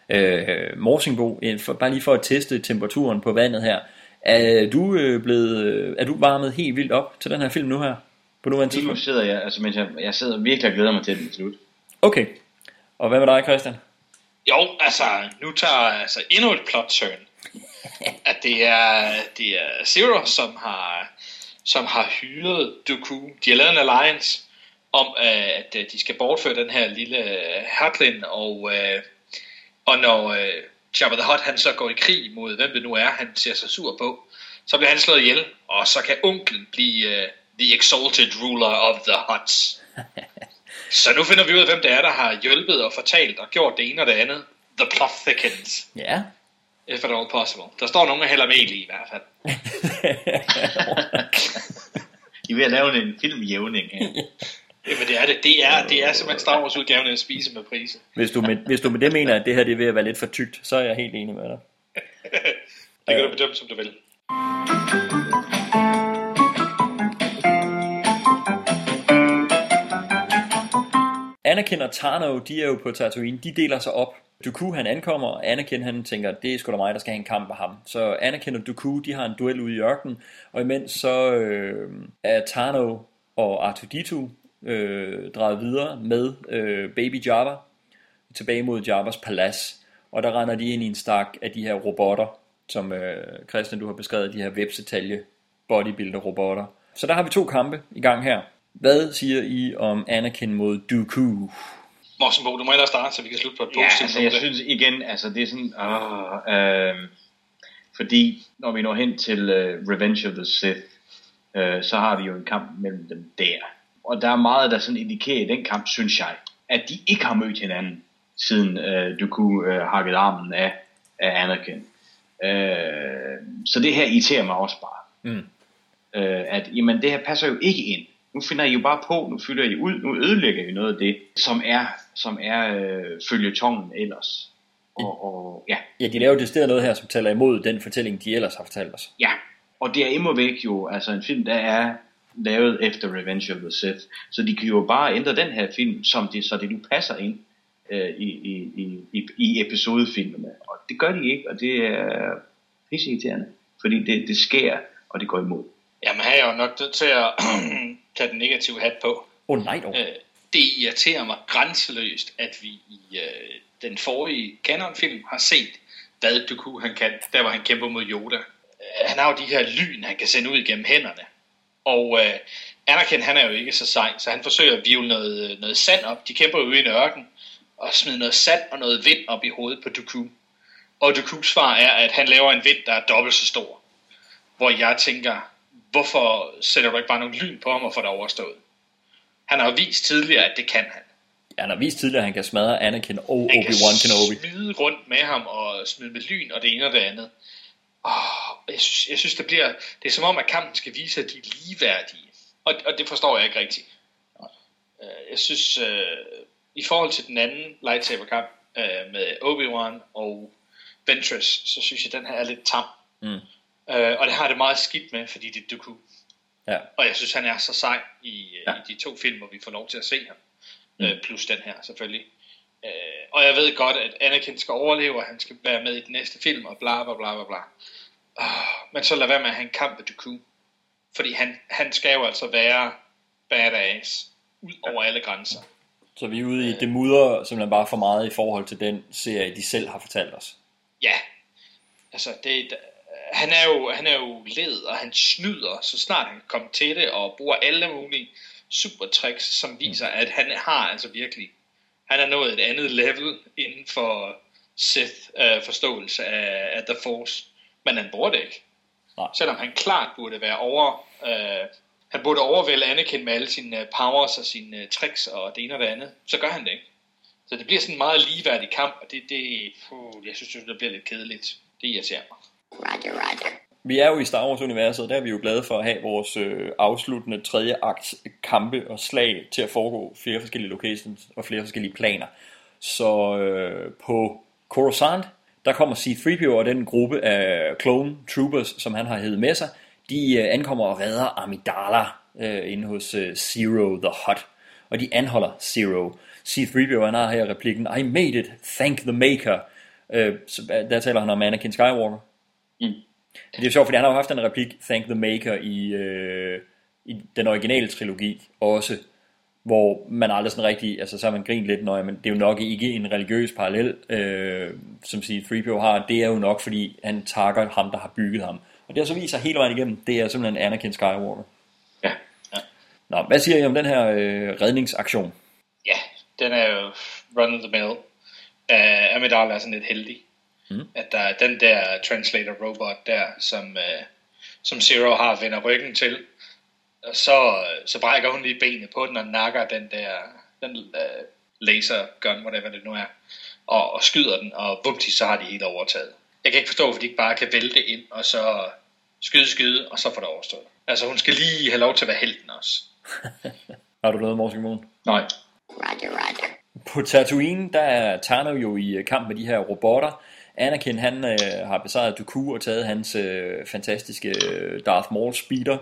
Øh, Morsingbo, for, bare lige for at teste temperaturen på vandet her. Er du, øh, blevet, øh, er du varmet helt vildt op til den her film nu her? På nuværende Lige nu tidspunkt? sidder jeg, altså mens jeg, jeg sidder virkelig og glæder mig til den til slut. Okay. Og hvad med dig, Christian? Jo, altså, nu tager altså endnu et plot turn. At det er, det er Zero, som har, som har hyret Dooku. De har lavet en alliance om, øh, at øh, de skal bortføre den her lille Hatlin, og, øh, og når øh, Jabba the Hutt, han så går i krig mod hvem det nu er, han ser sig sur på, så bliver han slået ihjel, og så kan onklen blive the exalted ruler of the Huts. så nu finder vi ud af, hvem det er, der har hjulpet og fortalt og gjort det ene og det andet. The plot thickens, Ja. if at all possible. Der står nogen, der hælder mel i i hvert fald. I er ved at lave en filmjævning her. Jamen det er det. Det er, det er simpelthen Star Wars udgaven af spise med priser. Hvis du, med, hvis du med det mener, at det her det er ved at være lidt for tykt, så er jeg helt enig med dig. Det kan du bedømme, som du vil. Anakin og Tano, de er jo på Tatooine, de deler sig op. Dooku han ankommer, og Anakin han tænker, det er sgu da mig, der skal have en kamp med ham. Så Anakin og Dooku, de har en duel ude i ørkenen, og imens så øh, er Tano og R2-D2 øh, drejet videre med øh, Baby Jabba tilbage mod Jabbas palads. Og der render de ind i en stak af de her robotter, som øh, Christian, du har beskrevet, de her websetalje bodybuilder-robotter. Så der har vi to kampe i gang her. Hvad siger I om Anakin mod Dooku? Morsen Bo, du må ellers starte, så vi kan slutte på et Ja, positivt altså, jeg note. synes igen, altså det er sådan, åh, øh, fordi når vi når hen til uh, Revenge of the Sith, øh, så har vi jo en kamp mellem dem der. Og der er meget, der sådan indikerer i den kamp, synes jeg, at de ikke har mødt hinanden, siden øh, Dooku øh, hakkede armen af, af Anakin. Øh, så det her irriterer mig også bare. Mm. Øh, at jamen, det her passer jo ikke ind. Nu finder I jo bare på, nu fylder I ud, nu ødelægger I noget af det, som er, som er øh, følgetongen ellers. Og, og ja, Ja, de laver decideret noget her, som taler imod den fortælling, de ellers har fortalt os. Ja, og det er immer væk jo altså en film, der er lavet efter Revenge of the Sith. Så de kan jo bare ændre den her film, som det, så det nu passer ind øh, i, i, i, i, episodefilmene. Og det gør de ikke, og det er pisseirriterende. Fordi det, det sker, og det går imod. Jamen, her er jeg jo nok nødt til at tage den negative hat på. Åh oh, nej dog. Øh, det irriterer mig grænseløst, at vi i øh, den forrige kanonfilm har set, hvad Dooku han kan, der hvor han kæmper mod Yoda. Øh, Han har jo de her lyn, han kan sende ud igennem hænderne. Og øh, Anakin, han er jo ikke så sej, så han forsøger at vivle noget, noget sand op. De kæmper jo ude i en ørken, og smider noget sand og noget vind op i hovedet på Dooku. Og Dookus svar er, at han laver en vind, der er dobbelt så stor. Hvor jeg tænker, hvorfor sætter du ikke bare nogle lyn på ham og får det overstået? Han har jo vist tidligere, at det kan han. Ja, han har vist tidligere, at han kan smadre Anakin og Han kan Obi-Wan Kenobi. smide rundt med ham og smide med lyn og det ene og det andet. Oh, jeg, synes, jeg synes, det bliver... Det er som om, at kampen skal vise, at de er ligeværdige. Og, og det forstår jeg ikke rigtigt. Øh, Jeg synes, øh, i forhold til den anden lightsaber-kamp øh, med Obi-Wan og Ventress, så synes jeg, den her er lidt tam. Mm. Øh, og det har det meget skidt med, fordi det er Dooku. Ja. Og jeg synes, han er så sej i, ja. i de to film, hvor vi får lov til at se ham. Mm. Øh, plus den her, selvfølgelig. Øh, og jeg ved godt, at Anakin skal overleve, og han skal være med i den næste film, og bla bla bla bla bla. Oh, men så lad være med at have en kamp med Dooku. Fordi han, han skal jo altså være badass. Ud over alle grænser. Så vi er ude i det mudder simpelthen bare for meget i forhold til den serie, de selv har fortalt os. Ja. Altså, det, han, er jo, han er jo led, og han snyder, så snart han kommer til det, og bruger alle mulige super tricks, som viser, at han har altså virkelig, han er nået et andet level inden for Sith-forståelse af, af The Force, men han bruger det ikke. Nej. Selvom han klart burde være over, øh, han burde overvælde Anakin med alle sine øh, powers og sine øh, tricks og det ene og det andet, så gør han det ikke. Så det bliver sådan en meget ligeværdig kamp, og det, det uh, jeg synes, det bliver lidt kedeligt. Det irriterer mig. Roger, roger. Vi er jo i Star Wars-universet, og der er vi jo glade for at have vores øh, afsluttende tredje akt kampe og slag til at foregå flere forskellige locations og flere forskellige planer. Så øh, på Coruscant, der kommer C-3PO og den gruppe af clone troopers, som han har hævet med sig, de øh, ankommer og redder Amidala øh, inde hos øh, Zero the Hut. Og de anholder Zero. C-3PO han har her replikken, I made it, thank the maker. Øh, så, der taler han om Anakin Skywalker. Mm. Det er sjovt, fordi han har jo haft en replik, Thank the Maker, i, øh, i den originale trilogi også, hvor man aldrig sådan rigtig, altså så har man grint lidt, nøje, men det er jo nok ikke en religiøs parallel, øh, som siger 3PO har, det er jo nok, fordi han takker ham, der har bygget ham. Og det har så vist sig hele vejen igennem, det er simpelthen Anakin Skywalker. Ja. ja. Nå, hvad siger I om den her øh, redningsaktion? Ja, den er jo run of the mill. Uh, Amidala er sådan lidt heldig. Mm. At der er den der translator robot der, som, uh, som Zero har vender ryggen til. Og så, så brækker hun lige benet på den og nakker den der den, uh, laser gun, whatever det nu er. Og, og skyder den, og bumti, så har de helt overtaget. Jeg kan ikke forstå, hvorfor de ikke bare kan vælte ind, og så skyde, skyde, og så får det overstået. Altså hun skal lige have lov til at være helten også. Har du noget, Morten Simon? Nej. Roger, roger. På Tatooine, der er Tano jo i øh, kamp med de her robotter. Anakin, han øh, har besejret Dooku og taget hans øh, fantastiske øh, Darth Maul speeder.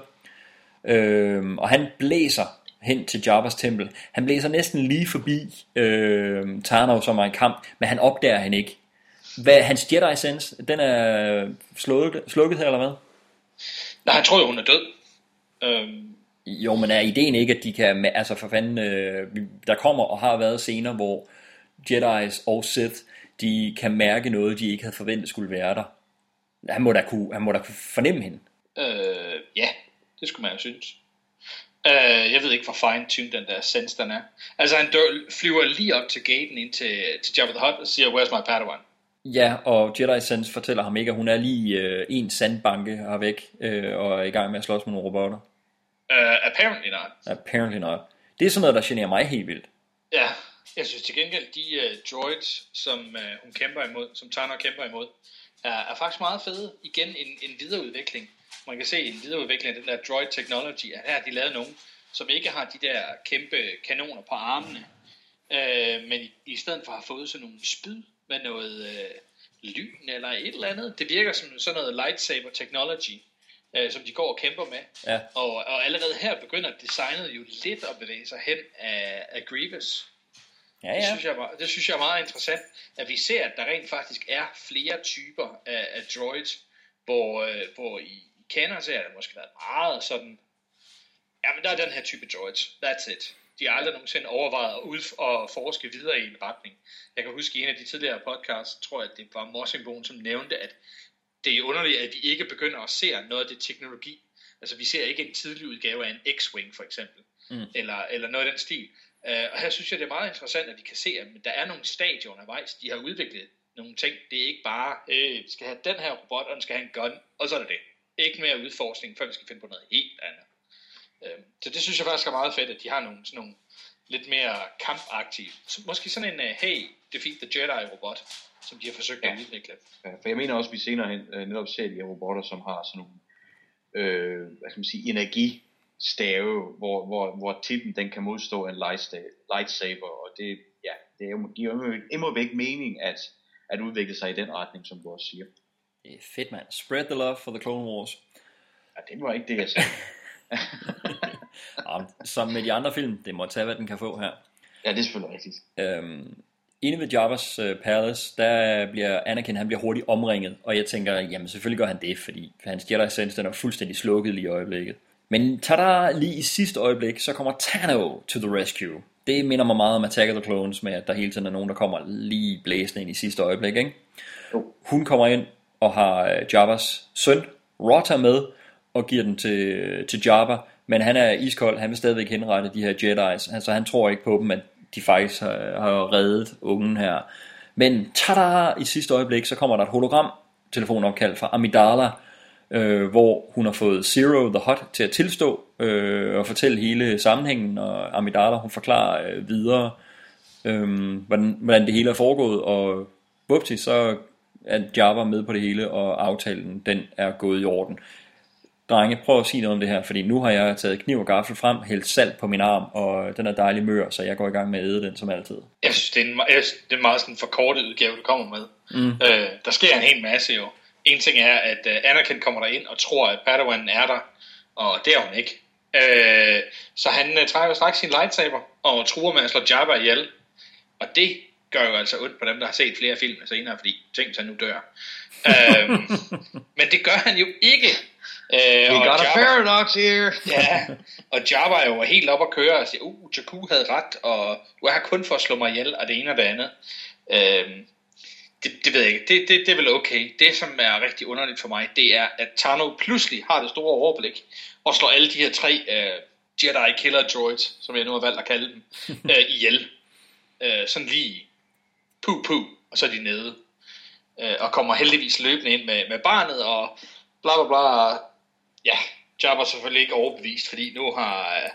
Øh, og han blæser hen til Jabba's tempel. Han blæser næsten lige forbi øh, Tano, som er i kamp, men han opdager han ikke. Hvad, hans Jedi Sense, den er slukket, slukket her, eller hvad? Nej, han tror jo, hun er død. Øhm, Jo, men er ideen ikke, at de kan, altså for fanden, øh, der kommer og har været scener, hvor Jedi's og Sith, de kan mærke noget, de ikke havde forventet skulle være der. Han må da kunne, han må da kunne fornemme hende. Øh, ja, det skulle man jo synes. Øh, jeg ved ikke, hvor fine-tuned den der sense den er. Altså, han dør, flyver lige op til gaten ind til, til Jabba the Hutt og siger, where's my Padawan? Ja, og Jedi Sense fortæller ham ikke, at hun er lige øh, en sandbanke her væk, øh, og er i gang med at slås med nogle robotter. Uh, apparently not. Apparently not. Det er sådan noget, der generer mig helt vildt. Ja, jeg synes til gengæld, de uh, droids, som uh, hun kæmper imod, som Tana kæmper imod, er, er faktisk meget fede. Igen en, en videreudvikling. Man kan se en videreudvikling af den der droid technology, at her har de lavet nogen, som ikke har de der kæmpe kanoner på armene, uh, men i, i stedet for har fået sådan nogle spyd med noget uh, lyn eller et eller andet. Det virker som sådan noget lightsaber technology, uh, som de går og kæmper med. Ja. Og, og allerede her begynder designet jo lidt at bevæge sig hen af, af Grievous. Ja, Det, ja. synes jeg, meget- det synes jeg er meget interessant, at vi ser, at der rent faktisk er flere typer af, af droids, hvor, øh, hvor i, canon ser det måske været meget sådan, ja, men der er den her type droids, that's it. De har aldrig nogensinde overvejet at, ud, at forske videre i en retning. Jeg kan huske i en af de tidligere podcasts, tror jeg, at det var Mossingbogen, som nævnte, at det er underligt, at vi ikke begynder at se noget af det teknologi. Altså, vi ser ikke en tidlig udgave af en X-Wing, for eksempel Mm. eller, eller noget af den stil. Uh, og her synes jeg, det er meget interessant, at vi kan se, at der er nogle stadier undervejs. De har udviklet nogle ting. Det er ikke bare, hey, vi skal have den her robot, og den skal have en gun, og så er det det. Ikke mere udforskning, før vi skal finde på noget helt andet. Uh, så det synes jeg faktisk er meget fedt, at de har nogle, sådan nogle lidt mere kampagtige, så måske sådan en, uh, hey, defeat the Jedi-robot, som de har forsøgt ja. at udvikle. Ja, for jeg mener også, at vi senere hen øh, netop ser de robotter, som har sådan nogle, øh, hvad skal man sige, energistave, hvor, hvor, hvor tippen den kan modstå en lightsaber, og det, ja, det er jo, giver jo immer væk mening at, at udvikle sig i den retning, som du også siger. Det er fedt, mand. Spread the love for the Clone Wars. Ja, det var ikke det, jeg sagde. Jamen, som med de andre film, det må tage, hvad den kan få her. Ja, det er selvfølgelig rigtigt. Øhm, inde ved Jabba's øh, Palace, der bliver Anakin, han bliver hurtigt omringet, og jeg tænker, jamen selvfølgelig gør han det, fordi hans Jedi Sense, den er fuldstændig slukket lige i øjeblikket. Men tada, lige i sidste øjeblik, så kommer Tano to the rescue. Det minder mig meget om Attack of the Clones, med at der hele tiden er nogen, der kommer lige blæsende ind i sidste øjeblik, ikke? Hun kommer ind og har øh, Jabba's søn, Rotta, med, og giver den til, til Jabba, men han er iskold, han vil stadigvæk henrette de her Jedi's, altså han tror ikke på dem, at de faktisk har, har reddet ungen her. Men tada, i sidste øjeblik, så kommer der et hologram telefonopkald fra Amidala, øh, hvor hun har fået Zero the Hut til at tilstå øh, og fortælle hele sammenhængen, og Amidala hun forklarer øh, videre, øh, hvordan, hvordan det hele er foregået, og vupti, så er Jabba med på det hele, og aftalen den er gået i orden. Drenge, prøv at sige noget om det her, fordi nu har jeg taget kniv og gaffel frem, hældt salt på min arm, og den er dejlig mør, så jeg går i gang med at æde den som altid. Jeg synes, det er en, jeg synes, det er en meget sådan forkortet udgave, du kommer med. Mm. Øh, der sker en hel masse jo. En ting er, at uh, Anakin kommer der ind og tror, at Padawan er der, og det er hun ikke. Øh, så han uh, trækker straks sin lightsaber og truer med at slå Jabba ihjel. Og det gør jo altså ondt på dem, der har set flere film senere, fordi tænk sig, nu dør. øh, men det gør han jo ikke. Øh, We got a Jabba- paradox here. ja, og Jabba er jo helt op at køre og siger, uh, Jakku havde ret, og du er her kun for at slå mig ihjel, og det ene og det andet. Øhm, det, det ved jeg ikke, det, det, det er vel okay. Det, som er rigtig underligt for mig, det er, at Tano pludselig har det store overblik, og slår alle de her tre uh, Jedi Killer Droids, som jeg nu har valgt at kalde dem, uh, ihjel. Uh, sådan lige, puh puh, og så er de nede. Uh, og kommer heldigvis løbende ind med, med barnet, og bla bla bla, ja, Jabba er selvfølgelig ikke overbevist, fordi nu har, øh,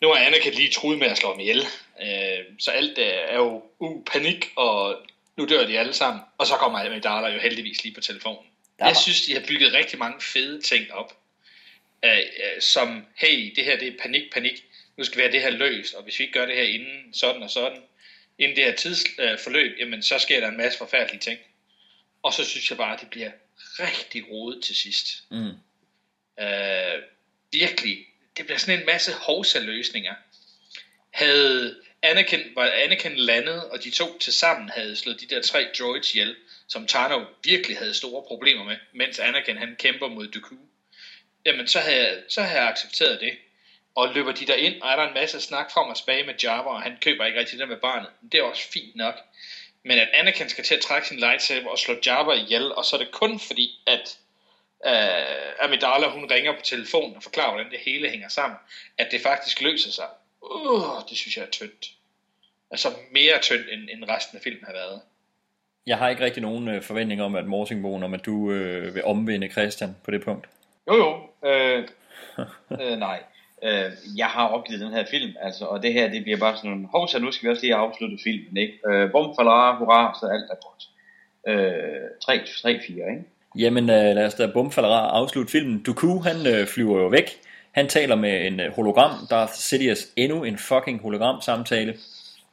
nu har Anakin lige truet med at slå ham ihjel. Øh, så alt øh, er jo uh, panik, og nu dør de alle sammen. Og så kommer Amidala jo heldigvis lige på telefonen. Der Jeg synes, de har bygget rigtig mange fede ting op. Øh, øh, som, hey, det her det er panik, panik. Nu skal vi have det her løst, og hvis vi ikke gør det her inden sådan og sådan, inden det her tidsforløb, øh, forløb, jamen så sker der en masse forfærdelige ting. Og så synes jeg bare, at det bliver rigtig rodet til sidst. Mm. Øh, virkelig, det bliver sådan en masse hovsa-løsninger. Havde Anakin, var Anakin landet, og de to til sammen havde slået de der tre droids ihjel, som Tano virkelig havde store problemer med, mens Anakin han kæmper mod Dooku, jamen så havde, jeg- så havde jeg accepteret det. Og løber de der ind, og er der en masse snak frem og tilbage med Jabba, og han køber ikke rigtig det med barnet. Det er også fint nok. men at Anakin skal til at trække sin lightsaber og slå Jabba ihjel, og så er det kun fordi, at uh, Amidala hun ringer på telefonen og forklarer, hvordan det hele hænger sammen, at det faktisk løser sig. Uh, det synes jeg er tyndt. Altså mere tyndt, end, end resten af filmen har været. Jeg har ikke rigtig nogen øh, forventning om, at Morsingbogen, om at du øh, vil omvende Christian på det punkt. Jo jo, øh, øh, nej. Øh, jeg har opgivet den her film, altså, og det her, det bliver bare sådan en, hov, så nu skal vi også lige afslutte filmen, ikke? Øh, bum, falara, hurra, så alt er godt. Øh, 3-4, ikke? Jamen øh, lad os da bumfaldere afslutte filmen. Dooku, han øh, flyver jo væk. Han taler med en øh, hologram. Darth Sidious endnu en fucking hologram samtale.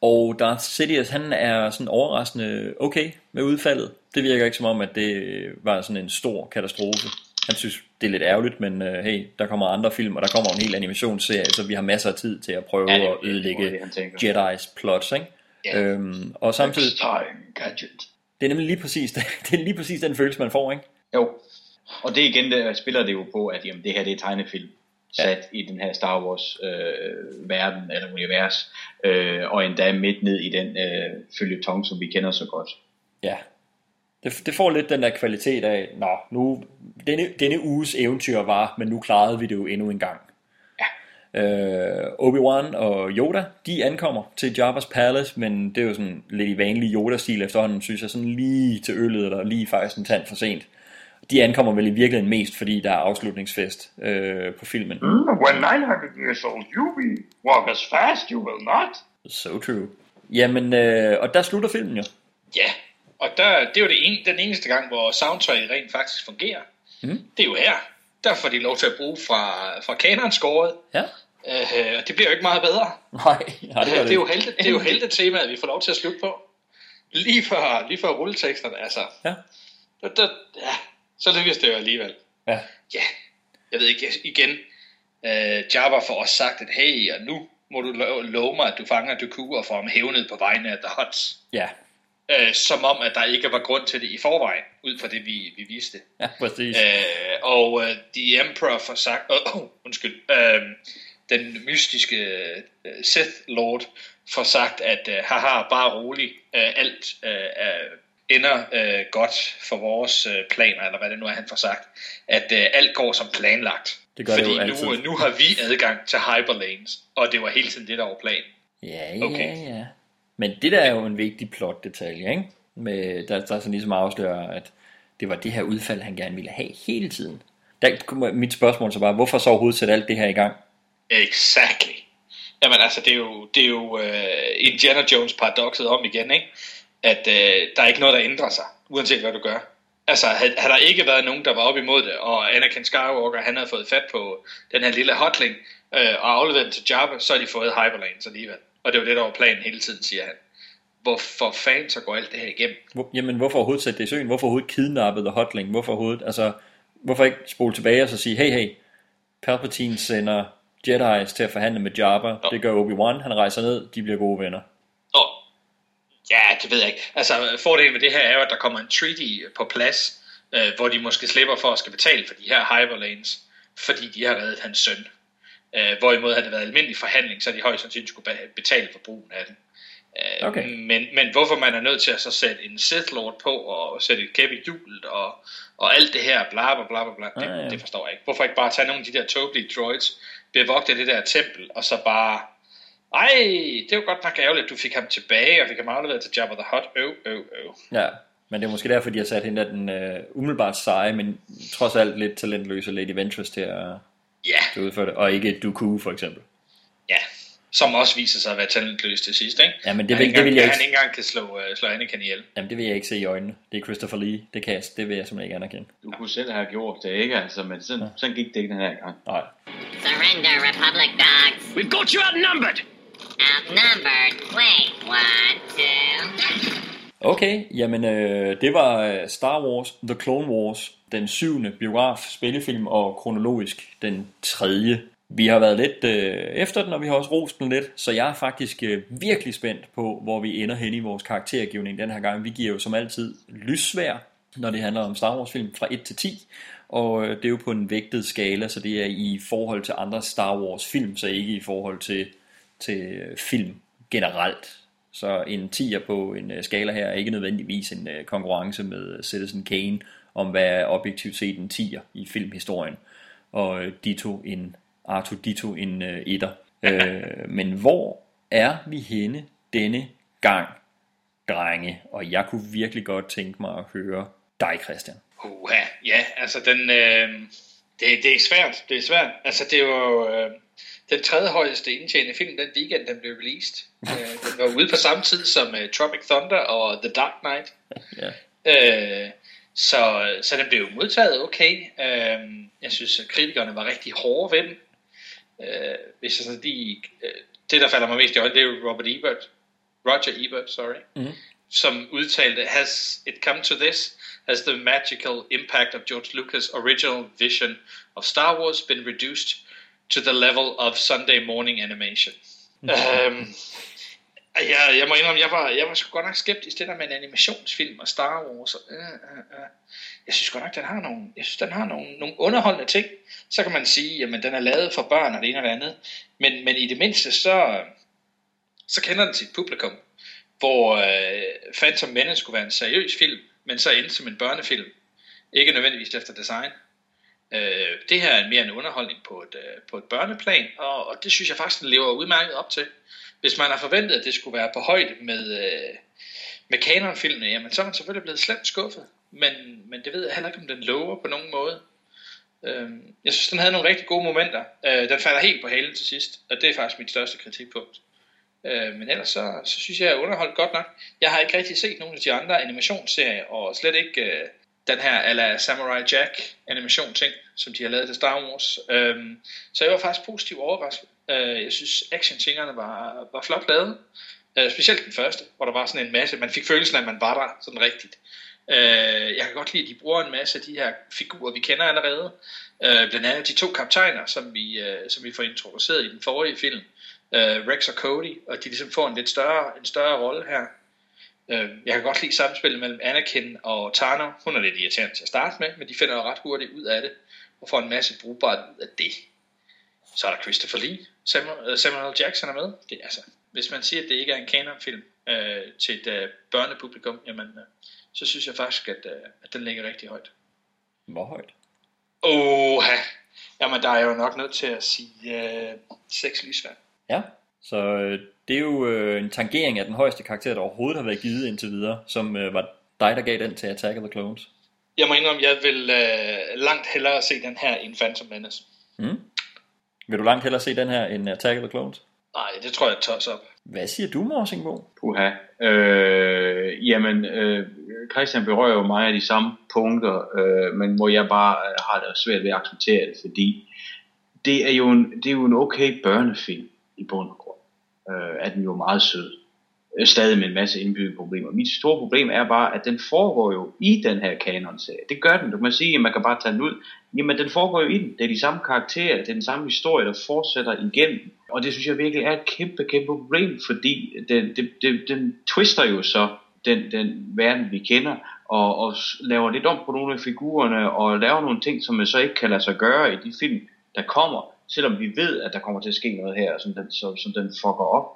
Og Darth Sidious, han er sådan overraskende okay med udfaldet. Det virker ikke som om, at det var sådan en stor katastrofe. Han synes, det er lidt ærgerligt, men uh, hey, der kommer andre film, og der kommer en hel animationsserie, så vi har masser af tid til at prøve Ja, det at ødelægge det. Jedis plots, ikke? Ja. Øhm, og samtidig, gadget. det er nemlig lige præcis, det er lige præcis den følelse, man får, ikke? Jo. Og det igen, der spiller det jo på, at jamen, det her det er tegnefilm sat i den her Star Wars øh, verden eller univers, øh, og endda midt ned i den øh, følgetong, som vi kender så godt. Ja. Det, det får lidt den der kvalitet af, nå, nu, denne, denne uges eventyr var, men nu klarede vi det jo endnu en gang. Ja. Øh, Obi-Wan og Yoda, de ankommer til Jabba's Palace, men det er jo sådan lidt i vanlig Yoda-stil efterhånden, synes jeg, sådan lige til øllet, eller lige faktisk en tand for sent. De ankommer vel i virkeligheden mest, fordi der er afslutningsfest øh, på filmen. Mm, when 900 years old you be, walk as fast you will not. So true. Jamen, øh, og der slutter filmen jo. Ja, og der, det er jo det en, den eneste gang, hvor soundtrack rent faktisk fungerer. Mm. Det er jo her. Der får de lov til at bruge fra, fra kanonskåret. Ja. Øh, og det bliver jo ikke meget bedre. Nej, nej det, det, gør det, er jo helte, det er jo temaet, vi får lov til at slutte på. Lige før, lige før rulleteksterne, altså. Ja. Der, der, ja, så lykkes det jo alligevel. Ja. Ja, jeg ved ikke, igen, øh, Jabba får også sagt, at hey, og nu må du lo- love mig, at du fanger Dooku og får ham hævnet på vegne af The Huts. Ja, Øh, som om, at der ikke var grund til det i forvejen, ud fra det, vi, vi vidste. ja præcis. Øh, og uh, The Emperor får sagt, oh, oh, undskyld, øh, den mystiske uh, Sith Lord får sagt, at uh, haha, bare rolig, uh, alt uh, uh, ender uh, godt for vores uh, planer, eller hvad det nu er, han får sagt, at uh, alt går som planlagt. Det gør det Fordi jo altid. nu, nu har vi adgang til hyperlanes, og det var hele tiden det, der var planen. Ja, ja, Okay. ja. Men det der er jo en vigtig plot-detalje, ikke? Med, der, der så ligesom afslører, at det var det her udfald, han gerne ville have hele tiden. Der mit spørgsmål så bare, hvorfor så overhovedet sætte alt det her i gang? Exactly. Jamen altså, det er jo, det er jo uh, Indiana Jones paradokset om igen, ikke? At uh, der er ikke noget, der ændrer sig, uanset hvad du gør. Altså, havde, havde der ikke været nogen, der var op imod det, og Anakin Skywalker, han havde fået fat på den her lille hotling, uh, og afleveret den til Jabba, så har de fået Hyperlanes alligevel. Og det var det, der var planen hele tiden, siger han. Hvorfor fanden så går alt det her igennem? Hvor, jamen, hvorfor overhovedet sætte det i søen? Hvorfor overhovedet kidnappe The Hotling? Hvorfor overhovedet, altså, hvorfor ikke spole tilbage og så sige, hey, hey, Palpatine sender Jedi's til at forhandle med Jabba. Det gør Obi-Wan, han rejser ned, de bliver gode venner. Ja, det ved jeg ikke. Altså, fordelen ved det her er jo, at der kommer en treaty på plads, øh, hvor de måske slipper for at skal betale for de her Hyperlanes, fordi de har reddet hans søn. Øh, hvorimod havde det været almindelig forhandling, så de højst sandsynligt skulle be- betale for brugen af den. Øh, Okay. men, men hvorfor man er nødt til at så sætte en Sith Lord på, og sætte et kæp i hjulet, og, og alt det her, bla bla bla, bla det, Ah, ja. det forstår jeg ikke. Hvorfor ikke bare tage nogle af de der tåbelige droids, bevogte det der tempel, og så bare ej, det var godt nok ærgerligt, at du fik ham tilbage, og fik ham afleveret til Jabba the Hutt. Øv, øv, øv. Ja, men det er måske derfor, de har sat hende der den uh, umiddelbart seje, men trods alt lidt talentløse Lady Ventress til at, Ja. til at udføre det, og ikke Dooku for eksempel. Ja, som også viser sig at være talentløs til sidst, ikke? Ja, men det Han vil, ikke det vil jeg engang- Han ikke, ikke engang kan slå, uh, slå Anakin ihjel. jamen, det vil jeg ikke se i øjnene. Det er Christopher Lee, det, kan jeg, det vil jeg simpelthen ikke anerkende. Du kunne selv have gjort det, ikke? Altså, men sådan, sådan gik det ikke den her gang. Nej. Surrender, Republic dogs. We've got you outnumbered. Outnumbered. Wait, one, two. Okay, jamen øh, det var øh, Star Wars The Clone Wars, den syvende biograf, spillefilm og kronologisk den tredje. Vi har været lidt øh, efter den, og vi har også rost den lidt, så jeg er faktisk øh, virkelig spændt på, hvor vi ender hen i vores karaktergivning den her gang. Vi giver jo som altid lyssvær, når det handler om Star Wars film fra 1 til 10, og øh, det er jo på en vægtet skala, så det er i forhold til andre Star Wars film, så ikke i forhold til, til øh, film generelt. Så en 10'er på en øh, skala her er ikke nødvendigvis en øh, konkurrence med Citizen Kane om hvad er objektivt set en 10'er i filmhistorien. Og Dito en Arthur Dito en etter. øh, men hvor er vi henne denne gang, drenge? Og jeg kunne virkelig godt tænke mig at høre dig, Christian. Uha, ja, altså den, øh, det, det er svært, det er svært. Altså det var øh, den tredje højeste indtjenende film den weekend, den blev released. øh, den var ude på samme tid som øh, Tropic Thunder og The Dark Knight. ja. Øh, så, så den blev modtaget okay. Øh, jeg synes, at kritikerne var rigtig hårde ved den. Øh, hvis jeg sådan de, øh, det, der falder mig mest i øjnene, det er Robert Ebert. Roger Ebert, sorry. Mm. Som udtalte, has it come to this? Has the magical impact of George Lucas' original vision of Star Wars been reduced to the level of Sunday morning animation? Mm. Um, jeg, jeg må indrømme, jeg var, jeg var sgu godt nok skeptisk det der med en animationsfilm og Star Wars. Og, uh, uh, uh. Jeg synes godt nok, den har nogle, jeg synes, den har nogle, nogle underholdende ting. Så kan man sige, jamen den er lavet for børn og det ene og det andet. Men, men i det mindste, så, så kender den sit publikum. Hvor uh, Phantom Menace skulle være en seriøs film, men så endte som en børnefilm. Ikke nødvendigvis efter design. Øh, det her er mere en underholdning på et, øh, på et børneplan, og, og det synes jeg faktisk, den lever udmærket op til hvis man har forventet, at det skulle være på højde med, øh, med kanonfilmene, jamen så er man selvfølgelig blevet slemt skuffet. Men, men det ved jeg heller ikke, om den lover på nogen måde. Øh, jeg synes, den havde nogle rigtig gode momenter. Øh, den falder helt på halen til sidst, og det er faktisk mit største kritikpunkt. Øh, men ellers så, så synes jeg, jeg er underholdt godt nok. Jeg har ikke rigtig set nogen af de andre animationsserier, og slet ikke øh, den her ala Samurai Jack animation ting, som de har lavet til Star Wars. Øhm, så jeg var faktisk positivt overrasket. Øh, jeg synes action-tingerne var, var flot lavet. Øh, specielt den første, hvor der var sådan en masse, man fik følelsen af, at man var der sådan rigtigt. Øh, jeg kan godt lide, at de bruger en masse af de her figurer, vi kender allerede. Øh, blandt andet de to kaptajner, som vi, øh, som vi får introduceret i den forrige film. Øh, Rex og Cody, og de ligesom får en lidt større, en større rolle her. Øh, jeg kan godt lide samspillet mellem Anakin og Tano. Hun er lidt irriterende til at starte med, men de finder jo ret hurtigt ud af det, og får en masse brugbart ud af det. Så er der Christopher Lee, Samuel, Samuel L. Jackson er med. Det, altså, hvis man siger, at det ikke er en kanonfilm øh, til et øh, børnepublikum, jamen, øh, så synes jeg faktisk, at, øh, at den ligger rigtig højt. Hvor højt? Åh, jamen der er jo nok nødt til at sige øh, seks lysvand. Ja, så øh, det er jo øh, en tangering af den højeste karakter, der overhovedet har været givet indtil videre, som øh, var dig, der gav den til Attack of the Clones. Jeg må indrømme, jeg vil øh, langt hellere se den her end Phantom Menace. Mm. Vil du langt hellere se den her end Attack of the Clones? Nej, det tror jeg tosser op. Hvad siger du, Morsingbo? Puha. Øh, jamen, øh, Christian berører jo mig af de samme punkter, øh, men hvor jeg bare øh, har det svært ved at acceptere det, fordi det er jo en, det er jo en okay børnefilm i bund og. Øh, er den jo meget sød. Øh, stadig med en masse indbyggede problemer. Mit store problem er bare, at den foregår jo i den her kanonserie. Det gør den. Du kan sige, at man kan bare tage den ud. Jamen, den foregår jo i den. Det er de samme karakterer, det er den samme historie, der fortsætter igennem. Og det synes jeg virkelig er et kæmpe, kæmpe problem, fordi den, det, det, den twister jo så den, den verden, vi kender, og, og laver lidt om på nogle af figurerne, og laver nogle ting, som man så ikke kan lade sig gøre i de film, der kommer, selvom vi ved, at der kommer til at ske noget her, som den, som, som den fucker op.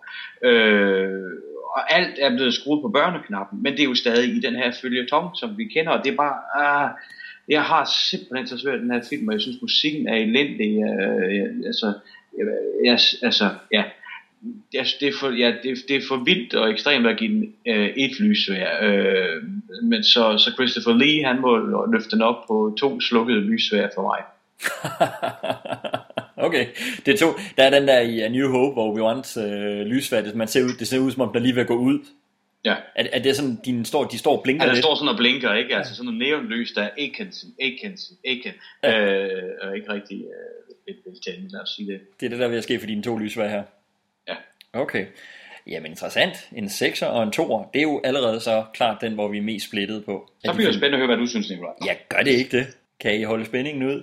Øh, og alt er blevet skruet på børneknappen, men det er jo stadig i den her følgetong, som vi kender, og det er bare, ah, jeg har simpelthen så svært den her film, og jeg synes musikken er elendig, øh, altså, jeg, altså, ja, jeg, det, er for, ja, det, det er for vildt og ekstremt at give den øh, et ja. øh, men så, så Christopher Lee, han må løfte den op på to slukkede lysvær for mig. okay, det er to. Der er den der i A New Hope, hvor vi wants øh, lysvær, man ser ud, det ser ud som om der lige vil gå ud. Ja. Er, er det sådan, de står, de står og blinker ja, der lidt? står sådan og blinker, ikke? Altså sådan noget neonlys, der er agency, agency, agency, ja. øh, og ikke rigtig øh, lidt veltagende, lad os sige det. Det er det, der vil ske for dine to lysvær her? Ja. Okay. Jamen interessant. En 6'er og en 2'er, det er jo allerede så klart den, hvor vi er mest splittet på. Så bliver det spændende at høre, hvad du synes, Nicolaj. Ja, gør det ikke det? Kan I holde spændingen ud?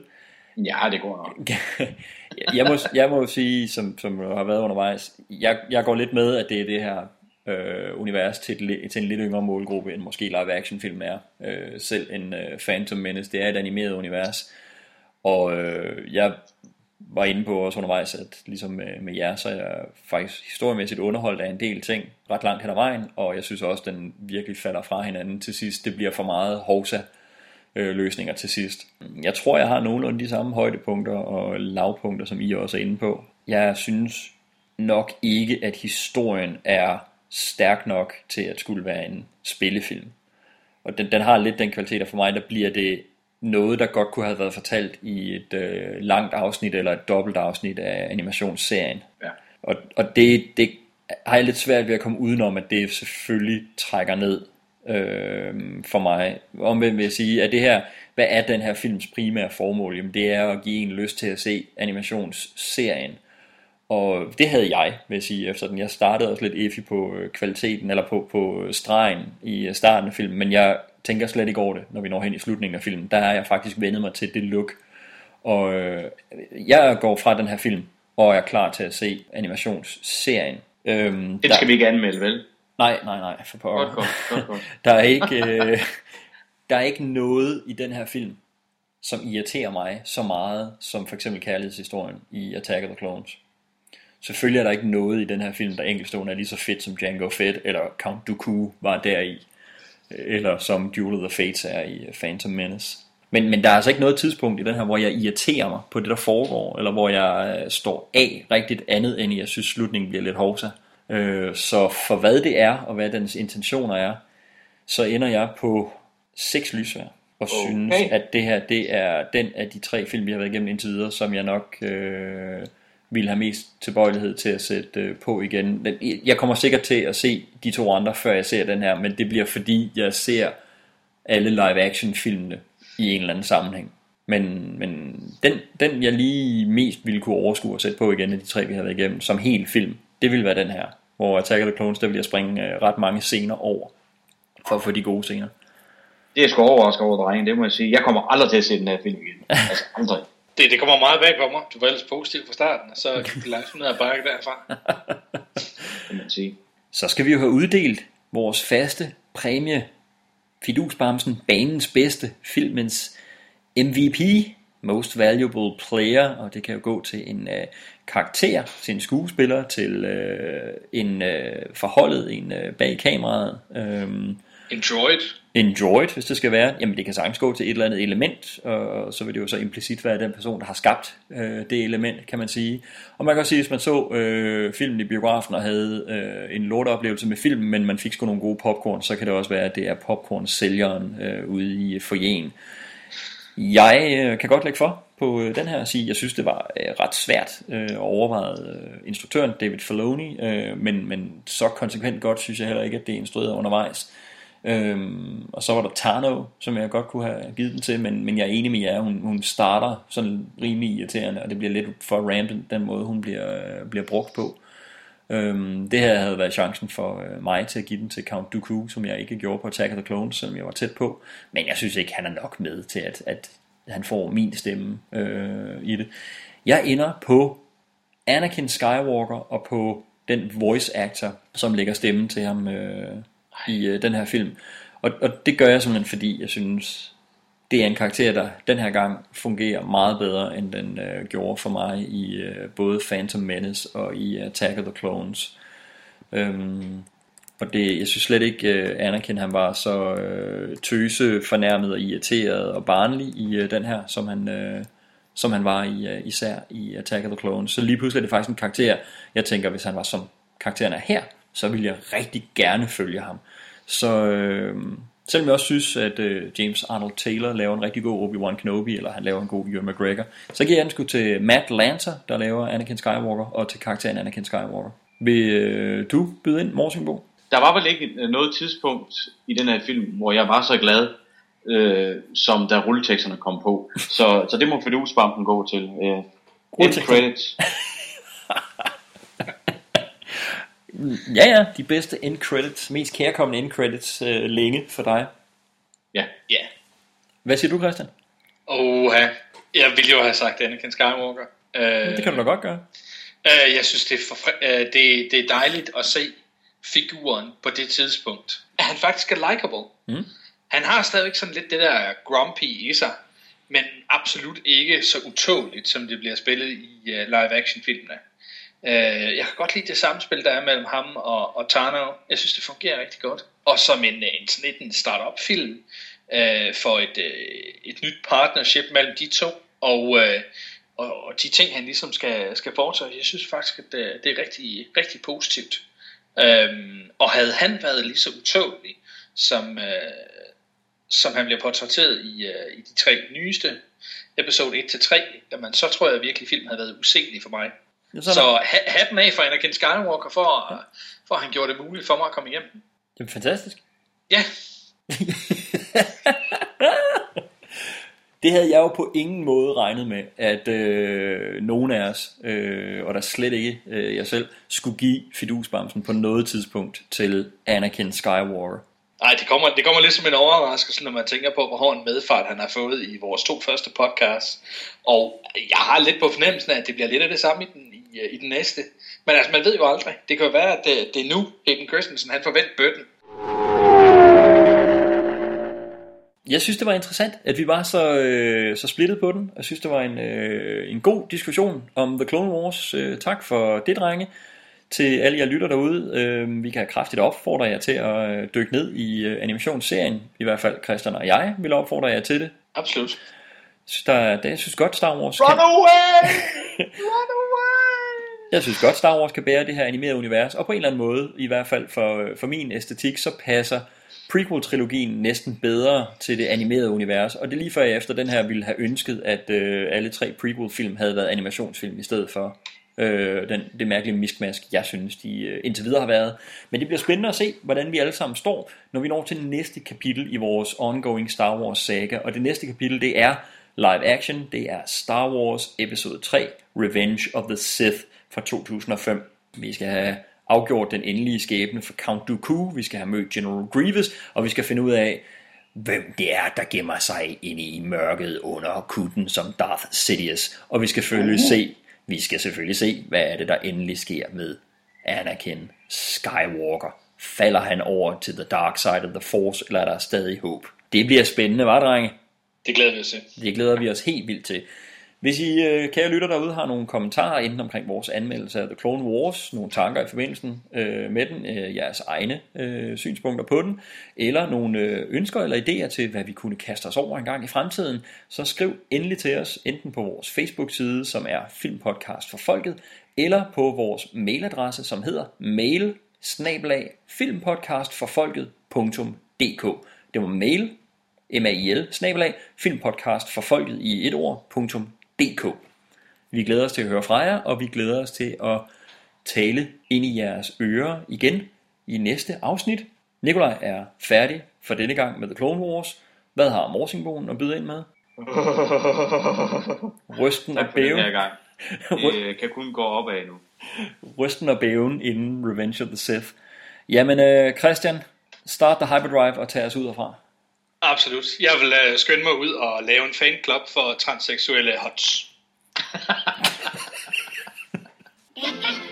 Ja, det går nok. jeg, må, jeg må sige, som, som har været undervejs, jeg, jeg går lidt med, at det er det her øh, univers til, et, til en lidt yngre målgruppe, end måske live action film er. Øh, selv en øh, Phantom Menace, det er et animeret univers. Og øh, jeg var inde på også undervejs, at ligesom med, med jer, så er jeg faktisk historiemæssigt underholdt af en del ting ret langt hen ad vejen, og jeg synes også, at den virkelig falder fra hinanden til sidst. Det bliver for meget hovsa øh, løsninger til sidst. Jeg tror, jeg har nogenlunde de samme højdepunkter og lavpunkter, som I også er inde på. Jeg synes nok ikke, at historien er stærk nok til at skulle være en spillefilm. Og den, den har lidt den kvalitet, og for mig der bliver det noget, der godt kunne have været fortalt i et øh, langt afsnit eller et dobbelt afsnit af animationsserien. Ja. Og, og det, det har jeg lidt svært ved at komme udenom, at det selvfølgelig trækker ned øh, for mig. Omvendt vil jeg sige, at det her, hvad er den her films primære formål? Jamen det er at give en lyst til at se animationsserien. Og det havde jeg, vil jeg sige, efter den. Jeg startede også lidt effi på øh, kvaliteten, eller på, på stregen i øh, starten af filmen, men jeg tænker slet ikke over det, når vi når hen i slutningen af filmen. Der har jeg faktisk vendet mig til det look. Og øh, jeg går fra den her film, og er klar til at se animationsserien. Øhm, Den skal vi ikke anmelde, vel? Nej, nej, nej, for pokker. Godt, godt, godt, godt. der, er ikke, øh, der er ikke noget i den her film, som irriterer mig så meget, som for eksempel kærlighedshistorien i Attack of the Clones. Selvfølgelig er der ikke noget i den her film, der enkeltstående er lige så fedt som Django Fett, eller Count Dooku var der i, eller som Duel of the Fates er i Phantom Menace. Men, men der er altså ikke noget tidspunkt i den her, hvor jeg irriterer mig på det, der foregår, eller hvor jeg øh, står af rigtigt andet, end jeg synes, slutningen bliver lidt hovsa. Øh, så for hvad det er, og hvad dens intentioner er, så ender jeg på seks lysvær, og okay. synes, at det her, det er den af de tre film, vi har været igennem indtil videre, som jeg nok øh, vil have mest tilbøjelighed til at sætte øh, på igen. Jeg kommer sikkert til at se de to andre, før jeg ser den her, men det bliver fordi, jeg ser alle live-action filmene i en eller anden sammenhæng. Men, men den, den, jeg lige mest ville kunne overskue og sætte på igen af de tre, vi har været igennem, som helt film, det ville være den her. Hvor Attack of the Clones, der vil jeg springe øh, ret mange scener over, for at få de gode scener. Det er sgu overrasket over, drenge, det må jeg sige. Jeg kommer aldrig til at se den her film igen. Altså aldrig. Det, det kommer meget bag på mig. Du var ellers positiv fra starten, og så gik det langsomt ned ad bakke derfra. kan man sige. Så skal vi jo have uddelt vores faste præmie, Fidusbamsen, banens bedste, filmens MVP, Most Valuable Player, og det kan jo gå til en øh, karakter, til en skuespiller, til øh, en øh, forholdet, en øh, bag kameraet. Øh, en droid. En droid, hvis det skal være. Jamen det kan sagtens gå til et eller andet element, og så vil det jo så implicit være den person, der har skabt øh, det element, kan man sige. Og man kan også sige, hvis man så øh, filmen i biografen og havde øh, en lorteoplevelse med filmen, men man fik sgu nogle gode popcorn, så kan det også være, at det er popcorn-sælgeren øh, ude i forjen. Jeg øh, kan godt lægge for på øh, den her og sige, jeg synes det var øh, ret svært øh, at overveje øh, instruktøren David Filoni, øh, men, men så konsekvent godt synes jeg heller ikke, at det er instrueret undervejs. Øhm, og så var der Tano, som jeg godt kunne have givet den til, men, men jeg er enig med jer, hun, hun starter sådan rimelig irriterende, og det bliver lidt for random, den måde hun bliver, øh, bliver brugt på. Øhm, det her havde været chancen for øh, mig til at give den til Count Dooku, som jeg ikke gjorde på Attack of the Clones, selvom jeg var tæt på. Men jeg synes ikke, han er nok med til, at, at han får min stemme øh, i det. Jeg ender på Anakin Skywalker og på den voice actor, som lægger stemmen til ham øh, i øh, den her film. Og, og det gør jeg simpelthen, fordi jeg synes, det er en karakter, der den her gang fungerer meget bedre, end den øh, gjorde for mig i øh, både Phantom Menace og i Attack of the Clones. Øhm, og det, jeg synes slet ikke, øh, Anakin han var så øh, tøse, fornærmet og irriteret og barnlig i øh, den her, som han, øh, som han var i, øh, især i Attack of the Clones. Så lige pludselig er det faktisk en karakter, jeg tænker, hvis han var som karakteren er her, så ville jeg rigtig gerne følge ham. Så øh, selvom jeg også synes, at øh, James Arnold Taylor laver en rigtig god Obi-Wan Kenobi, eller han laver en god Ewan McGregor, så giver jeg den sgu til Matt Lanter, der laver Anakin Skywalker, og til karakteren Anakin Skywalker. Vil øh, du byde ind, Morsingbo? Der var vel ikke noget tidspunkt i den her film, hvor jeg var så glad, øh, som da rulleteksterne kom på. Så, så det må Fidusbampen gå til. Øh, end credits. Ja, ja, de bedste end credits, mest kærkommende end credits øh, længe for dig. Ja. Ja. Hvad siger du, Christian? Åh, jeg ville jo have sagt Anakin Skywalker. Uh, det kan du da godt gøre. Uh, jeg synes, det er, for, uh, det, det er dejligt at se figuren på det tidspunkt. At han faktisk er likable. Mm. Han har stadigvæk sådan lidt det der grumpy i sig. men absolut ikke så utåligt, som det bliver spillet i uh, live-action-filmene. Øh, jeg kan godt lide det samspil, der er mellem ham og, og Tano. Jeg synes, det fungerer rigtig godt. Og som en, øh, en, sådan en start-up-film øh, for et, øh, et nyt partnership mellem de to, og, øh, og, og de ting, han ligesom skal, skal foretage, jeg synes faktisk, at det, det er rigtig, rigtig positivt. Um, og havde han været lige så utålig, som, øh, som han bliver portrætteret i, øh, i de tre nyeste, episode 1-3, jamen, så tror jeg virkelig, at filmen havde været uselig for mig. Så så ha- hatten af for Anakin Skywalker, for, ja. for at han gjorde det muligt for mig at komme hjem. Det er fantastisk. Ja. det havde jeg jo på ingen måde regnet med, at øh, nogen af os, øh, og der slet ikke øh, jeg selv, skulle give fidusbamsen på noget tidspunkt til Anakin Skywalker. Nej, det kommer, det kommer lidt som en overraskelse, når man tænker på, hvor hård en medfart han har fået i vores to første podcasts. Og jeg har lidt på fornemmelsen af, at det bliver lidt af det samme i den, i, i den næste. Men altså, man ved jo aldrig. Det kan jo være, at det, det er nu, Hayden Christensen, han forventer bøtten. Jeg synes, det var interessant, at vi var så, øh, så splittet på den. Jeg synes, det var en, øh, en god diskussion om The Clone Wars. Øh, tak for det, drenge. Til alle jer lytter derude, øh, vi kan kraftigt opfordre jer til at øh, dykke ned i øh, animationsserien. I hvert fald Christian og jeg vil opfordre jer til det. Absolut. Jeg synes, der, det, jeg synes godt, Star Wars Run kan... away! Run away! Jeg synes godt, Star Wars kan bære det her animerede univers, og på en eller anden måde, i hvert fald for, øh, for min æstetik, så passer prequel-trilogien næsten bedre til det animerede univers, og det er lige før jeg efter den her ville have ønsket, at øh, alle tre prequel-film havde været animationsfilm i stedet for øh, den, det mærkelige miskmask, jeg synes, de øh, indtil videre har været. Men det bliver spændende at se, hvordan vi alle sammen står, når vi når til næste kapitel i vores ongoing Star Wars saga, og det næste kapitel, det er live action, det er Star Wars episode 3, Revenge of the Sith fra 2005. Vi skal have afgjort den endelige skæbne for Count Dooku, vi skal have mødt General Grievous, og vi skal finde ud af, hvem det er, der gemmer sig inde i mørket under kutten som Darth Sidious. Og vi skal selvfølgelig se, vi skal selvfølgelig se, hvad er det, der endelig sker med Anakin Skywalker. Falder han over til the dark side of the force, eller er der stadig håb? Det bliver spændende, var drenge? Det glæder vi os til. Det glæder vi os helt vildt til. Hvis I, øh, kære lytter derude, har nogle kommentarer enten omkring vores anmeldelse af The Clone Wars, nogle tanker i forbindelsen øh, med den, øh, jeres egne øh, synspunkter på den, eller nogle øh, ønsker eller idéer til, hvad vi kunne kaste os over en gang i fremtiden, så skriv endelig til os, enten på vores Facebook-side, som er Filmpodcast for Folket, eller på vores mailadresse, som hedder mail filmpodcastforfolket.dk Det var mail, m a mail, snabelag, filmpodcastforfolket i et ord.dk Vi glæder os til at høre fra jer, og vi glæder os til at tale ind i jeres ører igen i næste afsnit. Nikolaj er færdig for denne gang med The Clone Wars. Hvad har Morsingbogen at byde ind med? Rysten og bæven. Det kan kun gå opad nu. Rysten og bæven inden Revenge of the Sith. Jamen øh, Christian, start the hyperdrive og tag os ud herfra. Absolut. Jeg vil uh, skynde mig ud og lave en fanklub for transseksuelle hots.